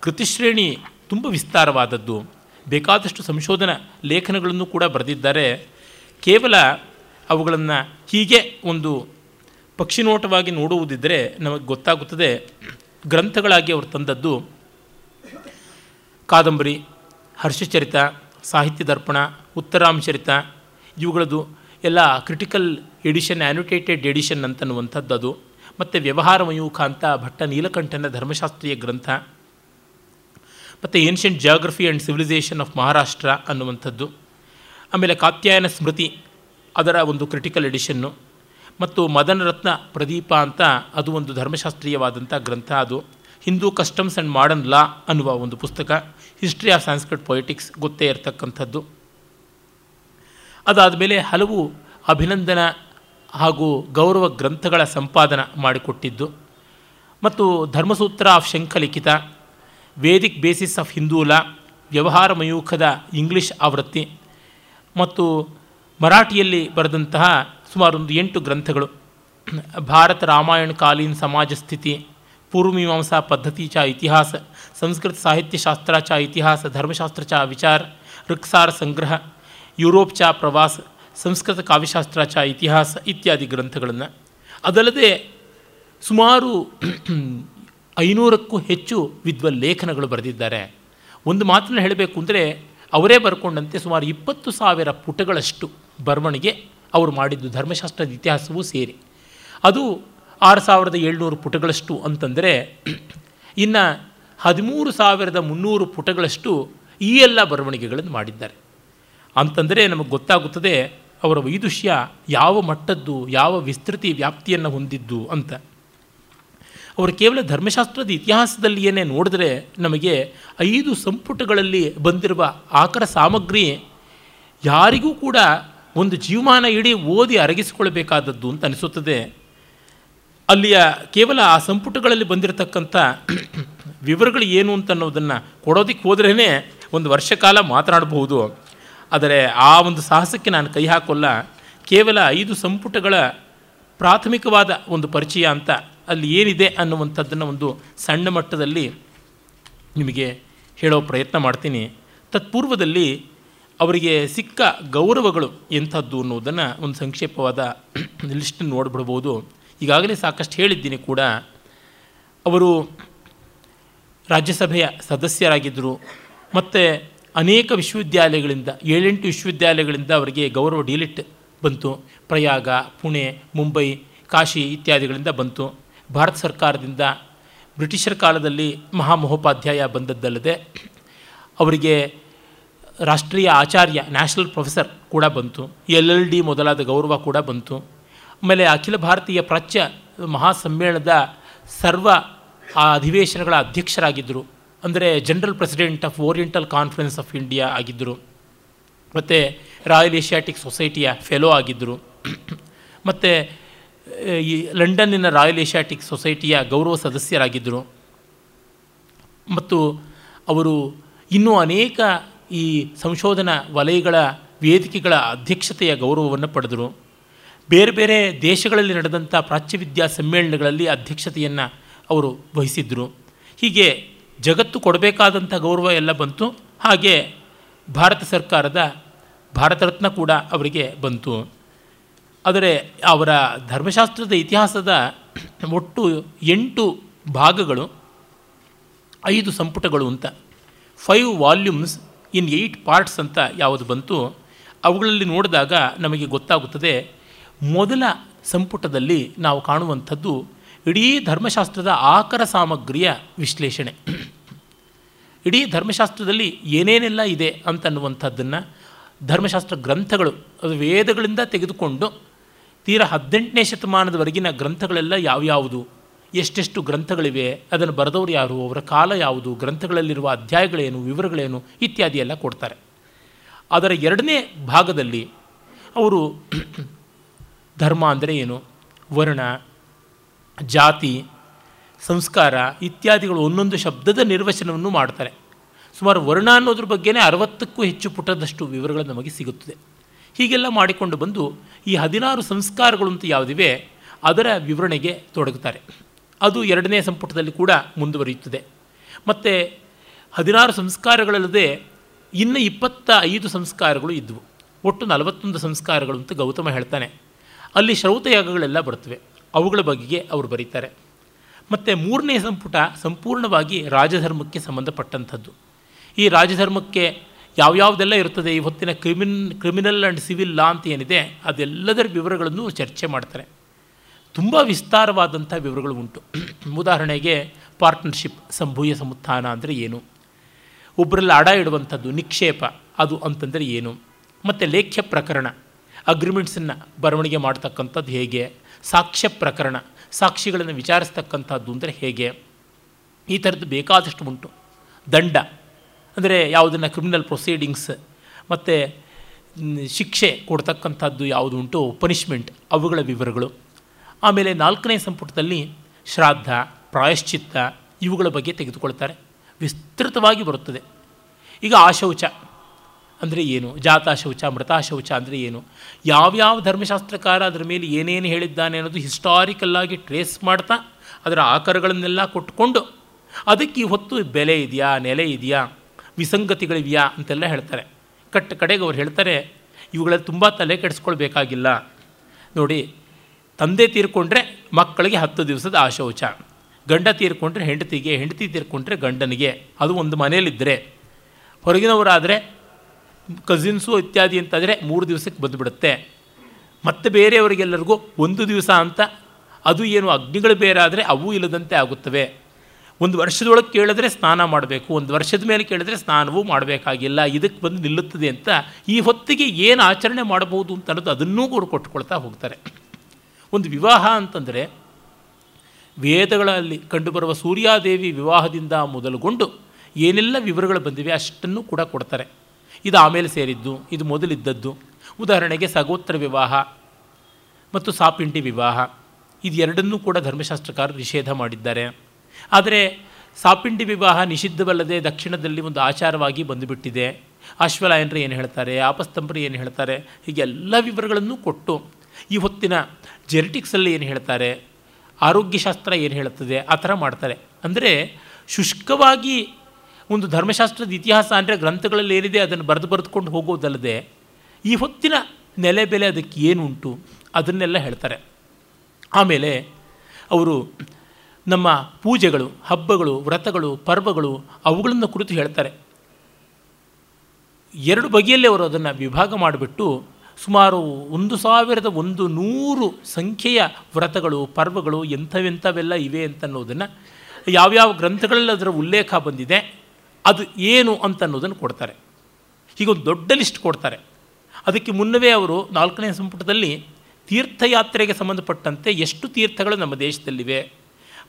[SPEAKER 2] ಕೃತಿಶ್ರೇಣಿ ತುಂಬ ವಿಸ್ತಾರವಾದದ್ದು. ಬೇಕಾದಷ್ಟು ಸಂಶೋಧನಾ ಲೇಖನಗಳನ್ನು ಕೂಡ ಬರೆದಿದ್ದಾರೆ. ಕೇವಲ ಅವುಗಳನ್ನು ಹೀಗೆ ಒಂದು ಪಕ್ಷಿನೋಟವಾಗಿ ನೋಡುವುದಿದ್ದರೆ ನಮಗೆ ಗೊತ್ತಾಗುತ್ತದೆ. ಗ್ರಂಥಗಳಾಗಿ ಅವರು ತಂದದ್ದು ಕಾದಂಬರಿ, ಹರ್ಷಚರಿತ ಸಾಹಿತ್ಯ ದರ್ಪಣ, ಉತ್ತರಾಂಶರಿತ ಇವುಗಳದ್ದು ಎಲ್ಲ ಕ್ರಿಟಿಕಲ್ ಎಡಿಷನ್ ಆ್ಯನುಟೇಟೆಡ್ ಎಡಿಷನ್ ಅಂತನ್ನುವಂಥದ್ದು ಅದು. ಮತ್ತು ವ್ಯವಹಾರ ಮಯೂಖ ಅಂತ ಭಟ್ಟ ನೀಲಕಂಠನ ಧರ್ಮಶಾಸ್ತ್ರೀಯ ಗ್ರಂಥ, ಮತ್ತು ancient geography and civilisation of Maharashtra ಅನ್ನುವಂಥದ್ದು. ಆಮೇಲೆ ಕಾತ್ಯಾಯನ ಸ್ಮೃತಿ, ಅದರ ಒಂದು ಕ್ರಿಟಿಕಲ್ ಎಡಿಷನ್ನು ಮತ್ತು ಮದನರತ್ನ ಪ್ರದೀಪ ಅಂತ ಅದು ಒಂದು ಧರ್ಮಶಾಸ್ತ್ರೀಯವಾದಂಥ ಗ್ರಂಥ ಅದು. Hindu customs and modern law ಅನ್ನುವ ಒಂದು ಪುಸ್ತಕ. ಹಿಸ್ಟ್ರಿ ಆಫ್ ಸಾಂಸ್ಕ್ರಿಟ್ ಪೊಯಿಟಿಕ್ಸ್ ಗೊತ್ತೇ ಇರತಕ್ಕಂಥದ್ದು. ಅದಾದ ಮೇಲೆ ಹಲವು ಅಭಿನಂದನ ಹಾಗೂ ಗೌರವ ಗ್ರಂಥಗಳ ಸಂಪಾದನ ಮಾಡಿಕೊಟ್ಟಿದ್ದು. ಮತ್ತು Dharmasutra of Shankhalikhita, Vedic basis of Hindu law, ವ್ಯವಹಾರ ಮಯೂಖದ ಇಂಗ್ಲಿಷ್ ಆವೃತ್ತಿ ಮತ್ತು ಮರಾಠಿಯಲ್ಲಿ ಬರೆದಂತಹ ಸುಮಾರೊಂದು ಎಂಟು ಗ್ರಂಥಗಳು. ಭಾರತ ರಾಮಾಯಣ ಕಾಲೀನ ಸಮಾಜ ಸ್ಥಿತಿ ಪೂರ್ವಮೀಮಾಂಸಾ ಪದ್ಧತಿ ಚ ಇತಿಹಾಸ ಸಂಸ್ಕೃತ ಸಾಹಿತ್ಯಶಾಸ್ತ್ರ ಚ ಇತಿಹಾಸ, ಧರ್ಮಶಾಸ್ತ್ರ ಚ ವಿಚಾರ, ಋಕ್ಸಾರ ಸಂಗ್ರಹ, ಯುರೋಪ್ ಚ ಪ್ರವಾಸ, ಸಂಸ್ಕೃತ ಕಾವ್ಯಶಾಸ್ತ್ರ ಚ ಇತಿಹಾಸ ಇತ್ಯಾದಿ ಗ್ರಂಥಗಳನ್ನು. ಅದಲ್ಲದೆ ಸುಮಾರು ಐನೂರಕ್ಕೂ ಹೆಚ್ಚು ವಿದ್ವಲ್ ಲೇಖನಗಳು ಬರೆದಿದ್ದಾರೆ. ಒಂದು ಮಾತನ್ನು ಹೇಳಬೇಕು ಅಂದರೆ ಅವರೇ ಬರ್ಕೊಂಡಂತೆ ಸುಮಾರು ಇಪ್ಪತ್ತು ಸಾವಿರ ಪುಟಗಳಷ್ಟು ಬರವಣಿಗೆ ಅವರು ಮಾಡಿದ್ದು ಧರ್ಮಶಾಸ್ತ್ರದ ಇತಿಹಾಸವೂ ಸೇರಿ. ಅದು ಆರು ಸಾವಿರದ ಏಳ್ನೂರು ಪುಟಗಳಷ್ಟು ಅಂತಂದರೆ ಇನ್ನು ಹದಿಮೂರು ಸಾವಿರದ ಮುನ್ನೂರು ಪುಟಗಳಷ್ಟು ಈ ಎಲ್ಲ ಬರವಣಿಗೆಗಳನ್ನು ಮಾಡಿದ್ದಾರೆ. ಅಂತಂದರೆ ನಮಗೆ ಗೊತ್ತಾಗುತ್ತದೆ, ಅವರ ವೈದುಷ್ಯ ಯಾವ ಮಟ್ಟದ್ದು, ಯಾವ ವಿಸ್ತೃತಿ ವ್ಯಾಪ್ತಿಯನ್ನು ಹೊಂದಿದ್ದು ಅಂತ. ಅವರು ಕೇವಲ ಧರ್ಮಶಾಸ್ತ್ರದ ಇತಿಹಾಸದಲ್ಲಿಯೇ ನೋಡಿದ್ರೆ ನಮಗೆ ಐದು ಸಂಪುಟಗಳಲ್ಲಿ ಬಂದಿರುವ ಆಕರ ಸಾಮಗ್ರಿ ಯಾರಿಗೂ ಕೂಡ ಒಂದು ಜೀವಮಾನ ಇಡೀ ಓದಿ ಅರಗಿಸಿಕೊಳ್ಳಬೇಕಾದದ್ದು ಅಂತ ಅನಿಸುತ್ತದೆ. ಅಲ್ಲಿಯ ಕೇವಲ ಆ ಸಂಪುಟಗಳಲ್ಲಿ ಬಂದಿರತಕ್ಕಂಥ ವಿವರಗಳು ಏನು ಅಂತ ಅನ್ನೋದನ್ನು ಕೊಡೋದಕ್ಕೆ ಹೋದ್ರೇ ಒಂದು ವರ್ಷ ಕಾಲ ಮಾತನಾಡಬಹುದು. ಆದರೆ ಆ ಒಂದು ಸಾಹಸಕ್ಕೆ ನಾನು ಕೈ ಹಾಕೋಲ್ಲ. ಕೇವಲ ಐದು ಸಂಪುಟಗಳ ಪ್ರಾಥಮಿಕವಾದ ಒಂದು ಪರಿಚಯ ಅಂತ ಅಲ್ಲಿ ಏನಿದೆ ಅನ್ನುವಂಥದ್ದನ್ನು ಒಂದು ಸಣ್ಣ ಮಟ್ಟದಲ್ಲಿ ನಿಮಗೆ ಹೇಳೋ ಪ್ರಯತ್ನ ಮಾಡ್ತೀನಿ. ತತ್ಪೂರ್ವದಲ್ಲಿ ಅವರಿಗೆ ಸಿಕ್ಕ ಗೌರವಗಳು ಎಂಥದ್ದು ಅನ್ನೋದನ್ನು ಒಂದು ಸಂಕ್ಷೇಪವಾದ ಲಿಸ್ಟನ್ನು ನೋಡಿಬಿಡ್ಬೋದು. ಈಗಾಗಲೇ ಸಾಕಷ್ಟು ಹೇಳಿದ್ದೀನಿ ಕೂಡ. ಅವರು ರಾಜ್ಯಸಭೆಯ ಸದಸ್ಯರಾಗಿದ್ದರು. ಮತ್ತು ಅನೇಕ ವಿಶ್ವವಿದ್ಯಾಲಯಗಳಿಂದ, ಏಳೆಂಟು ವಿಶ್ವವಿದ್ಯಾಲಯಗಳಿಂದ ಅವರಿಗೆ ಗೌರವ ಡಿಲಿಟ್ ಬಂತು. ಪ್ರಯಾಗ, ಪುಣೆ, ಮುಂಬೈ, ಕಾಶಿ ಇತ್ಯಾದಿಗಳಿಂದ ಬಂತು. ಭಾರತ ಸರ್ಕಾರದಿಂದ ಬ್ರಿಟಿಷರ ಕಾಲದಲ್ಲಿ ಮಹಾಮಹೋಪಾಧ್ಯಾಯ ಬಂದದ್ದಲ್ಲದೆ ಅವರಿಗೆ ರಾಷ್ಟ್ರೀಯ ಆಚಾರ್ಯ, ನ್ಯಾಷನಲ್ ಪ್ರೊಫೆಸರ್ ಕೂಡ ಬಂತು. ಎಲ್ ಎಲ್ ಡಿ ಮೊದಲಾದ ಗೌರವ ಕೂಡ ಬಂತು. ಆಮೇಲೆ ಅಖಿಲ ಭಾರತೀಯ ಪ್ರಾಚ್ಯ ಮಹಾಸಮ್ಮೇಳನದ ಸರ್ವ ಆ ಅಧಿವೇಶನಗಳ ಅಧ್ಯಕ್ಷರಾಗಿದ್ದರು. ಅಂದರೆ general president of oriental conference of India ಆಗಿದ್ದರು. ಮತ್ತು ರಾಯಲ್ ಏಷ್ಯಾಟಿಕ್ ಸೊಸೈಟಿಯ ಫೆಲೋ ಆಗಿದ್ದರು. ಮತ್ತು, ಈ ಲಂಡನ್ನಿನ ರಾಯಲ್ ಏಷ್ಯಾಟಿಕ್ ಸೊಸೈಟಿಯ ಗೌರವ ಸದಸ್ಯರಾಗಿದ್ದರು. ಮತ್ತು ಅವರು ಇನ್ನೂ ಅನೇಕ ಈ ಸಂಶೋಧನಾ ವಲಯಗಳ ವೇದಿಕೆಗಳ ಅಧ್ಯಕ್ಷತೆಯ ಗೌರವವನ್ನು ಪಡೆದರು. ಬೇರೆ ಬೇರೆ ದೇಶಗಳಲ್ಲಿ ನಡೆದಂಥ ಪ್ರಾಚ್ಯವಿದ್ಯಾ ಸಮ್ಮೇಳನಗಳಲ್ಲಿ ಅಧ್ಯಕ್ಷತೆಯನ್ನು ಅವರು ವಹಿಸಿದ್ರು. ಹೀಗೆ ಜಗತ್ತು ಕೊಡಬೇಕಾದಂಥ ಗೌರವ ಎಲ್ಲ ಬಂತು. ಹಾಗೆ ಭಾರತ ಸರ್ಕಾರದ ಭಾರತ ರತ್ನ ಕೂಡ ಅವರಿಗೆ ಬಂತು. ಆದರೆ ಅವರ ಧರ್ಮಶಾಸ್ತ್ರದ ಇತಿಹಾಸದ ಒಟ್ಟು ಎಂಟು ಭಾಗಗಳು, ಐದು ಸಂಪುಟಗಳು ಅಂತ. Five volumes in eight parts ಅಂತ ಯಾವುದು ಬಂತು. ಅವುಗಳಲ್ಲಿ ನೋಡಿದಾಗ ನಮಗೆ ಗೊತ್ತಾಗುತ್ತದೆ, ಮೊದಲ ಸಂಪುಟದಲ್ಲಿ ನಾವು ಕಾಣುವಂಥದ್ದು ಇಡೀ ಧರ್ಮಶಾಸ್ತ್ರದ ಆಕರ ಸಾಮಗ್ರಿಯ ವಿಶ್ಲೇಷಣೆ. ಇಡೀ ಧರ್ಮಶಾಸ್ತ್ರದಲ್ಲಿ ಏನೇನೆಲ್ಲ ಇದೆ ಅಂತನ್ನುವಂಥದ್ದನ್ನು ಧರ್ಮಶಾಸ್ತ್ರ ಗ್ರಂಥಗಳು, ಅದು ವೇದಗಳಿಂದ ತೆಗೆದುಕೊಂಡು ತೀರ ಹದಿನೆಂಟನೇ ಶತಮಾನದವರೆಗಿನ ಗ್ರಂಥಗಳೆಲ್ಲ ಯಾವ್ಯಾವುದು, ಎಷ್ಟೆಷ್ಟು ಗ್ರಂಥಗಳಿವೆ, ಅದನ್ನು ಬರೆದವರು ಯಾರು, ಅವರ ಕಾಲ ಯಾವುದು, ಗ್ರಂಥಗಳಲ್ಲಿರುವ ಅಧ್ಯಾಯಗಳೇನು, ವಿವರಗಳೇನು ಇತ್ಯಾದಿ ಎಲ್ಲ ಕೊಡ್ತಾರೆ. ಅದರ ಎರಡನೇ ಭಾಗದಲ್ಲಿ ಅವರು ಧರ್ಮ ಅಂದರೆ ಏನು, ವರ್ಣ ಜಾತಿ, ಸಂಸ್ಕಾರ ಇತ್ಯಾದಿಗಳು ಒಂದೊಂದು ಶಬ್ದದ ನಿರ್ವಚನವನ್ನು ಮಾಡ್ತಾರೆ. ಸುಮಾರು ವರ್ಣ ಅನ್ನೋದ್ರ ಬಗ್ಗೆನೇ ಅರವತ್ತಕ್ಕೂ ಹೆಚ್ಚು ಪುಟದಷ್ಟು ವಿವರಗಳು ನಮಗೆ ಸಿಗುತ್ತದೆ. ಹೀಗೆಲ್ಲ ಮಾಡಿಕೊಂಡು ಬಂದು ಈ ಹದಿನಾರು ಸಂಸ್ಕಾರಗಳು ಅಂತ ಯಾವುದಿವೆ, ಅದರ ವಿವರಣೆಗೆ ತೊಡಗುತ್ತಾರೆ. ಅದು ಎರಡನೇ ಸಂಪುಟದಲ್ಲಿ ಕೂಡ ಮುಂದುವರಿಯುತ್ತದೆ. ಮತ್ತು ಹದಿನಾರು ಸಂಸ್ಕಾರಗಳಲ್ಲದೆ ಇನ್ನು ಇಪ್ಪತ್ತ ಐದು ಸಂಸ್ಕಾರಗಳು ಇದ್ದವು ಒಟ್ಟು ನಲವತ್ತೊಂದು ಸಂಸ್ಕಾರಗಳು ಅಂತ ಗೌತಮ ಹೇಳ್ತಾನೆ. ಅಲ್ಲಿ ಶ್ರೌತಯಾಗಗಳೆಲ್ಲ ಬರ್ತವೆ. ಅವುಗಳ ಬಗೆಗೆ ಅವರು ಬರೀತಾರೆ. ಮತ್ತು ಮೂರನೇ ಸಂಪುಟ ಸಂಪೂರ್ಣವಾಗಿ ರಾಜಧರ್ಮಕ್ಕೆ ಸಂಬಂಧಪಟ್ಟಂಥದ್ದು. ಈ ರಾಜಧರ್ಮಕ್ಕೆ ಯಾವ್ಯಾವುದೆಲ್ಲ ಇರ್ತದೆ ಈ ಹೊತ್ತಿನ ಕ್ರಿಮಿನ್, ಕ್ರಿಮಿನಲ್ ಆ್ಯಂಡ್ ಸಿವಿಲ್ ಲಾ ಅಂತ ಏನಿದೆ, ಅದೆಲ್ಲದರ ವಿವರಗಳನ್ನು ಚರ್ಚೆ ಮಾಡ್ತಾರೆ. ತುಂಬ ವಿಸ್ತಾರವಾದಂಥ ವಿವರಗಳು ಉಂಟು. ಉದಾಹರಣೆಗೆ ಪಾರ್ಟ್ನರ್ಶಿಪ್, ಸಂಭೂಯ ಸಮುತ್ಥಾನ ಅಂದರೆ ಏನು? ಒಬ್ಬರಲ್ಲಿ ಅಡ ಇಡುವಂಥದ್ದು, ನಿಕ್ಷೇಪ, ಅದು ಅಂತಂದರೆ ಏನು? ಮತ್ತು ಲೇಖ್ಯ ಪ್ರಕರಣ ಅಗ್ರಿಮೆಂಟ್ಸನ್ನು ಬರವಣಿಗೆ ಮಾಡ್ತಕ್ಕಂಥದ್ದು ಹೇಗೆ? ಸಾಕ್ಷ್ಯ ಪ್ರಕರಣ, ಸಾಕ್ಷಿಗಳನ್ನು ವಿಚಾರಿಸ್ತಕ್ಕಂಥದ್ದು ಅಂದರೆ ಹೇಗೆ? ಈ ಥರದ್ದು ಬೇಕಾದಷ್ಟು ಉಂಟು. ದಂಡ, ಅಂದರೆ ಯಾವುದನ್ನು ಕ್ರಿಮಿನಲ್ ಪ್ರೊಸೀಡಿಂಗ್ಸ್ ಮತ್ತು ಶಿಕ್ಷೆ ಕೊಡ್ತಕ್ಕಂಥದ್ದು ಯಾವುದು ಉಂಟು? ಪನಿಷ್ಮೆಂಟ್ ಅವುಗಳ ವಿವರಗಳು. ಆಮೇಲೆ ನಾಲ್ಕನೇ ಸಂಪುಟದಲ್ಲಿ ಶ್ರಾದ್ದ, ಪ್ರಾಯಶ್ಚಿತ್ತ ಇವುಗಳ ಬಗ್ಗೆ ತೆಗೆದುಕೊಳ್ತಾರೆ. ವಿಸ್ತೃತವಾಗಿ ಬರುತ್ತದೆ. ಈಗ ಆಶೌಚ ಅಂದರೆ ಏನು? ಜಾತಾಶೌಚ, ಮೃತಾಶೌಚ ಅಂದರೆ ಏನು? ಯಾವ್ಯಾವ ಧರ್ಮಶಾಸ್ತ್ರಕಾರ ಅದರ ಮೇಲೆ ಏನೇನು ಹೇಳಿದ್ದಾನೆ ಅನ್ನೋದು ಹಿಸ್ಟಾರಿಕಲ್ಲಾಗಿ ಟ್ರೇಸ್ ಮಾಡ್ತಾ ಅದರ ಆಕಾರಗಳನ್ನೆಲ್ಲ ಕೊಟ್ಟುಕೊಂಡು ಅದಕ್ಕೆ ಈ ಹೊತ್ತು ಬೆಲೆ ಇದೆಯಾ, ನೆಲೆ ಇದೆಯಾ, ವಿಸಂಗತಿಗಳಿವೆಯಾ ಅಂತೆಲ್ಲ ಹೇಳ್ತಾರೆ. ಕಟ್ಟ ಕಡೆಗೆ ಅವ್ರು ಹೇಳ್ತಾರೆ, ಇವುಗಳಲ್ಲಿ ತುಂಬ ತಲೆ ಕೆಡಿಸ್ಕೊಳ್ಬೇಕಾಗಿಲ್ಲ. ನೋಡಿ, ತಂದೆ ತೀರ್ಕೊಂಡ್ರೆ ಮಕ್ಕಳಿಗೆ ಹತ್ತು ದಿವಸದ ಆಶೌಚ. ಗಂಡ ತೀರ್ಕೊಂಡ್ರೆ ಹೆಂಡತಿಗೆ, ಹೆಂಡತಿ ತೀರ್ಕೊಂಡ್ರೆ ಗಂಡನಿಗೆ. ಅದು ಒಂದು ಮನೆಯಲ್ಲಿದ್ದರೆ ಹೊರಗಿನವರಾದರೆ ಕಸಿನ್ಸು ಇತ್ಯಾದಿ ಅಂತಾದರೆ ಮೂರು ದಿವಸಕ್ಕೆ ಬಂದುಬಿಡುತ್ತೆ. ಮತ್ತು ಬೇರೆಯವರಿಗೆಲ್ಲರಿಗೂ ಒಂದು ದಿವಸ ಅಂತ, ಅದು ಏನು ಅಗ್ನಿಗಳು ಬೇರೆ ಆದರೆ ಅವು ಇಲ್ಲದಂತೆ ಆಗುತ್ತವೆ. ಒಂದು ವರ್ಷದೊಳಗೆ ಕೇಳಿದ್ರೆ ಸ್ನಾನ ಮಾಡಬೇಕು, ಒಂದು ವರ್ಷದ ಮೇಲೆ ಕೇಳಿದ್ರೆ ಸ್ನಾನವೂ ಮಾಡಬೇಕಾಗಿಲ್ಲ, ಇದಕ್ಕೆ ಬಂದು ನಿಲ್ಲುತ್ತದೆ ಅಂತ ಈ ಹೊತ್ತಿಗೆ ಏನು ಆಚರಣೆ ಮಾಡಬಹುದು ಅಂತ ಅನ್ನೋದು ಅದನ್ನೂ ಕೂಡ ಕೊಟ್ಟುಕೊಳ್ತಾ ಹೋಗ್ತಾರೆ. ಒಂದು ವಿವಾಹ ಅಂತಂದರೆ ವೇದಗಳಲ್ಲಿ ಕಂಡುಬರುವ ಸೂರ್ಯಾದೇವಿ ವಿವಾಹದಿಂದ ಮೊದಲುಗೊಂಡು ಏನೆಲ್ಲ ವಿವರಗಳು ಬಂದಿವೆ ಅಷ್ಟನ್ನು ಕೂಡ ಕೊಡ್ತಾರೆ. ಇದು ಆಮೇಲೆ ಸೇರಿದ್ದು, ಇದು ಮೊದಲಿದ್ದದ್ದು. ಉದಾಹರಣೆಗೆ ಸಗೋತ್ರ ವಿವಾಹ ಮತ್ತು ಸಾಪಿಂಡಿ ವಿವಾಹ. ಇದು ಎರಡನ್ನೂ ಕೂಡ ಧರ್ಮಶಾಸ್ತ್ರಕಾರರು ನಿಷೇಧ ಮಾಡಿದ್ದಾರೆ. ಆದರೆ ಸಾಪಿಂಡಿ ವಿವಾಹ ನಿಷಿದ್ಧವಲ್ಲದೆ ದಕ್ಷಿಣದಲ್ಲಿ ಒಂದು ಆಚಾರವಾಗಿ ಬಂದುಬಿಟ್ಟಿದೆ. ಅಶ್ವಲಾಯನರು ಏನು ಹೇಳ್ತಾರೆ, ಆಪಸ್ತಂಭರು ಏನು ಹೇಳ್ತಾರೆ ಹೀಗೆ ಎಲ್ಲ ವಿವರಗಳನ್ನು ಕೊಟ್ಟು ಈ ಹೊತ್ತಿನ ಜೆನೆಟಿಕ್ಸಲ್ಲಿ ಏನು ಹೇಳ್ತಾರೆ, ಆರೋಗ್ಯಶಾಸ್ತ್ರ ಏನು ಹೇಳುತ್ತದೆ, ಆ ಥರ ಮಾಡ್ತಾರೆ. ಅಂದರೆ ಶುಷ್ಕವಾಗಿ ಒಂದು ಧರ್ಮಶಾಸ್ತ್ರದ ಇತಿಹಾಸ ಅಂದರೆ ಗ್ರಂಥಗಳಲ್ಲಿ ಏನಿದೆ ಅದನ್ನು ಬರೆದು ಬರೆದುಕೊಂಡು ಹೋಗೋದಲ್ಲದೆ ಈ ಹೊತ್ತಿನ ನೆಲೆ ಬೆಲೆ ಅದಕ್ಕೆ ಏನುಂಟು? ಅದನ್ನೆಲ್ಲ ಹೇಳ್ತಾರೆ. ಆಮೇಲೆ ಅವರು ನಮ್ಮ ಪೂಜೆಗಳು, ಹಬ್ಬಗಳು, ವ್ರತಗಳು, ಪರ್ವಗಳು ಅವುಗಳನ್ನು ಕುರಿತು ಹೇಳ್ತಾರೆ. ಎರಡು ಬಗೆಯಲ್ಲಿ ಅವರು ಅದನ್ನು ವಿಭಾಗ ಮಾಡಿಬಿಟ್ಟು ಸುಮಾರು ಒಂದು ಸಾವಿರದ ಒಂದು ನೂರು ಸಂಖ್ಯೆಯ ವ್ರತಗಳು, ಪರ್ವಗಳು ಎಂಥವೆಂಥವೆಲ್ಲ ಇವೆ ಅಂತನ್ನೋದನ್ನು ಯಾವ್ಯಾವ ಗ್ರಂಥಗಳಲ್ಲಿ ಅದರ ಉಲ್ಲೇಖ ಬಂದಿದೆ ಅದು ಏನು ಅಂತ ಅನ್ನೋದನ್ನು ಕೊಡ್ತಾರೆ. ಹೀಗೊಂದು ದೊಡ್ಡ ಲಿಸ್ಟ್ ಕೊಡ್ತಾರೆ. ಅದಕ್ಕೆ ಮುನ್ನವೇ ಅವರು ನಾಲ್ಕನೇ ಸಂಪುಟದಲ್ಲಿ ತೀರ್ಥಯಾತ್ರೆಗೆ ಸಂಬಂಧಪಟ್ಟಂತೆ ಎಷ್ಟು ತೀರ್ಥಗಳು ನಮ್ಮ ದೇಶದಲ್ಲಿವೆ.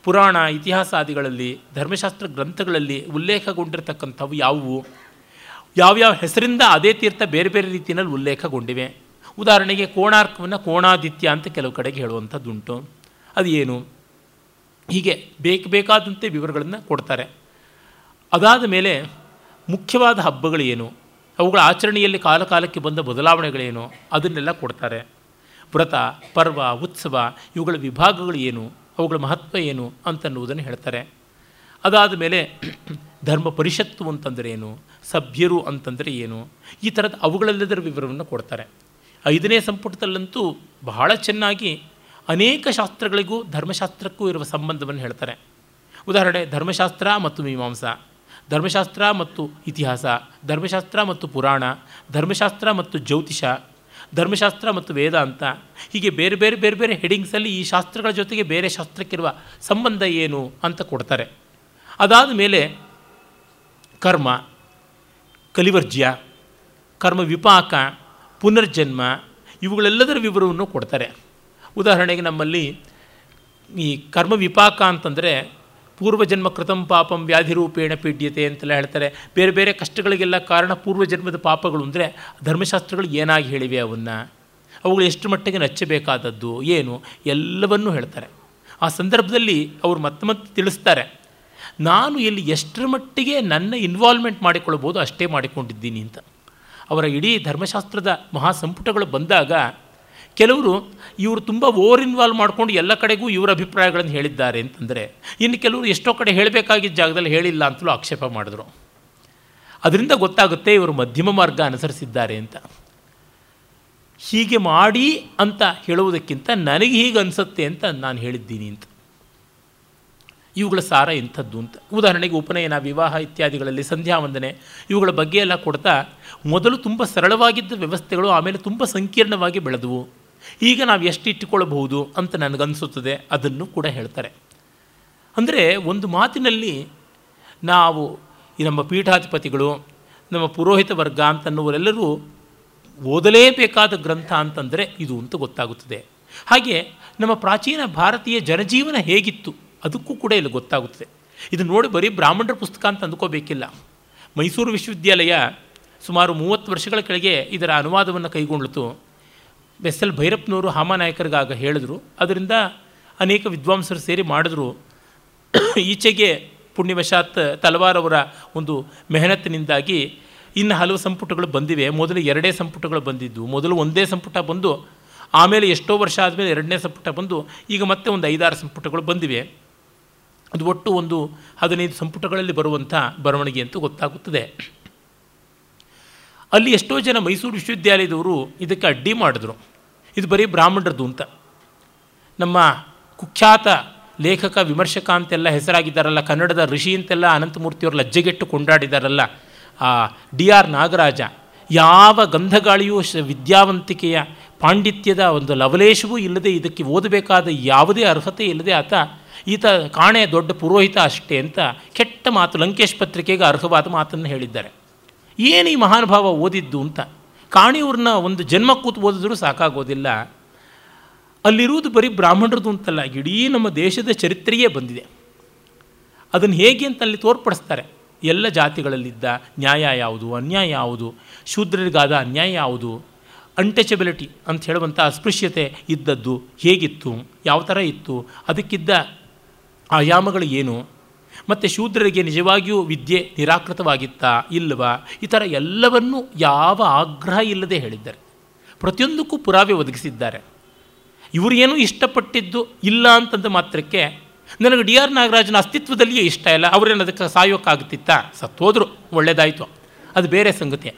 [SPEAKER 2] ಪುರಾಣ, ಇತಿಹಾಸಾದಿಗಳಲ್ಲಿ, ಧರ್ಮಶಾಸ್ತ್ರ ಗ್ರಂಥಗಳಲ್ಲಿ ಉಲ್ಲೇಖಗೊಂಡಿರ್ತಕ್ಕಂಥವು ಯಾವುವು? ಯಾವ್ಯಾವ ಹೆಸರಿಂದ ಅದೇ ತೀರ್ಥ ಬೇರೆ ಬೇರೆ ರೀತಿಯಲ್ಲಿ ಉಲ್ಲೇಖಗೊಂಡಿವೆ? ಉದಾಹರಣೆಗೆ ಕೋಣಾರ್ಕವನ್ನು ಕೋಣಾದಿತ್ಯ ಅಂತ ಕೆಲವು ಕಡೆಗೆ ಹೇಳುವಂಥದ್ದುಂಟು. ಅದು ಏನು ಹೀಗೆ ಬೇಕು ಬೇಕಾದಂತೆ ವಿವರಗಳನ್ನು ಕೊಡ್ತಾರೆ. ಅದಾದ ಮೇಲೆ ಮುಖ್ಯವಾದ ಏನು ಅವುಗಳ ಆಚರಣೆಯಲ್ಲಿ ಕಾಲಕಾಲಕ್ಕೆ ಬಂದ ಬದಲಾವಣೆಗಳೇನು? ಅದನ್ನೆಲ್ಲ ಕೊಡ್ತಾರೆ. ವ್ರತ, ಪರ್ವ, ಉತ್ಸವ, ಇವುಗಳ ವಿಭಾಗಗಳು ಏನು ಅವುಗಳ ಮಹತ್ವ ಏನು ಅಂತನ್ನುವುದನ್ನು ಹೇಳ್ತಾರೆ. ಅದಾದ ಮೇಲೆ ಧರ್ಮ ಪರಿಷತ್ತು ಅಂತಂದರೆ ಏನು ಸಭ್ಯರು ಅಂತಂದರೆ ಏನು? ಈ ಥರದ ಅವುಗಳೆಲ್ಲದರ ವಿವರವನ್ನು ಕೊಡ್ತಾರೆ. ಐದನೇ ಸಂಪುಟದಲ್ಲಂತೂ ಬಹಳ ಚೆನ್ನಾಗಿ ಅನೇಕ ಶಾಸ್ತ್ರಗಳಿಗೂ ಧರ್ಮಶಾಸ್ತ್ರಕ್ಕೂ ಇರುವ ಸಂಬಂಧವನ್ನು ಹೇಳ್ತಾರೆ. ಉದಾಹರಣೆ, ಧರ್ಮಶಾಸ್ತ್ರ ಮತ್ತು ಮೀಮಾಂಸಾ. ಧರ್ಮಶಾಸ್ತ್ರ ಮತ್ತು ಇತಿಹಾಸ, ಧರ್ಮಶಾಸ್ತ್ರ ಮತ್ತು ಪುರಾಣ, ಧರ್ಮಶಾಸ್ತ್ರ ಮತ್ತು ಜ್ಯೋತಿಷ, ಧರ್ಮಶಾಸ್ತ್ರ ಮತ್ತು ವೇದಾಂತ, ಹೀಗೆ ಬೇರೆ ಬೇರೆ ಬೇರೆ ಬೇರೆ ಹೆಡಿಂಗ್ಸಲ್ಲಿ ಈ ಶಾಸ್ತ್ರಗಳ ಜೊತೆಗೆ ಬೇರೆ ಶಾಸ್ತ್ರಕ್ಕಿರುವ ಸಂಬಂಧ ಏನು ಅಂತ ಕೊಡ್ತಾರೆ. ಅದಾದ ಮೇಲೆ ಕರ್ಮ, ಕಲಿವರ್ಜ್ಯ, ಕರ್ಮ ವಿಪಾಕ, ಪುನರ್ಜನ್ಮ ಇವುಗಳೆಲ್ಲದರ ವಿವರವನ್ನು ಕೊಡ್ತಾರೆ. ಉದಾಹರಣೆಗೆ ನಮ್ಮಲ್ಲಿ ಈ ಕರ್ಮ ವಿಪಾಕ ಅಂತಂದರೆ ಪೂರ್ವಜನ್ಮ ಕೃತಂ ಪಾಪಂ ವ್ಯಾಧಿರೂಪೇಣ ಪೀಡ್ಯತೆ ಅಂತೆಲ್ಲ ಹೇಳ್ತಾರೆ. ಬೇರೆ ಬೇರೆ ಕಷ್ಟಗಳಿಗೆಲ್ಲ ಕಾರಣ ಪೂರ್ವಜನ್ಮದ ಪಾಪಗಳು ಅಂದರೆ ಧರ್ಮಶಾಸ್ತ್ರಗಳು ಏನಾಗಿ ಹೇಳಿವೆ ಅವನ್ನು? ಅವುಗಳು ಎಷ್ಟು ಮಟ್ಟಿಗೆ ನಚ್ಚಬೇಕಾದದ್ದು? ಏನು? ಎಲ್ಲವನ್ನೂ ಹೇಳ್ತಾರೆ. ಆ ಸಂದರ್ಭದಲ್ಲಿ ಅವರು ಮತ್ತೆ ಮತ್ತೆ ತಿಳಿಸ್ತಾರೆ. ನಾನು ಇಲ್ಲಿ ಎಷ್ಟರ ಮಟ್ಟಿಗೆ ನನ್ನ ಇನ್ವಾಲ್ವ್ಮೆಂಟ್ ಮಾಡಿಕೊಳ್ಬೋದು ಅಷ್ಟೇ ಮಾಡಿಕೊಂಡಿದ್ದೀನಿ ಅಂತ. ಅವರ ಇಡೀ ಧರ್ಮಶಾಸ್ತ್ರದ ಮಹಾಸಂಪುಟಗಳು ಬಂದಾಗ ಕೆಲವರು ಇವರು ತುಂಬ ಓವರ್ ಇನ್ವಾಲ್ವ್ ಮಾಡಿಕೊಂಡು ಎಲ್ಲ ಕಡೆಗೂ ಇವರ ಅಭಿಪ್ರಾಯಗಳನ್ನು ಹೇಳಿದ್ದಾರೆ ಅಂತಂದರೆ, ಇನ್ನು ಕೆಲವರು ಎಷ್ಟೋ ಕಡೆ ಹೇಳಬೇಕಾಗಿದ್ದ ಜಾಗದಲ್ಲಿ ಹೇಳಿಲ್ಲ ಅಂತಲೂ ಆಕ್ಷೇಪ ಮಾಡಿದ್ರು. ಅದರಿಂದ ಗೊತ್ತಾಗುತ್ತೆ ಇವರು ಮಧ್ಯಮ ಮಾರ್ಗ ಅನುಸರಿಸಿದ್ದಾರೆ ಅಂತ. ಹೀಗೆ ಮಾಡಿ ಅಂತ ಹೇಳುವುದಕ್ಕಿಂತ ನನಗೆ ಹೀಗೆ ಅನಿಸುತ್ತೆ ಅಂತ ನಾನು ಹೇಳಿದ್ದೀನಿ ಅಂತ. ಇವುಗಳ ಸಾರ ಇಂಥದ್ದು ಅಂತ. ಉದಾಹರಣೆಗೆ ಉಪನಯನ, ವಿವಾಹ ಇತ್ಯಾದಿಗಳಲ್ಲಿ ಸಂಧ್ಯಾ ವಂದನೆ ಇವುಗಳ ಬಗ್ಗೆ ಎಲ್ಲ ಕೊಡ್ತಾ, ಮೊದಲು ತುಂಬ ಸರಳವಾಗಿದ್ದ ವ್ಯವಸ್ಥೆಗಳು ಆಮೇಲೆ ತುಂಬ ಸಂಕೀರ್ಣವಾಗಿ ಬೆಳೆದವು. ಈಗ ನಾವು ಎಷ್ಟು ಇಟ್ಟುಕೊಳ್ಳಬಹುದು ಅಂತ ನನಗನ್ನಿಸುತ್ತದೆ ಅದನ್ನು ಕೂಡ ಹೇಳ್ತಾರೆ. ಅಂದರೆ ಒಂದು ಮಾತಿನಲ್ಲಿ ನಾವು ನಮ್ಮ ಪೀಠಾಧಿಪತಿಗಳು, ನಮ್ಮ ಪುರೋಹಿತ ವರ್ಗ ಅಂತನ್ನುವರೆಲ್ಲರೂ ಓದಲೇಬೇಕಾದ ಗ್ರಂಥ ಅಂತಂದರೆ ಇದು ಅಂತ ಗೊತ್ತಾಗುತ್ತದೆ. ಹಾಗೆ ನಮ್ಮ ಪ್ರಾಚೀನ ಭಾರತೀಯ ಜನಜೀವನ ಹೇಗಿತ್ತು ಅದಕ್ಕೂ ಕೂಡ ಇಲ್ಲಿ ಗೊತ್ತಾಗುತ್ತದೆ. ಇದು ನೋಡಿ ಬರೀ ಬ್ರಾಹ್ಮಣರ ಪುಸ್ತಕ ಅಂತ ಅಂದ್ಕೋಬೇಕಿಲ್ಲ. ಮೈಸೂರು ವಿಶ್ವವಿದ್ಯಾಲಯ ಸುಮಾರು ಮೂವತ್ತು ವರ್ಷಗಳ ಕೆಳಗೆ ಇದರ ಅನುವಾದವನ್ನು ಕೈಗೊಂಡಿತು. ಎಸ್ ಎಲ್ ಭೈರಪ್ಪನವರು ಹಾಮಾನಾಯಕರಿಗಾಗ ಹೇಳಿದ್ರು. ಅದರಿಂದ ಅನೇಕ ವಿದ್ವಾಂಸರು ಸೇರಿ ಮಾಡಿದ್ರು. ಈಚೆಗೆ ಪುಣ್ಯವಶಾತ್ ತಲವಾರ್ ಅವರ ಒಂದು ಮೆಹನತ್ತಿನಿಂದಾಗಿ ಇನ್ನು ಹಲವು ಸಂಪುಟಗಳು ಬಂದಿವೆ. ಮೊದಲು ಎರಡೇ ಸಂಪುಟಗಳು ಬಂದಿದ್ದು. ಮೊದಲು ಒಂದೇ ಸಂಪುಟ ಬಂದು, ಆಮೇಲೆ ಎಷ್ಟೋ ವರ್ಷ ಆದಮೇಲೆ ಎರಡನೇ ಸಂಪುಟ ಬಂದು, ಈಗ ಮತ್ತೆ ಒಂದು ಐದಾರು ಸಂಪುಟಗಳು ಬಂದಿವೆ. ಅದು ಒಟ್ಟು ಒಂದು ಹದಿನೈದು ಸಂಪುಟಗಳಲ್ಲಿ ಬರುವಂಥ ಬರವಣಿಗೆ ಅಂತೂ ಗೊತ್ತಾಗುತ್ತದೆ. ಅಲ್ಲಿ ಎಷ್ಟೋ ಜನ ಮೈಸೂರು ವಿಶ್ವವಿದ್ಯಾಲಯದವರು ಇದಕ್ಕೆ ಅಡ್ಡಿ ಮಾಡಿದ್ರು. ಇದು ಬರೀ ಬ್ರಾಹ್ಮಣರದ್ದು ಅಂತ. ನಮ್ಮ ಕುಖ್ಯಾತ ಲೇಖಕ, ವಿಮರ್ಶಕ ಅಂತೆಲ್ಲ ಹೆಸರಾಗಿದ್ದಾರಲ್ಲ, ಕನ್ನಡದ ಋಷಿ ಅಂತೆಲ್ಲ ಅನಂತಮೂರ್ತಿಯವರು ಲಜ್ಜೆಗೆಟ್ಟು ಕೊಂಡಾಡಿದಾರಲ್ಲ, ಆ ಡಿ ಆರ್ ನಾಗರಾಜ, ಯಾವ ಗಂಧಗಾಳಿಯೂ ವಿದ್ಯಾವಂತಿಕೆಯ ಪಾಂಡಿತ್ಯದ ಒಂದು ಲವಲೇಶವೂ ಇಲ್ಲದೆ ಇದಕ್ಕೆ ಓದಬೇಕಾದ ಯಾವುದೇ ಅರ್ಹತೆ ಇಲ್ಲದೆ ಆತ, ಈತ ಕಾಣೆ ದೊಡ್ಡ ಪುರೋಹಿತ ಅಷ್ಟೇ ಅಂತ ಕೆಟ್ಟ ಮಾತು ಲಂಕೇಶ್ ಪತ್ರಿಕೆಗೆ ಅರ್ಹವಾದ ಮಾತನ್ನು ಹೇಳಿದ್ದಾರೆ. ಏನು ಈ ಮಹಾನುಭಾವ ಓದಿದ್ದು ಅಂತ? ಕಾಣಿಯವ್ರನ್ನ ಒಂದು ಜನ್ಮ ಕೂತು ಓದಿದ್ರೂ ಸಾಕಾಗೋದಿಲ್ಲ. ಅಲ್ಲಿರುವುದು ಬರೀ ಬ್ರಾಹ್ಮಣರದು ಅಂತಲ್ಲ, ಇಡೀ ನಮ್ಮ ದೇಶದ ಚರಿತ್ರೆಯೇ ಬಂದಿದೆ. ಅದನ್ನು ಹೇಗೆ ಅಂತ ಅಲ್ಲಿ ತೋರ್ಪಡಿಸ್ತಾರೆ. ಎಲ್ಲ ಜಾತಿಗಳಲ್ಲಿದ್ದ ನ್ಯಾಯ ಯಾವುದು, ಅನ್ಯಾಯ ಯಾವುದು, ಶೂದ್ರರಿಗಾದ ಅನ್ಯಾಯ ಯಾವುದು ಅನ್ಟಚಬಿಲಿಟಿ ಅಂತ ಹೇಳುವಂಥ ಅಸ್ಪೃಶ್ಯತೆ ಇದ್ದದ್ದು ಹೇಗಿತ್ತು, ಯಾವ ಥರ ಇತ್ತು, ಅದಕ್ಕಿದ್ದ ಆಯಾಮಗಳು ಏನು? ಮತ್ತು ಶೂದ್ರರಿಗೆ ನಿಜವಾಗಿಯೂ ವಿದ್ಯೆ ನಿರಾಕೃತವಾಗಿತ್ತಾ ಇಲ್ಲವಾ ಈ ಥರ ಎಲ್ಲವನ್ನೂ ಯಾವ ಆಗ್ರಹ ಇಲ್ಲದೆ ಹೇಳಿದ್ದಾರೆ. ಪ್ರತಿಯೊಂದಕ್ಕೂ ಪುರಾವೆ ಒದಗಿಸಿದ್ದಾರೆ. ಇವರು ಏನೂ ಇಷ್ಟಪಟ್ಟಿದ್ದು ಇಲ್ಲ ಅಂತಂದ ಮಾತ್ರಕ್ಕೆ ನನಗೆ ಡಿ ಆರ್ ನಾಗರಾಜನ ಅಸ್ತಿತ್ವದಲ್ಲಿಯೇ ಇಷ್ಟ ಇಲ್ಲ. ಅವರೇನು ಅದಕ್ಕೆ ಸಾಯೋಕ್ಕಾಗುತ್ತಿತ್ತಾ ಸತ್ತೋದ್ರು. ಒಳ್ಳೆಯದಾಯಿತು ಅದು ಬೇರೆ ಸಂಗತಿ.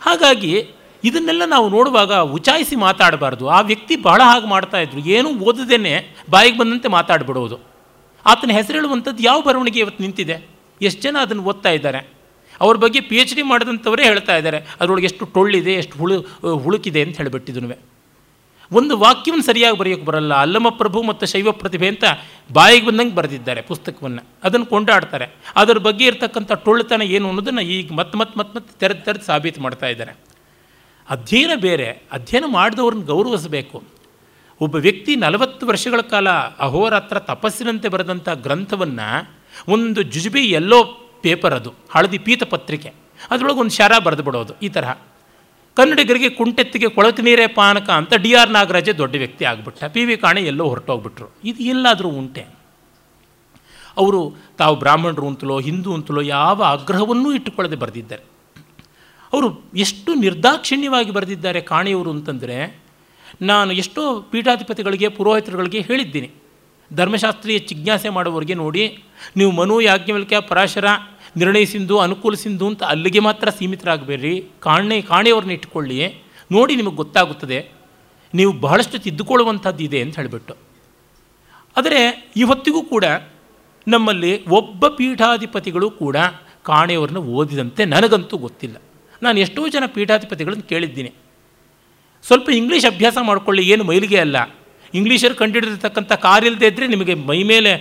[SPEAKER 2] ಹಾಗಾಗಿ ಇದನ್ನೆಲ್ಲ ನಾವು ನೋಡುವಾಗ ಉಚಾಯಿಸಿ ಮಾತಾಡಬಾರ್ದು. ಆ ವ್ಯಕ್ತಿ ಬಹಳ ಹಾಗೆ ಮಾಡ್ತಾಯಿದ್ರು ಏನೂ ಓದದೇನೆ ಬಾಯಿಗೆ ಬಂದಂತೆ ಮಾತಾಡ್ಬಿಡೋದು. ಆತನ ಹೆಸರು ಹೇಳುವಂಥದ್ದು ಯಾವ ಬರವಣಿಗೆ ಇವತ್ತು ನಿಂತಿದೆ? ಎಷ್ಟು ಜನ ಅದನ್ನು ಓದ್ತಾ ಇದ್ದಾರೆ? ಅವ್ರ ಬಗ್ಗೆ ಪಿ ಎಚ್ ಡಿ ಮಾಡಿದಂಥವರೇ ಹೇಳ್ತಾ ಇದ್ದಾರೆ, ಅದರೊಳಗೆ ಎಷ್ಟು ಟೊಳ್ಳಿದೆ, ಎಷ್ಟು ಹುಳು ಹುಳುಕಿದೆ ಅಂತ ಹೇಳಿಬಿಟ್ಟಿದ್ನು ಒಂದು ವಾಕ್ಯವನ್ನು ಸರಿಯಾಗಿ ಬರೆಯೋಕ್ಕೆ ಬರಲ್ಲ. ಅಲ್ಲಮ ಪ್ರಭು ಮತ್ತು ಶೈವ ಪ್ರತಿಭೆ ಅಂತ ಬಾಯಿಗೆ ಬಂದಂಗೆ ಬರೆದಿದ್ದಾರೆ ಪುಸ್ತಕವನ್ನು. ಅದನ್ನು ಕೊಂಡಾಡ್ತಾರೆ. ಅದರ ಬಗ್ಗೆ ಇರತಕ್ಕಂಥ ಟೊಳ್ಳುತನ ಏನು ಅನ್ನೋದನ್ನು ಈಗ ಮತ್ತೆ ಮತ್ತೆ ಮತ್ತೆ ಮತ್ತೆ ತೆರೆದು ತೆರೆದು ಸಾಬೀತು ಮಾಡ್ತಾ ಇದ್ದಾರೆ. ಅಧ್ಯಯನ ಬೇರೆ. ಅಧ್ಯಯನ ಮಾಡಿದವ್ರನ್ನ ಗೌರವಿಸಬೇಕು. ಒಬ್ಬ ವ್ಯಕ್ತಿ ನಲವತ್ತು ವರ್ಷಗಳ ಕಾಲ ಅಹೋರಾತ್ರ ತಪಸ್ಸಿನಂತೆ ಬರೆದಂಥ ಗ್ರಂಥವನ್ನು ಒಂದು ಜುಜುಬಿ ಎಲ್ಲೋ ಪೇಪರ್ ಅದು, ಹಳದಿ ಪೀತ ಪತ್ರಿಕೆ. ಅದರೊಳಗೆ ಒಂದು ಶಾರ ಬರೆದು ಬಿಡೋದು ಈ ತರಹ. ಕನ್ನಡಿಗರಿಗೆ ಕುಂಟೆತ್ತಿಗೆ ಕೊಳಕು ನೀರೇ ಪಾನಕ ಅಂತ ಡಿ ಆರ್ ನಾಗರಾಜೇ ದೊಡ್ಡ ವ್ಯಕ್ತಿ ಆಗಿಬಿಟ್ಟ. ಪಿ ವಿ ಕಾಣೆ ಎಲ್ಲೋ ಹೊರಟೋಗ್ಬಿಟ್ರು. ಇದು ಎಲ್ಲಾದರೂ ಉಂಟೆ. ಅವರು ತಾವು ಬ್ರಾಹ್ಮಣರು ಅಂತಲೋ, ಹಿಂದೂ ಅಂತಲೋ ಯಾವ ಆಗ್ರಹವನ್ನೂ ಇಟ್ಟುಕೊಳ್ಳದೆ ಬರೆದಿದ್ದಾರೆ. ಅವರು ಎಷ್ಟು ನಿರ್ದಾಕ್ಷಿಣ್ಯವಾಗಿ ಬರೆದಿದ್ದಾರೆ ಕಾಣಿಯವರು ಅಂತಂದರೆ ನಾನು ಎಷ್ಟೋ ಪೀಠಾಧಿಪತಿಗಳಿಗೆ, ಪುರೋಹಿತರುಗಳಿಗೆ ಹೇಳಿದ್ದೀನಿ. ಧರ್ಮಶಾಸ್ತ್ರೀಯ ಜಿಜ್ಞಾಸೆ ಮಾಡುವವರಿಗೆ ನೋಡಿ, ನೀವು ಮನು ಯಾಜ್ಞವಲ್ಕ್ಯ ಪರಾಶರ ನಿರ್ಣಯಿಸಿಂದು ಅನುಕೂಲಿಸಿಂದು ಅಂತ ಅಲ್ಲಿಗೆ ಮಾತ್ರ ಸೀಮಿತರಾಗಬೇಡ್ರಿ. ಕಾಣೆ, ಕಾಣೆಯವ್ರನ್ನ ಇಟ್ಕೊಳ್ಳಿ ನೋಡಿ ನಿಮಗೆ ಗೊತ್ತಾಗುತ್ತದೆ, ನೀವು ಬಹಳಷ್ಟು ತಿದ್ದುಕೊಳ್ಳುವಂಥದ್ದು ಇದೆ ಅಂತ ಹೇಳಿಬಿಟ್ಟು. ಆದರೆ ಇವತ್ತಿಗೂ ಕೂಡ ನಮ್ಮಲ್ಲಿ ಒಬ್ಬ ಪೀಠಾಧಿಪತಿಗಳು ಕೂಡ ಕಾಣೆಯವ್ರನ್ನ ಓದಿದಂತೆ ನನಗಂತೂ ಗೊತ್ತಿಲ್ಲ. ನಾನು ಎಷ್ಟೋ ಜನ ಪೀಠಾಧಿಪತಿಗಳನ್ನು ಕೇಳಿದ್ದೀನಿ. ಸ್ವಲ್ಪ ಇಂಗ್ಲೀಷ್ ಅಭ್ಯಾಸ ಮಾಡಿಕೊಳ್ಳಿ, ಏನು ಮೈಲಿಗೆ ಅಲ್ಲ. ಇಂಗ್ಲೀಷರು ಕಂಡುಹಿಡಿದಿರ್ತಕ್ಕಂಥ ಕಾರಿಲ್ಲದೆ ಇದ್ದರೆ ನಿಮಗೆ ಮೈ ಮೇಲೆ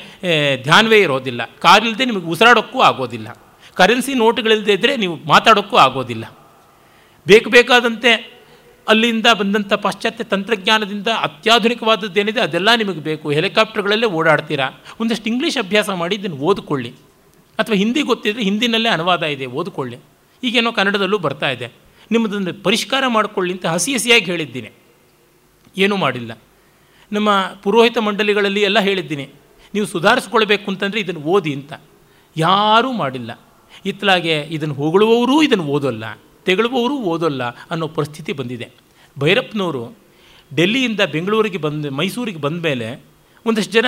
[SPEAKER 2] ಧ್ಯಾನವೇ ಇರೋದಿಲ್ಲ. ಕಾರಿಲ್ಲದೆ ನಿಮಗೆ ಉಸಿರಾಡೋಕ್ಕೂ ಆಗೋದಿಲ್ಲ. ಕರೆನ್ಸಿ ನೋಟುಗಳಿಲ್ಲದೆ ಇದ್ದರೆ ನೀವು ಮಾತಾಡೋಕ್ಕೂ ಆಗೋದಿಲ್ಲ. ಬೇಕು ಬೇಕಾದಂತೆ ಅಲ್ಲಿಂದ ಬಂದಂಥ ಪಾಶ್ಚಾತ್ಯ ತಂತ್ರಜ್ಞಾನದಿಂದ ಅತ್ಯಾಧುನಿಕವಾದದ್ದೇನಿದೆ ಅದೆಲ್ಲ ನಿಮಗೆ ಬೇಕು. ಹೆಲಿಕಾಪ್ಟರ್ಗಳಲ್ಲೇ ಓಡಾಡ್ತೀರಾ? ಒಂದಷ್ಟು ಇಂಗ್ಲೀಷ್ ಅಭ್ಯಾಸ ಮಾಡಿ ಇದನ್ನು ಓದಿಕೊಳ್ಳಿ. ಅಥವಾ ಹಿಂದಿ ಗೊತ್ತಿದ್ದರೆ ಹಿಂದಿನಲ್ಲೇ ಅನುವಾದ ಇದೆ, ಓದಿಕೊಳ್ಳಿ. ಈಗೇನೋ ಕನ್ನಡದಲ್ಲೂ ಬರ್ತಾ ಇದೆ. ನಿಮ್ಮದನ್ನು ಪರಿಷ್ಕಾರ ಮಾಡಿಕೊಳ್ಳಿ ಅಂತ ಹಸಿ ಹಸಿಯಾಗಿ ಹೇಳಿದ್ದೀನಿ. ಏನೂ ಮಾಡಿಲ್ಲ. ನಮ್ಮ ಪುರೋಹಿತ ಮಂಡಳಿಗಳಲ್ಲಿ ಎಲ್ಲ ಹೇಳಿದ್ದೀನಿ. ನೀವು ಸುಧಾರಿಸ್ಕೊಳ್ಬೇಕು ಅಂತಂದರೆ ಇದನ್ನು ಓದಿ ಅಂತ. ಯಾರೂ ಮಾಡಿಲ್ಲ. ಇತ್ತಲಾಗೆ ಇದನ್ನು ಹೊಗಳುವವರೂ ಇದನ್ನು ಓದೋಲ್ಲ, ತೆಗಳುವವರು ಓದೋಲ್ಲ ಅನ್ನೋ ಪರಿಸ್ಥಿತಿ ಬಂದಿದೆ. ಭೈರಪ್ಪನವರು ಡೆಲ್ಲಿಯಿಂದ ಬೆಂಗಳೂರಿಗೆ ಬಂದ, ಮೈಸೂರಿಗೆ ಬಂದ ಮೇಲೆ ಒಂದಷ್ಟು ಜನ,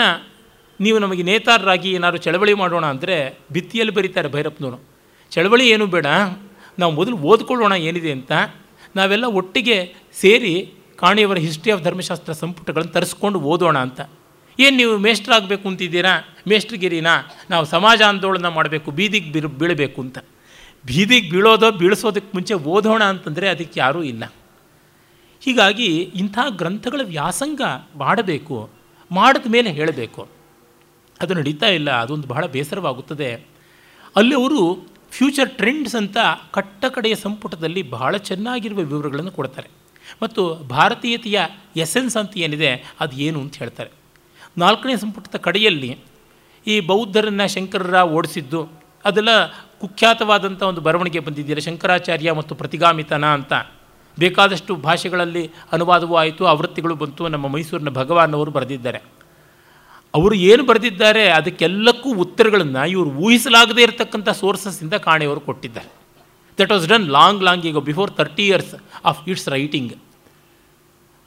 [SPEAKER 2] ನೀವು ನಮಗೆ ನೇತಾರರಾಗಿ ಏನಾದ್ರು ಚಳವಳಿ ಮಾಡೋಣ ಅಂದರೆ ಭಿತ್ತಿಯಲ್ಲಿ ಬರೀತಾರೆ ಭೈರಪ್ಪನವರು. ಚಳವಳಿ ಏನು ಬೇಡ. ನಾವು ಮೊದಲು ಓದ್ಕೊಳ್ಳೋಣ ಏನಿದೆ ಅಂತ ನಾವೆಲ್ಲ ಒಟ್ಟಿಗೆ ಸೇರಿ ಕಾಣಿಯವರ ಹಿಸ್ಟ್ರಿ ಆಫ್ ಧರ್ಮಶಾಸ್ತ್ರ ಸಂಪುಟಗಳನ್ನು ತರಿಸ್ಕೊಂಡು ಓದೋಣ ಅಂತ. ಏನು ನೀವು ಮೇಷ್ಟ್ರಾಗಬೇಕು ಅಂತಿದ್ದೀರಾ? ಮೇಷ್ಟ್ರಿಗಿರಿನಾ? ನಾವು ಸಮಾಜ ಆಂದೋಲನ ಮಾಡಬೇಕು, ಬೀದಿಗೆ ಬೀರ್, ಬೀಳಬೇಕು ಅಂತ. ಬೀದಿಗೆ ಬೀಳೋದೋ ಬೀಳಿಸೋದಕ್ಕೆ ಮುಂಚೆ ಓದೋಣ ಅಂತಂದರೆ ಅದಕ್ಕೆ ಯಾರೂ ಇಲ್ಲ. ಹೀಗಾಗಿ ಇಂಥ ಗ್ರಂಥಗಳ ವ್ಯಾಸಂಗ ಮಾಡಬೇಕು, ಮಾಡಿದ ಮೇಲೆ ಹೇಳಬೇಕು. ಅದು ನಡೀತಾ ಇಲ್ಲ, ಅದೊಂದು ಬಹಳ ಬೇಸರವಾಗುತ್ತದೆ. ಅಲ್ಲಿ ಅವರು ಫ್ಯೂಚರ್ ಟ್ರೆಂಡ್ಸ್ ಅಂತ ಕಟ್ಟ ಕಡೆಯ ಸಂಪುಟದಲ್ಲಿ ಬಹಳ ಚೆನ್ನಾಗಿರುವ ವಿವರಗಳನ್ನು ಕೊಡ್ತಾರೆ. ಮತ್ತು ಭಾರತೀಯತೆಯ ಎಸೆನ್ಸ್ ಅಂತ ಏನಿದೆ, ಅದು ಏನು ಅಂತ ಹೇಳ್ತಾರೆ. ನಾಲ್ಕನೇ ಸಂಪುಟದ ಕಡೆಯಲ್ಲಿ ಈ ಬೌದ್ಧರನ್ನು ಶಂಕರರ ಓಡಿಸಿದ್ದು, ಅದೆಲ್ಲ ಕುಖ್ಯಾತವಾದಂಥ ಒಂದು ಬರವಣಿಗೆ ಬಂದಿದ್ದೀರ ಶಂಕರಾಚಾರ್ಯ ಮತ್ತು ಪ್ರತಿಗಾಮಿತನ ಅಂತ. ಬೇಕಾದಷ್ಟು ಭಾಷೆಗಳಲ್ಲಿ ಅನುವಾದವೂ ಆಯಿತು, ಆವೃತ್ತಿಗಳು ಬಂತು, ನಮ್ಮ ಮೈಸೂರಿನ ಭಗವಾನ್ ಅವರು ಬರೆದಿದ್ದಾರೆ. ಅವರು ಏನು ಬರೆದಿದ್ದಾರೆ, ಅದಕ್ಕೆಲ್ಲಕ್ಕೂ ಉತ್ತರಗಳನ್ನು ಇವರು ಊಹಿಸಲಾಗದೇ ಇರತಕ್ಕಂಥ ಸೋರ್ಸಸ್ಸಿಂದ ಕಾಣೆಯವರು ಕೊಟ್ಟಿದ್ದಾರೆ. That was done long long ಈಗ before thirty years of its writing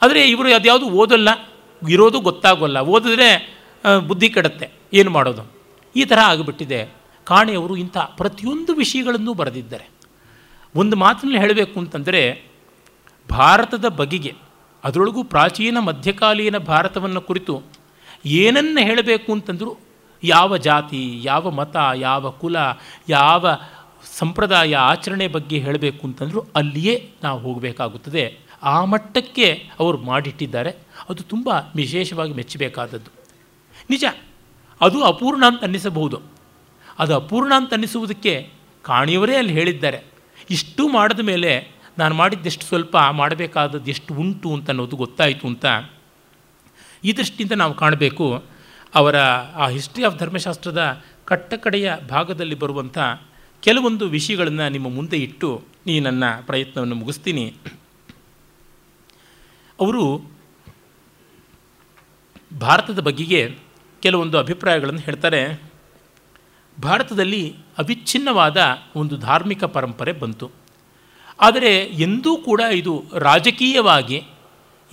[SPEAKER 2] ಆದರೆ ಇವರು ಅದ್ಯಾವುದು ಓದಲ್ಲ, ಇರೋದು ಗೊತ್ತಾಗೋಲ್ಲ. ಓದಿದ್ರೆ ಬುದ್ಧಿ ಕೆಡತ್ತೆ. ಏನು ಮಾಡೋದು? ಈ ಥರ ಆಗಿಬಿಟ್ಟಿದೆ. ಕಾಣೆಯವರು ಇಂಥ ಪ್ರತಿಯೊಂದು ವಿಷಯಗಳನ್ನು ಬರೆದಿದ್ದಾರೆ. ಒಂದು ಮಾತಿನಲ್ಲಿ ಹೇಳಬೇಕು ಅಂತಂದರೆ, ಭಾರತದ ಬಗೆಗೆ, ಅದರೊಳಗೂ ಪ್ರಾಚೀನ ಮಧ್ಯಕಾಲೀನ ಭಾರತವನ್ನು ಕುರಿತು ಏನನ್ನು ಹೇಳಬೇಕು ಅಂತಂದರೂ ಯಾವ ಜಾತಿ, ಯಾವ ಮತ, ಯಾವ ಕುಲ, ಯಾವ ಸಂಪ್ರದಾಯ, ಆಚರಣೆ ಬಗ್ಗೆ ಹೇಳಬೇಕು ಅಂತಂದರೂ ಅಲ್ಲಿಯೇ ನಾವು ಹೋಗಬೇಕಾಗುತ್ತದೆ. ಆ ಮಟ್ಟಕ್ಕೆ ಅವರು ಮಾಡಿಟ್ಟಿದ್ದಾರೆ. ಅದು ತುಂಬ ವಿಶೇಷವಾಗಿ ಮೆಚ್ಚಬೇಕಾದದ್ದು. ನಿಜ, ಅದು ಅಪೂರ್ಣ ಅಂತ ಅನ್ನಿಸಬಹುದು. ಅದು ಅಪೂರ್ಣ ಅಂತ ಅನ್ನಿಸುವುದಕ್ಕೆ ಕಾಣಿಯವರೇ ಅಲ್ಲಿ ಹೇಳಿದ್ದಾರೆ. ಇಷ್ಟು ಮಾಡಿದ ಮೇಲೆ ನಾನು ಮಾಡಿದ್ದೆಷ್ಟು ಸ್ವಲ್ಪ ಮಾಡಬೇಕಾದದ್ದು ಎಷ್ಟು ಉಂಟು ಅಂತ ಅನ್ನೋದು ಗೊತ್ತಾಯಿತು ಅಂತ. ಈ ದೃಷ್ಟಿಯಿಂದ ನಾವು ಕಾಣಬೇಕು ಅವರ ಆ ಹಿಸ್ಟ್ರಿ ಆಫ್ ಧರ್ಮಶಾಸ್ತ್ರದ ಕಟ್ಟಕಡೆಯ ಭಾಗದಲ್ಲಿ ಬರುವಂಥ ಕೆಲವೊಂದು ವಿಷಯಗಳನ್ನು ನಿಮ್ಮ ಮುಂದೆ ಇಟ್ಟು ಈ ನನ್ನ ಪ್ರಯತ್ನವನ್ನು ಮುಗಿಸ್ತೀನಿ. ಅವರು ಭಾರತದ ಬಗೆಗೆ ಕೆಲವೊಂದು ಅಭಿಪ್ರಾಯಗಳನ್ನು ಹೇಳ್ತಾರೆ. ಭಾರತದಲ್ಲಿ ಅವಿಚ್ಛಿನ್ನವಾದ ಒಂದು ಧಾರ್ಮಿಕ ಪರಂಪರೆ ಬಂತು. ಆದರೆ ಎಂದೂ ಕೂಡ ಇದು ರಾಜಕೀಯವಾಗಿ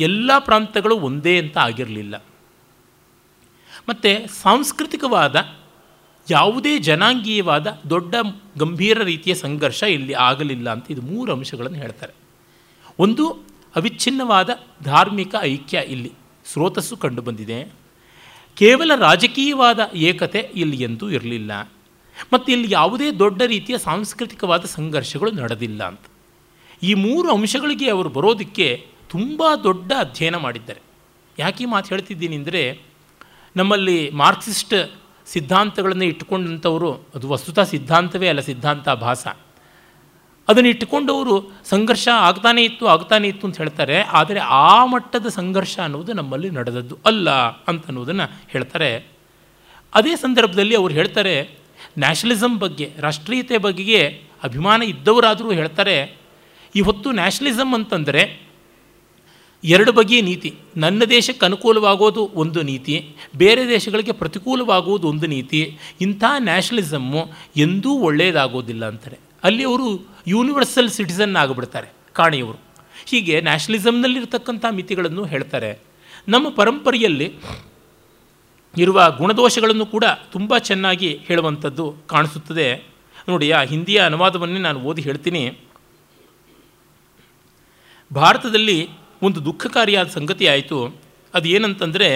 [SPEAKER 2] ಎಲ್ಲ ಪ್ರಾಂತಗಳು ಒಂದೇ ಅಂತ ಆಗಿರಲಿಲ್ಲ. ಮತ್ತು ಸಾಂಸ್ಕೃತಿಕವಾದ ಯಾವುದೇ ಜನಾಂಗೀಯವಾದ ದೊಡ್ಡ ಗಂಭೀರ ರೀತಿಯ ಸಂಘರ್ಷ ಇಲ್ಲಿ ಆಗಲಿಲ್ಲ ಅಂತ ಇದು ಮೂರು ಅಂಶಗಳನ್ನು ಹೇಳ್ತಾರೆ. ಒಂದು, ಅವಿಚ್ಛಿನ್ನವಾದ ಧಾರ್ಮಿಕ ಐಕ್ಯ ಇಲ್ಲಿ ಸ್ರೋತಸ್ಸು ಕಂಡುಬಂದಿದೆ. ಕೇವಲ ರಾಜಕೀಯವಾದ ಏಕತೆ ಇಲ್ಲಿ ಎಂದೂ ಇರಲಿಲ್ಲ. ಮತ್ತು ಇಲ್ಲಿ ಯಾವುದೇ ದೊಡ್ಡ ರೀತಿಯ ಸಾಂಸ್ಕೃತಿಕವಾದ ಸಂಘರ್ಷಗಳು ನಡೆದಿಲ್ಲ ಅಂತ. ಈ ಮೂರು ಅಂಶಗಳಿಗೆ ಅವರು ಬರೋದಕ್ಕೆ ತುಂಬ ದೊಡ್ಡ ಅಧ್ಯಯನ ಮಾಡಿದ್ದಾರೆ. ಯಾಕೆ ಮಾತು ಹೇಳ್ತಿದ್ದೀನಿ ಅಂದರೆ, ನಮ್ಮಲ್ಲಿ ಮಾರ್ಕ್ಸಿಸ್ಟ್ ಸಿದ್ಧಾಂತಗಳನ್ನು ಇಟ್ಟುಕೊಂಡಂಥವರು, ಅದು ವಸ್ತುತ ಸಿದ್ಧಾಂತವೇ ಅಲ್ಲ, ಸಿದ್ಧಾಂತ ಭಾಸ ಅದನ್ನು ಇಟ್ಟುಕೊಂಡವರು ಸಂಘರ್ಷ ಆಗ್ತಾನೇ ಇತ್ತು ಆಗ್ತಾನೇ ಇತ್ತು ಅಂತ ಹೇಳ್ತಾರೆ, ಆದರೆ ಆ ಮಟ್ಟದ ಸಂಘರ್ಷ ಅನ್ನೋದು ನಮ್ಮಲ್ಲಿ ನಡೆದದ್ದು ಅಲ್ಲ ಅಂತ ಅನ್ನೋದನ್ನು ಹೇಳ್ತಾರೆ. ಅದೇ ಸಂದರ್ಭದಲ್ಲಿ ಅವರು ಹೇಳ್ತಾರೆ ನ್ಯಾಷನಲಿಸಮ್ ಬಗ್ಗೆ, ರಾಷ್ಟ್ರೀಯತೆ ಬಗ್ಗೆ ಅಭಿಮಾನ ಇದ್ದವರಾದರೂ ಹೇಳ್ತಾರೆ ಇವತ್ತು ನ್ಯಾಷನಲಿಸಮ್ ಅಂತಂದರೆ ಎರಡು ಬಗೆಯ ನೀತಿ. ನನ್ನ ದೇಶಕ್ಕೆ ಅನುಕೂಲವಾಗೋದು ಒಂದು ನೀತಿ, ಬೇರೆ ದೇಶಗಳಿಗೆ ಪ್ರತಿಕೂಲವಾಗುವುದು ಒಂದು ನೀತಿ. ಇಂಥ ನ್ಯಾಷನಲಿಸಮ್ಮು ಎಂದೂ ಒಳ್ಳೆಯದಾಗೋದಿಲ್ಲ ಅಂತಾರೆ. ಅಲ್ಲಿ ಅವರು ಯೂನಿವರ್ಸಲ್ ಸಿಟಿಸನ್ ಆಗಿಬಿಡ್ತಾರೆ, ಕಾಣೆಯವರು. ಹೀಗೆ ನ್ಯಾಷನಲಿಸಮ್ನಲ್ಲಿರ್ತಕ್ಕಂಥ ಮಿತಿಗಳನ್ನು ಹೇಳ್ತಾರೆ. ನಮ್ಮ ಪರಂಪರೆಯಲ್ಲಿ ಇರುವ ಗುಣದೋಷಗಳನ್ನು ಕೂಡ ತುಂಬ ಚೆನ್ನಾಗಿ ಹೇಳುವಂಥದ್ದು ಕಾಣಿಸುತ್ತದೆ. ನೋಡಿ, ಆ ಹಿಂದಿಯ ಅನುವಾದವನ್ನೇ ನಾನು ಓದಿ ಹೇಳ್ತೀನಿ. ಭಾರತದಲ್ಲಿ ಒಂದು ದುಃಖಕಾರಿಯಾದ ಸಂಗತಿ ಆಯಿತು ಅದು ಏನಂತಂದರೆ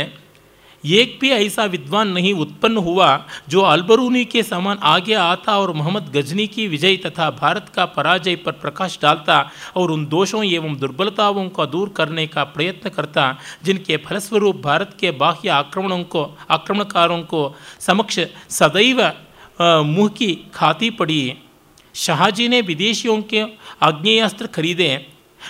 [SPEAKER 2] एक भी ऐसा विद्वान नहीं उत्पन्न हुआ जो अलबरूनी के समान आगे आता और मोहम्मद गजनी की विजय तथा भारत का पराजय पर प्रकाश डालता और उन दोषों एवं दुर्बलताओं को दूर करने का प्रयत्न करता जिनके फलस्वरूप भारत के बाह्य आक्रमणों को आक्रमणकारों को समक्ष सदैव अ, मुँह की खाती पड़ी शाहजी ने विदेशियों के आग्नेयास्त्र खरीदे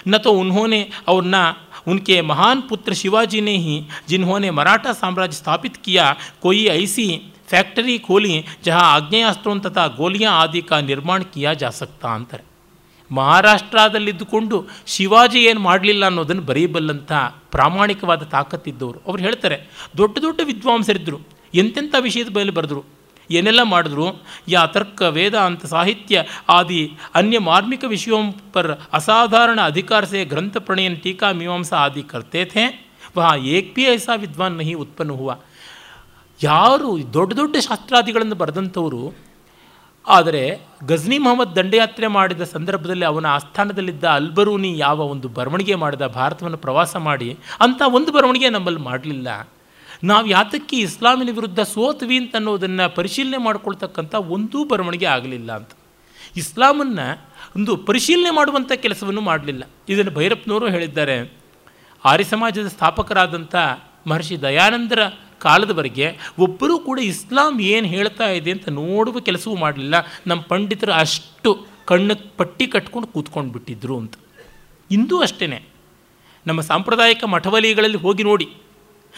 [SPEAKER 2] न तो उन्होंने और न उनके महान पुत्र शिवाजी ने ही जिन्होंने मराठा साम्राज्य स्थापित किया कोई ऐसी फैक्ट्री खोली जहां आग्नेयास्त्रों तथा गोलियां आदि का निर्माण किया जा सकता ಅಂತಾರೆ ಮಹಾರಾಷ್ಟ್ರದಲ್ಲಿದ್ದುಕೊಂಡು ಶಿವಾಜಿ ಏನು ಮಾಡಲಿಲ್ಲ ಅನ್ನೋದನ್ನು ಬರೀಬಲ್ಲಂಥ ಪ್ರಾಮಾಣಿಕವಾದ ತಾಕತ್ತಿದ್ದವರು ಅವ್ರು ಹೇಳ್ತಾರೆ ದೊಡ್ಡ ದೊಡ್ಡ ವಿದ್ವಾಂಸರಿದ್ದರು ಎಂತೆಂಥ ವಿಷಯದ ಮೇಲೆ ಬರೆದರು ಏನೆಲ್ಲ ಮಾಡಿದ್ರು? ಯಾ ತರ್ಕ ವೇದಾಂತ ಸಾಹಿತ್ಯ, ಆದಿ, ಅನ್ಯ ಮಾರ್ಮಿಕ ವಿಷಯೋಂ ಪರ್ ಅಸಾಧಾರಣ ಅಧಿಕಾರ ಸೇ ಗ್ರಂಥ ಪ್ರಣಯನ್ ಟೀಕಾ ಮೀಮಾಂಸಾ ಆದಿ ಕರ್ತೆ ಥೇ. ವಹ ಏಕ್ ಪಿ ಐಸಾ ವಿದ್ವಾನ್ ನಹಿ ಉತ್ಪನ್ನ ಹೂವ. ಯಾರು ದೊಡ್ಡ ದೊಡ್ಡ ಶಾಸ್ತ್ರಾದಿಗಳನ್ನು ಬರೆದಂಥವರು, ಆದರೆ ಗಜ್ನಿ ಮೊಹಮ್ಮದ್ ದಂಡಯಾತ್ರೆ ಮಾಡಿದ ಸಂದರ್ಭದಲ್ಲಿ ಅವನ ಆಸ್ಥಾನದಲ್ಲಿದ್ದ ಅಲ್ಬರೂನಿ ಯಾವ ಒಂದು ಬರವಣಿಗೆ ಮಾಡಿದ ಭಾರತವನ್ನು ಪ್ರವಾಸ ಮಾಡಿ ಅಂಥ ಒಂದು ಬರವಣಿಗೆ ನಮ್ಮಲ್ಲಿ ಮಾಡಲಿಲ್ಲ. ನಾವು ಯಾತಕ್ಕೆ ಇಸ್ಲಾಮಿನ ವಿರುದ್ಧ ಸೋತ್ವಿ ಅಂತ ಅನ್ನೋದನ್ನು ಪರಿಶೀಲನೆ ಮಾಡ್ಕೊಳ್ತಕ್ಕಂಥ ಒಂದೂ ಬರವಣಿಗೆ ಆಗಲಿಲ್ಲ ಅಂತ. ಇಸ್ಲಾಮನ್ನು ಒಂದು ಪರಿಶೀಲನೆ ಮಾಡುವಂಥ ಕೆಲಸವನ್ನು ಮಾಡಲಿಲ್ಲ. ಇದನ್ನು ಭೈರಪ್ಪನವರು ಹೇಳಿದ್ದಾರೆ. ಆರ್ಯ ಸಮಾಜದ ಸ್ಥಾಪಕರಾದಂಥ ಮಹರ್ಷಿ ದಯಾನಂದರ ಕಾಲದವರೆಗೆ ಒಬ್ಬರೂ ಕೂಡ ಇಸ್ಲಾಂ ಏನು ಹೇಳ್ತಾ ಇದೆ ಅಂತ ನೋಡುವ ಕೆಲಸವೂ ಮಾಡಲಿಲ್ಲ. ನಮ್ಮ ಪಂಡಿತರು ಅಷ್ಟು ಕಣ್ಣು ಪಟ್ಟಿ ಕಟ್ಕೊಂಡು ಕೂತ್ಕೊಂಡು ಬಿಟ್ಟಿದ್ರು ಅಂತ. ಇಂದೂ ಅಷ್ಟೇ ನಮ್ಮ ಸಾಂಪ್ರದಾಯಿಕ ಮಠವಲಿಗಳಲ್ಲಿ ಹೋಗಿ ನೋಡಿ.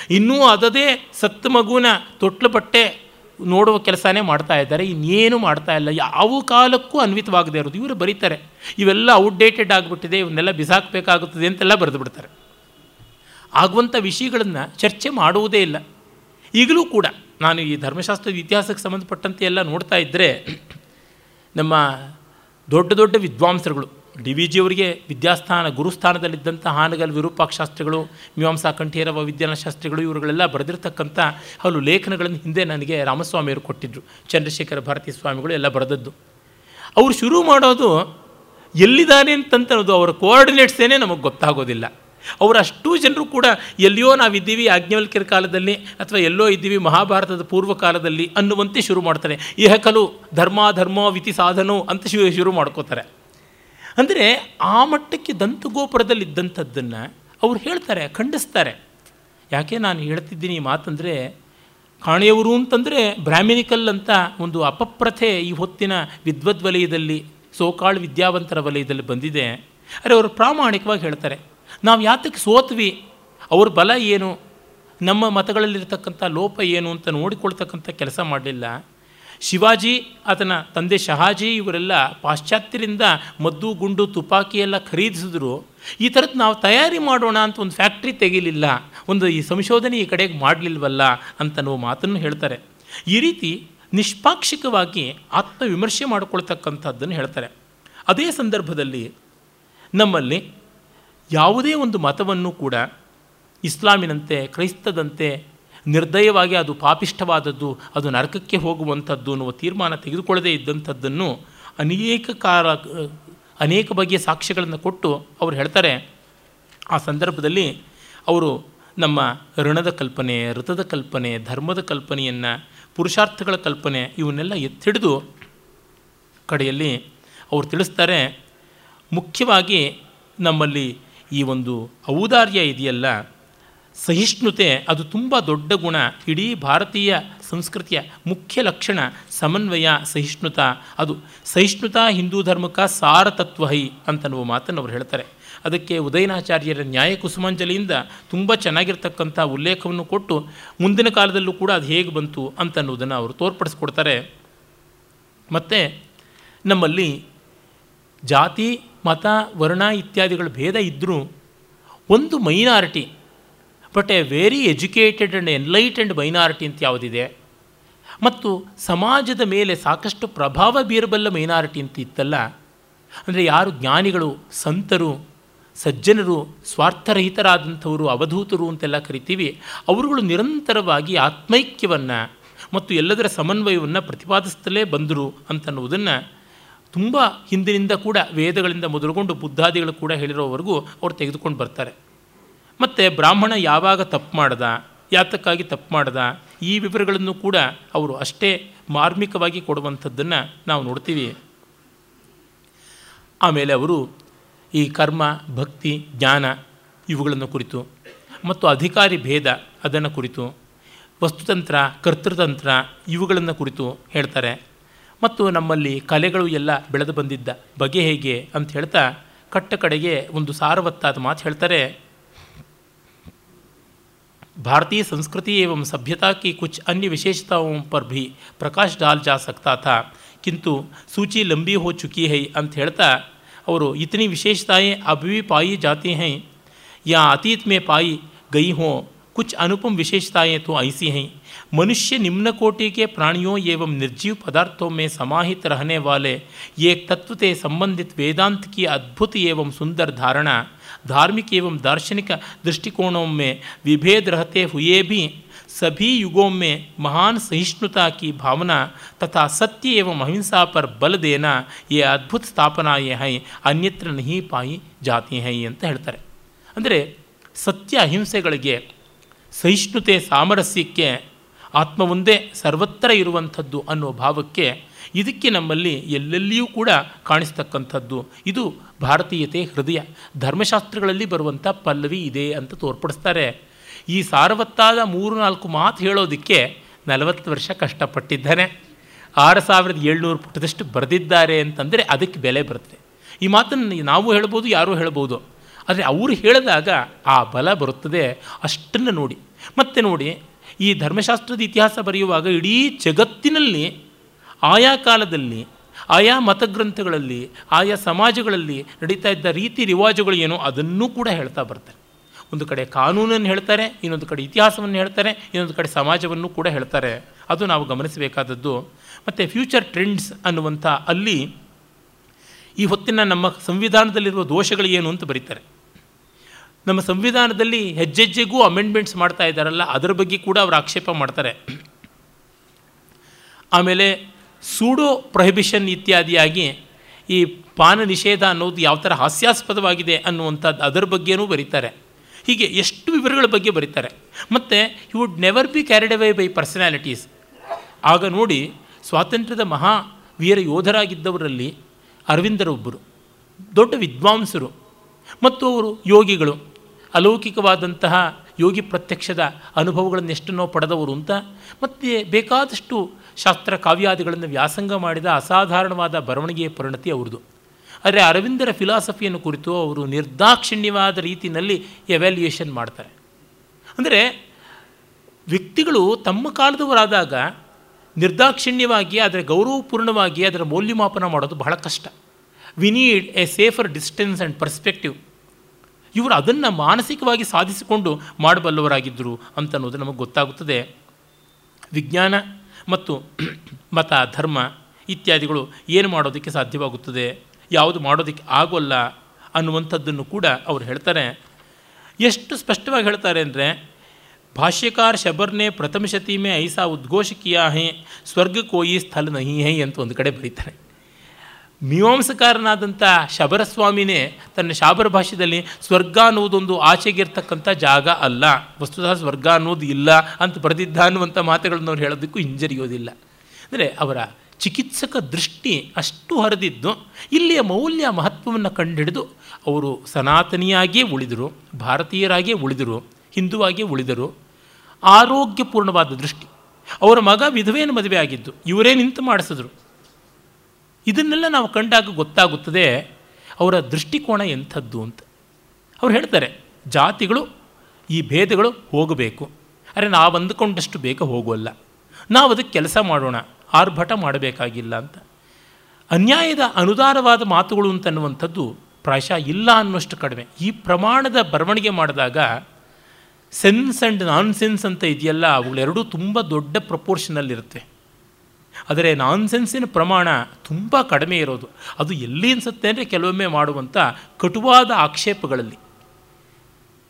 [SPEAKER 2] ಇನ್ನೂ ಅದದೇ ಸತ್ತ ಮಗುವಿನ ತೊಟ್ಲು ಬಟ್ಟೆ ನೋಡುವ ಕೆಲಸನೇ ಮಾಡ್ತಾ ಇದ್ದಾರೆ, ಇನ್ನೇನು ಮಾಡ್ತಾ ಇಲ್ಲ. ಯಾವ ಕಾಲಕ್ಕೂ ಅನ್ವಿತವಾಗದೇ ಇರೋದು. ಇವರು ಬರೀತಾರೆ. ಇವೆಲ್ಲ ಔಟ್ಡೇಟೆಡ್ ಆಗಿಬಿಟ್ಟಿದೆ, ಇವನ್ನೆಲ್ಲ ಬಿಸಾಕಬೇಕಾಗುತ್ತದೆ ಅಂತೆಲ್ಲ ಬರೆದು ಬಿಡ್ತಾರೆ. ಆಗುವಂಥ ವಿಷಯಗಳನ್ನು ಚರ್ಚೆ ಮಾಡುವುದೇ ಇಲ್ಲ. ಈಗಲೂ ಕೂಡ ನಾನು ಈ ಧರ್ಮಶಾಸ್ತ್ರದ ಇತಿಹಾಸಕ್ಕೆ ಸಂಬಂಧಪಟ್ಟಂತೆ ಎಲ್ಲ ನೋಡ್ತಾ ಇದ್ದರೆ ನಮ್ಮ ದೊಡ್ಡ ದೊಡ್ಡ ವಿದ್ವಾಂಸರುಗಳು ಡಿ ವಿ ಜಿಯವರಿಗೆ ವಿದ್ಯಾಸ್ಥಾನ ಗುರುಸ್ಥಾನದಲ್ಲಿದ್ದಂಥ ಹಾನಗಲ್ ವಿರೂಪಾಕ್ಷಾಸ್ತ್ರಿಗಳು ಮೀಮಾಂಸಾ ಕಂಠೀರವ ವಿದ್ಯಾನಶಾಸ್ತ್ರಿಗಳು ಇವರುಗಳೆಲ್ಲ ಬರೆದಿರ್ತಕ್ಕಂಥ ಹಲವು ಲೇಖನಗಳನ್ನು ಹಿಂದೆ ನನಗೆ ರಾಮಸ್ವಾಮಿಯವರು ಕೊಟ್ಟಿದ್ದರು ಚಂದ್ರಶೇಖರ ಭಾರತಿ ಸ್ವಾಮಿಗಳು ಎಲ್ಲ ಬರೆದದ್ದು. ಅವರು ಶುರು ಮಾಡೋದು ಎಲ್ಲಿದ್ದಾನೆ ಅಂತಂತನ್ನೋದು ಅವರ ಕೋಆರ್ಡಿನೇಟ್ಸೇನೆ ನಮಗೆ ಗೊತ್ತಾಗೋದಿಲ್ಲ. ಅವರು ಜನರು ಕೂಡ ಎಲ್ಲಿಯೋ ನಾವಿದ್ದೀವಿ ಯಾಜ್ಞವಲ್ಕ್ಯರ ಕಾಲದಲ್ಲಿ ಅಥವಾ ಎಲ್ಲೋ ಇದ್ದೀವಿ ಮಹಾಭಾರತದ ಪೂರ್ವ ಕಾಲದಲ್ಲಿ ಅನ್ನುವಂತೆ ಶುರು ಮಾಡ್ತಾರೆ. ಇಹಕಲು ಧರ್ಮ ಧರ್ಮ ವಿತಿ ಸಾಧನೋ ಅಂತ ಶುರು ಮಾಡ್ಕೋತಾರೆ. ಅಂದರೆ ಆ ಮಟ್ಟಕ್ಕೆ ದಂತಗೋಪುರದಲ್ಲಿದ್ದಂಥದ್ದನ್ನು ಅವ್ರು ಹೇಳ್ತಾರೆ, ಖಂಡಿಸ್ತಾರೆ. ಯಾಕೆ ನಾನು ಹೇಳ್ತಿದ್ದೀನಿ ಈ ಮಾತಂದರೆ, ಕಾಣೆಯವರು ಅಂತಂದರೆ ಬ್ರಾಹ್ಮಿನಿಕಲ್ ಅಂತ ಒಂದು ಅಪಪ್ರಥೆ ಈ ಹೊತ್ತಿನ ವಿದ್ವದ್ ವಲಯದಲ್ಲಿ, ಸೋಕಾಳ್ ವಿದ್ಯಾವಂತರ ವಲಯದಲ್ಲಿ ಬಂದಿದೆ. ಅರೆ ಅವರು ಪ್ರಾಮಾಣಿಕವಾಗಿ ಹೇಳ್ತಾರೆ, ನಾವು ಯಾತಕ್ಕೆ ಸೋತ್ವಿ? ಅವ್ರ ಬಲ ಏನು? ನಮ್ಮ ಮತಗಳಲ್ಲಿರ್ತಕ್ಕಂಥ ಲೋಪ ಏನು ಅಂತ ನೋಡಿಕೊಳ್ತಕ್ಕಂಥ ಕೆಲಸ ಮಾಡಲಿಲ್ಲ. ಶಿವಾಜಿ, ಆತನ ತಂದೆ ಶಹಾಜಿ ಇವರೆಲ್ಲ ಪಾಶ್ಚಾತ್ಯರಿಂದ ಮದ್ದು, ಗುಂಡು, ತುಪಾಕಿ ಎಲ್ಲ ಖರೀದಿಸಿದ್ರು. ಈ ಥರದ್ದು ನಾವು ತಯಾರಿ ಮಾಡೋಣ ಅಂತ ಒಂದು ಫ್ಯಾಕ್ಟ್ರಿ ತೆಗಿಲಿಲ್ಲ. ಒಂದು ಈ ಸಂಶೋಧನೆ ಈ ಕಡೆಗೆ ಮಾಡಲಿಲ್ವಲ್ಲ ಅಂತನೋ ಮಾತನ್ನು ಹೇಳ್ತಾರೆ. ಈ ರೀತಿ ನಿಷ್ಪಾಕ್ಷಿಕವಾಗಿ ಆತ್ಮವಿಮರ್ಶೆ ಮಾಡಿಕೊಳ್ತಕ್ಕಂಥದ್ದನ್ನು ಹೇಳ್ತಾರೆ. ಅದೇ ಸಂದರ್ಭದಲ್ಲಿ ನಮ್ಮಲ್ಲಿ ಯಾವುದೇ ಒಂದು ಮತವನ್ನು ಕೂಡ ಇಸ್ಲಾಮಿನಂತೆ, ಕ್ರೈಸ್ತದಂತೆ ನಿರ್ದಯವಾಗಿ ಅದು ಪಾಪಿಷ್ಠವಾದದ್ದು, ಅದು ನರಕಕ್ಕೆ ಹೋಗುವಂಥದ್ದು ಅನ್ನುವ ತೀರ್ಮಾನ ತೆಗೆದುಕೊಳ್ಳದೇ ಇದ್ದಂಥದ್ದನ್ನು ಅನೇಕ ಕಾಲ ಅನೇಕ ಬಗೆಯ ಸಾಕ್ಷ್ಯಗಳನ್ನು ಕೊಟ್ಟು ಅವರು ಹೇಳ್ತಾರೆ. ಆ ಸಂದರ್ಭದಲ್ಲಿ ಅವರು ನಮ್ಮ ಋಣದ ಕಲ್ಪನೆ, ಋತದ ಕಲ್ಪನೆ, ಧರ್ಮದ ಕಲ್ಪನೆಯನ್ನು, ಪುರುಷಾರ್ಥಗಳ ಕಲ್ಪನೆ ಇವನ್ನೆಲ್ಲ ಎತ್ತಿಡಿದು ಕಡೆಯಲ್ಲಿ ಅವರು ತಿಳಿಸ್ತಾರೆ, ಮುಖ್ಯವಾಗಿ ನಮ್ಮಲ್ಲಿ ಈ ಒಂದು ಔದಾರ್ಯ ಇದೆಯಲ್ಲ ಸಹಿಷ್ಣುತೆ, ಅದು ತುಂಬ ದೊಡ್ಡ ಗುಣ. ಇಡೀ ಭಾರತೀಯ ಸಂಸ್ಕೃತಿಯ ಮುಖ್ಯ ಲಕ್ಷಣ ಸಮನ್ವಯ, ಸಹಿಷ್ಣುತ. ಅದು ಸಹಿಷ್ಣುತಾ ಹಿಂದೂ ಧರ್ಮಕ ಸಾರತತ್ವ ಹೈ ಅಂತನ್ನುವ ಮಾತನ್ನು ಅವರು ಹೇಳ್ತಾರೆ. ಅದಕ್ಕೆ ಉದಯನಾಚಾರ್ಯರ ನ್ಯಾಯ ಕುಸುಮಾಂಜಲಿಯಿಂದ ತುಂಬ ಚೆನ್ನಾಗಿರ್ತಕ್ಕಂಥ ಉಲ್ಲೇಖವನ್ನು ಕೊಟ್ಟು ಮುಂದಿನ ಕಾಲದಲ್ಲೂ ಕೂಡ ಅದು ಹೇಗೆ ಬಂತು ಅಂತನ್ನುವುದನ್ನು ಅವರು ತೋರ್ಪಡಿಸ್ಕೊಡ್ತಾರೆ. ಮತ್ತು ನಮ್ಮಲ್ಲಿ ಜಾತಿ, ಮತ, ವರ್ಣ ಇತ್ಯಾದಿಗಳ ಭೇದ ಇದ್ದರೂ ಒಂದು minority but a very educated and enlightened minority ಅಂತ ಯಾವುದಿದೆ? ಮತ್ತು ಸಮಾಜದ ಮೇಲೆ ಸಾಕಷ್ಟು ಪ್ರಭಾವ ಬೀರಬಲ್ಲ ಮೈನಾರಿಟಿ ಅಂತ ಇತ್ತಲ್ಲ? ಅಂದರೆ ಯಾರು ಜ್ಞಾನಿಗಳು, ಸಂತರು, ಸಜ್ಜನರು, ಸ್ವಾರ್ಥರಹಿತರಾದಂಥವರು, ಅವಧೂತರು ಅಂತೆಲ್ಲ ಕರಿತೀವಿ, ಅವರುಗಳು ನಿರಂತರವಾಗಿ ಆತ್ಮೈಕ್ಯವನ್ನು ಮತ್ತು ಎಲ್ಲದರ ಸಮನ್ವಯವನ್ನು ಪ್ರತಿಪಾದಿಸ್ತಲೇ ಬಂದರು ಅಂತನ್ನುವುದನ್ನು ತುಂಬ ಹಿಂದಿನಿಂದ ಕೂಡ ವೇದಗಳಿಂದ ಮೊದಲುಗೊಂಡು ಬುದ್ಧಾದಿಗಳು ಕೂಡ ಹೇಳಿರೋವರೆಗೂ ಅವರು ತೆಗೆದುಕೊಂಡು ಬರ್ತಾರೆ. ಮತ್ತು ಬ್ರಾಹ್ಮಣ ಯಾವಾಗ ತಪ್ಪು ಮಾಡ್ದ, ಯಾತಕ್ಕಾಗಿ ತಪ್ಪು ಮಾಡ್ದ, ಈ ವಿವರಗಳನ್ನು ಕೂಡ ಅವರು ಅಷ್ಟೇ ಮಾರ್ಮಿಕವಾಗಿ ಕೊಡುವಂಥದ್ದನ್ನು ನಾವು ನೋಡ್ತೀವಿ. ಆಮೇಲೆ ಅವರು ಈ ಕರ್ಮ, ಭಕ್ತಿ, ಜ್ಞಾನ ಇವುಗಳನ್ನು ಕುರಿತು ಮತ್ತು ಅಧಿಕಾರಿ ಭೇದ ಅದನ್ನು ಕುರಿತು, ವಸ್ತುತಂತ್ರ, ಕರ್ತೃತಂತ್ರ ಇವುಗಳನ್ನು ಕುರಿತು ಹೇಳ್ತಾರೆ. ಮತ್ತು ನಮ್ಮಲ್ಲಿ ಕಲೆಗಳು ಎಲ್ಲ ಬೆಳೆದು ಬಂದಿದ್ದ ಬಗೆ ಹೇಗೆ ಅಂತ ಹೇಳ್ತಾ ಕಟ್ಟ ಕಡೆಗೆ ಒಂದು ಸಾರವತ್ತಾದ ಮಾತು ಹೇಳ್ತಾರೆ. भारतीय संस्कृति एवं सभ्यता की कुछ अन्य विशेषताओं पर भी प्रकाश डाल जा सकता था। किंतु सूची लंबी हो चुकी है अंत हेड़ता और इतनी विशेषताएँ अब भी पाई जाती हैं, या अतीत में पाई गई हों, कुछ अनुपम विशेषताएँ तो ऐसी हैं। मनुष्य निम्न कोटि के प्राणियों एवं निर्जीव पदार्थों में समाहित रहने वाले एक तत्व से संबंधित वेदांत की अद्भुत एवं सुंदर धारणा धार्मिक एवं दार्शनिक दृष्टिकोणों में विभेद रहते हुए भी सभी युगों में महान सहिष्णुता की भावना तथा सत्य एवं अहिंसा पर बल देना ये अद्भुत स्थापनाएं हैं अन्यत्र नहीं पाई जाती हैं ಅಂತ ಹೇಳ್ತಾರೆ ಅಂದರೆ ಸತ್ಯ ಅಹಿಂಸೆಗಳಿಗೆ ಸಹಿಷ್ಣುತೆ ಸಾಮರಸ್ಯಕ್ಕೆ ಆತ್ಮ ಒಂದೇ ಸರ್ವತ್ರ ಇರುವಂಥದ್ದು ಅನ್ನೋ ಭಾವಕ್ಕೆ ಇದಕ್ಕೆ ನಮ್ಮಲ್ಲಿ ಎಲ್ಲೆಲ್ಲಿಯೂ ಕೂಡ ಕಾಣಿಸ್ತಕ್ಕಂಥದ್ದು. ಇದು ಭಾರತೀಯತೆ ಹೃದಯ. ಧರ್ಮಶಾಸ್ತ್ರಗಳಲ್ಲಿ ಬರುವಂಥ ಪಲ್ಲವಿ ಇದೆ ಅಂತ ತೋರ್ಪಡಿಸ್ತಾರೆ. ಈ ಸಾರವತ್ತಾದ ಮೂರು ನಾಲ್ಕು ಮಾತು ಹೇಳೋದಕ್ಕೆ ನಲವತ್ತು ವರ್ಷ ಕಷ್ಟಪಟ್ಟಿದ್ದಾನೆ. ಆರು ಸಾವಿರದ ಏಳ್ನೂರು ಪುಟದಷ್ಟು ಬರೆದಿದ್ದಾರೆ ಅಂತಂದರೆ ಅದಕ್ಕೆ ಬೆಲೆ ಬರುತ್ತೆ. ಈ ಮಾತನ್ನು ನಾವು ಹೇಳ್ಬೋದು, ಯಾರೂ ಹೇಳ್ಬೋದು? ಆದರೆ ಅವರು ಹೇಳಿದಾಗ ಆ ಬಲ ಬರುತ್ತದೆ. ಅಷ್ಟನ್ನು ನೋಡಿ. ಮತ್ತೆ ನೋಡಿ, ಈ ಧರ್ಮಶಾಸ್ತ್ರದ ಇತಿಹಾಸ ಬರೆಯುವಾಗ ಇಡೀ ಜಗತ್ತಿನಲ್ಲಿ ಆಯಾ ಕಾಲದಲ್ಲಿ, ಆಯಾ ಮತಗ್ರಂಥಗಳಲ್ಲಿ, ಆಯಾ ಸಮಾಜಗಳಲ್ಲಿ ನಡೀತಾ ಇದ್ದ ರೀತಿ ರಿವಾಜುಗಳು ಏನೋ ಅದನ್ನೂ ಕೂಡ ಹೇಳ್ತಾ ಬರ್ತಾರೆ. ಒಂದು ಕಡೆ ಕಾನೂನನ್ನು ಹೇಳ್ತಾರೆ, ಇನ್ನೊಂದು ಕಡೆ ಇತಿಹಾಸವನ್ನು ಹೇಳ್ತಾರೆ, ಇನ್ನೊಂದು ಕಡೆ ಸಮಾಜವನ್ನು ಕೂಡ ಹೇಳ್ತಾರೆ. ಅದು ನಾವು ಗಮನಿಸಬೇಕಾದದ್ದು. ಮತ್ತು ಫ್ಯೂಚರ್ ಟ್ರೆಂಡ್ಸ್ ಅನ್ನುವಂಥ ಅಲ್ಲಿ ಈ ಹೊತ್ತಿನ ನಮ್ಮ ಸಂವಿಧಾನದಲ್ಲಿರುವ ದೋಷಗಳು ಏನು ಅಂತ ಬರೀತಾರೆ. ನಮ್ಮ ಸಂವಿಧಾನದಲ್ಲಿ ಹೆಜ್ಜೆಜ್ಜೆಗೂ ಅಮೆಂಡ್ಮೆಂಟ್ಸ್ ಮಾಡ್ತಾ ಇದ್ದಾರಲ್ಲ, ಅದರ ಬಗ್ಗೆ ಕೂಡ ಅವರು ಆಕ್ಷೇಪ ಮಾಡ್ತಾರೆ. ಆಮೇಲೆ ಸೂಡೋ ಪ್ರೊಹಿಬಿಷನ್ ಇತ್ಯಾದಿಯಾಗಿ ಈ ಪಾನ ನಿಷೇಧ ಅನ್ನೋದು ಯಾವ ಥರ ಹಾಸ್ಯಾಸ್ಪದವಾಗಿದೆ ಅನ್ನುವಂಥದ್ದು ಅದರ ಬಗ್ಗೆನೂ ಬರೀತಾರೆ. ಹೀಗೆ ಎಷ್ಟು ವಿವರಗಳ ಬಗ್ಗೆ ಬರೀತಾರೆ. ಮತ್ತು you would never be carried away by personalities ಆಗ ನೋಡಿ, ಸ್ವಾತಂತ್ರ್ಯದ ಮಹಾ ವೀರ ಯೋಧರಾಗಿದ್ದವರಲ್ಲಿ ಅರವಿಂದರೊಬ್ಬರು, ದೊಡ್ಡ ವಿದ್ವಾಂಸರು, ಮತ್ತು ಅವರು ಯೋಗಿಗಳು, ಅಲೌಕಿಕವಾದಂತಹ ಯೋಗಿ ಪ್ರತ್ಯಕ್ಷದ ಅನುಭವಗಳನ್ನು ಎಷ್ಟನ್ನೋ ಪಡೆದವರು ಅಂತ ಮತ್ತು ಬೇಕಾದಷ್ಟು ಶಾಸ್ತ್ರ ಕಾವ್ಯಾದಿಗಳನ್ನು ವ್ಯಾಸಂಗ ಮಾಡಿದ ಅಸಾಧಾರಣವಾದ ಬರವಣಿಗೆಯ ಪರಿಣತಿ ಅವ್ರದ್ದು. ಆದರೆ ಅರವಿಂದರ ಫಿಲಾಸಫಿಯನ್ನು ಕುರಿತು ಅವರು ನಿರ್ದಾಕ್ಷಿಣ್ಯವಾದ ರೀತಿಯಲ್ಲಿ ಎವ್ಯಾಲ್ಯೂಯೇಷನ್ ಮಾಡ್ತಾರೆ. ಅಂದರೆ ವ್ಯಕ್ತಿಗಳು ತಮ್ಮ ಕಾಲದವರಾದಾಗ ನಿರ್ದಾಕ್ಷಿಣ್ಯವಾಗಿ ಅದರ ಗೌರವಪೂರ್ಣವಾಗಿ ಅದರ ಮೌಲ್ಯಮಾಪನ ಮಾಡೋದು ಬಹಳ ಕಷ್ಟ. We need a safer distance and perspective ಇವರು ಅದನ್ನು ಮಾನಸಿಕವಾಗಿ ಸಾಧಿಸಿಕೊಂಡು ಮಾಡಬಲ್ಲವರಾಗಿದ್ದರು ಅಂತ ಅನ್ನೋದು ನಮಗೆ ಗೊತ್ತಾಗುತ್ತದೆ. ವಿಜ್ಞಾನ ಮತ್ತು ಮತ, ಧರ್ಮ ಇತ್ಯಾದಿಗಳು ಏನು ಮಾಡೋದಕ್ಕೆ ಸಾಧ್ಯವಾಗುತ್ತದೆ, ಯಾವುದು ಮಾಡೋದಕ್ಕೆ ಆಗೋಲ್ಲ ಅನ್ನುವಂಥದ್ದನ್ನು ಕೂಡ ಅವರು ಹೇಳ್ತಾರೆ. ಎಷ್ಟು ಸ್ಪಷ್ಟವಾಗಿ ಹೇಳ್ತಾರೆ ಅಂದರೆ, ಭಾಷ್ಯಕಾರ ಶಬರ್ನೆ ಪ್ರಥಮ ಶತೀಮೆ ಐಸಾ ಉದ್ಘೋಷಕಿಯಾ ಹೇ ಸ್ವರ್ಗ ಕೋಯಿ ಸ್ಥಳ ನಹಿ ಹೇ ಅಂತ ಒಂದು ಕಡೆ ಬರೀತಾರೆ. ಮೀಮಾಂಸಕಾರನಾದಂಥ ಶಬರಸ್ವಾಮಿನೇ ತನ್ನ ಶಾಬರ ಭಾಷೆಯಲ್ಲಿ ಸ್ವರ್ಗ ಅನ್ನೋದೊಂದು ಆಚೆಗಿರ್ತಕ್ಕಂಥ ಜಾಗ ಅಲ್ಲ. ವಸ್ತುತಃ ಸ್ವರ್ಗ ಅನ್ನೋದು ಇಲ್ಲ ಅಂತ ಬರೆದಿದ್ದ ಅನ್ನುವಂಥ ಮಾತುಗಳನ್ನು ಅವ್ರು ಹೇಳೋದಕ್ಕೂ ಹಿಂಜರಿಯೋದಿಲ್ಲ. ಅಂದರೆ ಅವರ ಚಿಕಿತ್ಸಕ ದೃಷ್ಟಿ ಅಷ್ಟು ಹರಿದಿದ್ದು, ಇಲ್ಲಿಯ ಮೌಲ್ಯ ಮಹತ್ವವನ್ನು ಕಂಡುಹಿಡಿದು ಅವರು ಸನಾತನಿಯಾಗಿಯೇ ಉಳಿದರು, ಭಾರತೀಯರಾಗಿಯೇ ಉಳಿದರು, ಹಿಂದುವಾಗಿಯೇ ಉಳಿದರು. ಆರೋಗ್ಯಪೂರ್ಣವಾದ ದೃಷ್ಟಿ. ಅವರ ಮಗ ವಿಧವೆಯನ್ನು ಮದುವೆ ಆಗಿದ್ದು ಇವರೇ ನಿಂತು ಮಾಡಿಸಿದ್ರು. ಇದನ್ನೆಲ್ಲ ನಾವು ಕಂಡಾಗ ಗೊತ್ತಾಗುತ್ತದೆ ಅವರ ದೃಷ್ಟಿಕೋನ ಎಂಥದ್ದು ಅಂತ. ಅವ್ರು ಹೇಳ್ತಾರೆ, ಜಾತಿಗಳು ಈ ಭೇದಗಳು ಹೋಗಬೇಕು. ಅರೆ ನಾವು ಅಂದುಕೊಂಡಷ್ಟು ಬೇಗ ಹೋಗೋಲ್ಲ ನಾವು ಅದಕ್ಕೆ ಕೆಲಸ ಮಾಡೋಣ, ಆರ್ಭಟ ಮಾಡಬೇಕಾಗಿಲ್ಲ ಅಂತ. ಅನ್ಯಾಯದ ಅನುದಾರವಾದ ಮಾತುಗಳು ಅಂತನ್ನುವಂಥದ್ದು ಪ್ರಾಯಶಃ ಇಲ್ಲ ಅನ್ನೋಷ್ಟು ಕಡಿಮೆ. ಈ ಪ್ರಮಾಣದ ಬರವಣಿಗೆ ಮಾಡಿದಾಗ ಸೆನ್ಸ್ ಆ್ಯಂಡ್ ನಾನ್ ಸೆನ್ಸ್ ಅಂತ ಇದೆಯಲ್ಲ, ಅವುಗಳೆರಡೂ ತುಂಬ ದೊಡ್ಡ ಪ್ರಪೋರ್ಷನಲ್ಲಿರುತ್ತೆ ಆದರೆ ನಾನ್ಸೆನ್ಸಿನ ಪ್ರಮಾಣ ತುಂಬ ಕಡಿಮೆ ಇರೋದು. ಅದು ಎಲ್ಲಿ ಅನಿಸುತ್ತೆ ಅಂದರೆ ಕೆಲವೊಮ್ಮೆ ಮಾಡುವಂಥ ಕಟುವಾದ ಆಕ್ಷೇಪಗಳಲ್ಲಿ.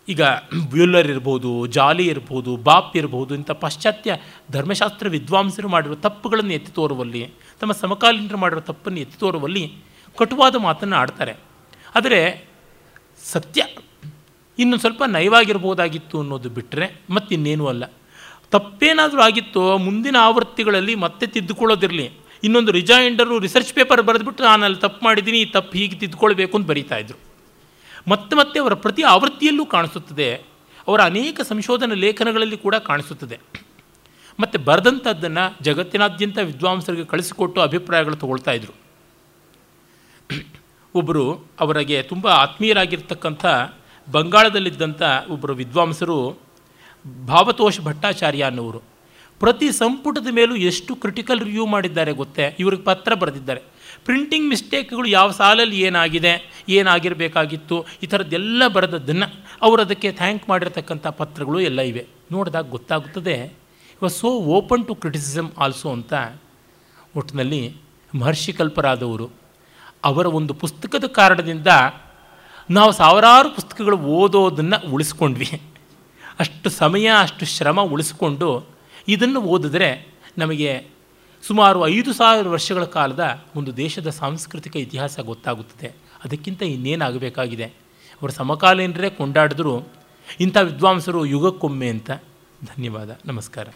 [SPEAKER 2] ಈಗ ಬ್ಯೂಲರ್ ಇರ್ಬೋದು, ಜಾಲಿ ಇರ್ಬೋದು, ಬಾಪ್ ಇರ್ಬೋದು, ಇಂಥ ಪಾಶ್ಚಾತ್ಯ ಧರ್ಮಶಾಸ್ತ್ರ ವಿದ್ವಾಂಸರು ಮಾಡಿರೋ ತಪ್ಪುಗಳನ್ನು ಎತ್ತಿ ತೋರುವಲ್ಲಿ, ತಮ್ಮ ಸಮಕಾಲೀನರು ಮಾಡಿರೋ ತಪ್ಪನ್ನು ಎತ್ತಿ ತೋರುವಲ್ಲಿ ಕಟುವಾದ ಮಾತನ್ನು ಆಡ್ತಾರೆ. ಆದರೆ ಸತ್ಯ ಇನ್ನು ಸ್ವಲ್ಪ ನಯವಾಗಿರ್ಬೋದಾಗಿತ್ತು ಅನ್ನೋದು ಬಿಟ್ಟರೆ ಮತ್ತಿನ್ನೇನೂ ಅಲ್ಲ. ತಪ್ಪೇನಾದರೂ ಆಗಿತ್ತೋ ಮುಂದಿನ ಆವೃತ್ತಿಗಳಲ್ಲಿ ಮತ್ತೆ ತಿದ್ದುಕೊಳ್ಳೋದಿರಲಿ. ಇನ್ನೊಂದು ರಿಜಾಯಿಂಡರು ರಿಸರ್ಚ್ ಪೇಪರ್ ಬರೆದ್ಬಿಟ್ಟು ನಾನು ಅಲ್ಲಿ ತಪ್ಪು ಮಾಡಿದ್ದೀನಿ, ಈ ತಪ್ಪು ಹೀಗೆ ತಿದ್ದುಕೊಳ್ಬೇಕು ಅಂತ ಬರೀತಾಯಿದ್ರು ಮತ್ತೆ ಮತ್ತೆ ಅವರ ಪ್ರತಿ ಆವೃತ್ತಿಯಲ್ಲೂ ಕಾಣಿಸುತ್ತದೆ. ಅವರ ಅನೇಕ ಸಂಶೋಧನಾ ಲೇಖನಗಳಲ್ಲಿ ಕೂಡ ಕಾಣಿಸುತ್ತದೆ. ಮತ್ತು ಬರೆದಂಥದ್ದನ್ನು ಜಗತ್ತಿನಾದ್ಯಂತ ವಿದ್ವಾಂಸರಿಗೆ ಕಳಿಸಿಕೊಟ್ಟು ಅಭಿಪ್ರಾಯಗಳು ತಗೊಳ್ತಾ ಇದ್ದರು ಒಬ್ಬರು ಅವರಿಗೆ ತುಂಬ ಆತ್ಮೀಯರಾಗಿರ್ತಕ್ಕಂಥ ಬಂಗಾಳದಲ್ಲಿದ್ದಂಥ ಒಬ್ಬರು ವಿದ್ವಾಂಸರು ಭಾವತೋಷ ಭಟ್ಟಾಚಾರ್ಯ ಅನ್ನೋರು ಪ್ರತಿ ಸಂಪುಟದ ಮೇಲೂ ಎಷ್ಟು ಕ್ರಿಟಿಕಲ್ ರಿವ್ಯೂ ಮಾಡಿದ್ದಾರೆ ಗೊತ್ತೇ? ಇವ್ರಿಗೆ ಪತ್ರ ಬರೆದಿದ್ದಾರೆ. ಪ್ರಿಂಟಿಂಗ್ ಮಿಸ್ಟೇಕ್ಗಳು ಯಾವ ಸಾಲಲ್ಲಿ ಏನಾಗಿದೆ? ಏನಾಗಿರಬೇಕಾಗಿತ್ತು? ಈ ಥರದ್ದೆಲ್ಲ ಬರೆದದ್ದನ್ನು ಅವರು ಅದಕ್ಕೆ ಥ್ಯಾಂಕ್ ಮಾಡಿರ್ತಕ್ಕಂಥ ಪತ್ರಗಳು ಎಲ್ಲ ಇವೆ. ನೋಡಿದಾಗ ಗೊತ್ತಾಗುತ್ತದೆ, ಇವ so open to criticism also ಅಂತ ಒಟ್ಟಿನಲ್ಲಿ ಮಹರ್ಷಿ ಕಲ್ಪರಾದವರು ಅವರ ಒಂದು ಪುಸ್ತಕದ ಕಾರಣದಿಂದ ನಾವು ಸಾವಿರಾರು ಪುಸ್ತಕಗಳು ಓದೋದನ್ನು ಉಳಿಸ್ಕೊಂಡ್ವಿ. ಅಷ್ಟು ಸಮಯ, ಅಷ್ಟು ಶ್ರಮ ಉಳಿಸ್ಕೊಂಡು ಇದನ್ನು ಓದಿದ್ರೆ ನಮಗೆ ಸುಮಾರು ಐದು ಸಾವಿರ ವರ್ಷಗಳ ಕಾಲದ ಒಂದು ದೇಶದ ಸಾಂಸ್ಕೃತಿಕ ಇತಿಹಾಸ ಗೊತ್ತಾಗುತ್ತದೆ. ಅದಕ್ಕಿಂತ ಇನ್ನೇನಾಗಬೇಕಾಗಿದೆ? ಅವರು ಸಮಕಾಲೀನರೇ ಕೊಂಡಾಡಿದ್ರು, ಇಂಥ ವಿದ್ವಾಂಸರು ಯುಗಕ್ಕೊಮ್ಮೆ ಅಂತ. ಧನ್ಯವಾದ. ನಮಸ್ಕಾರ.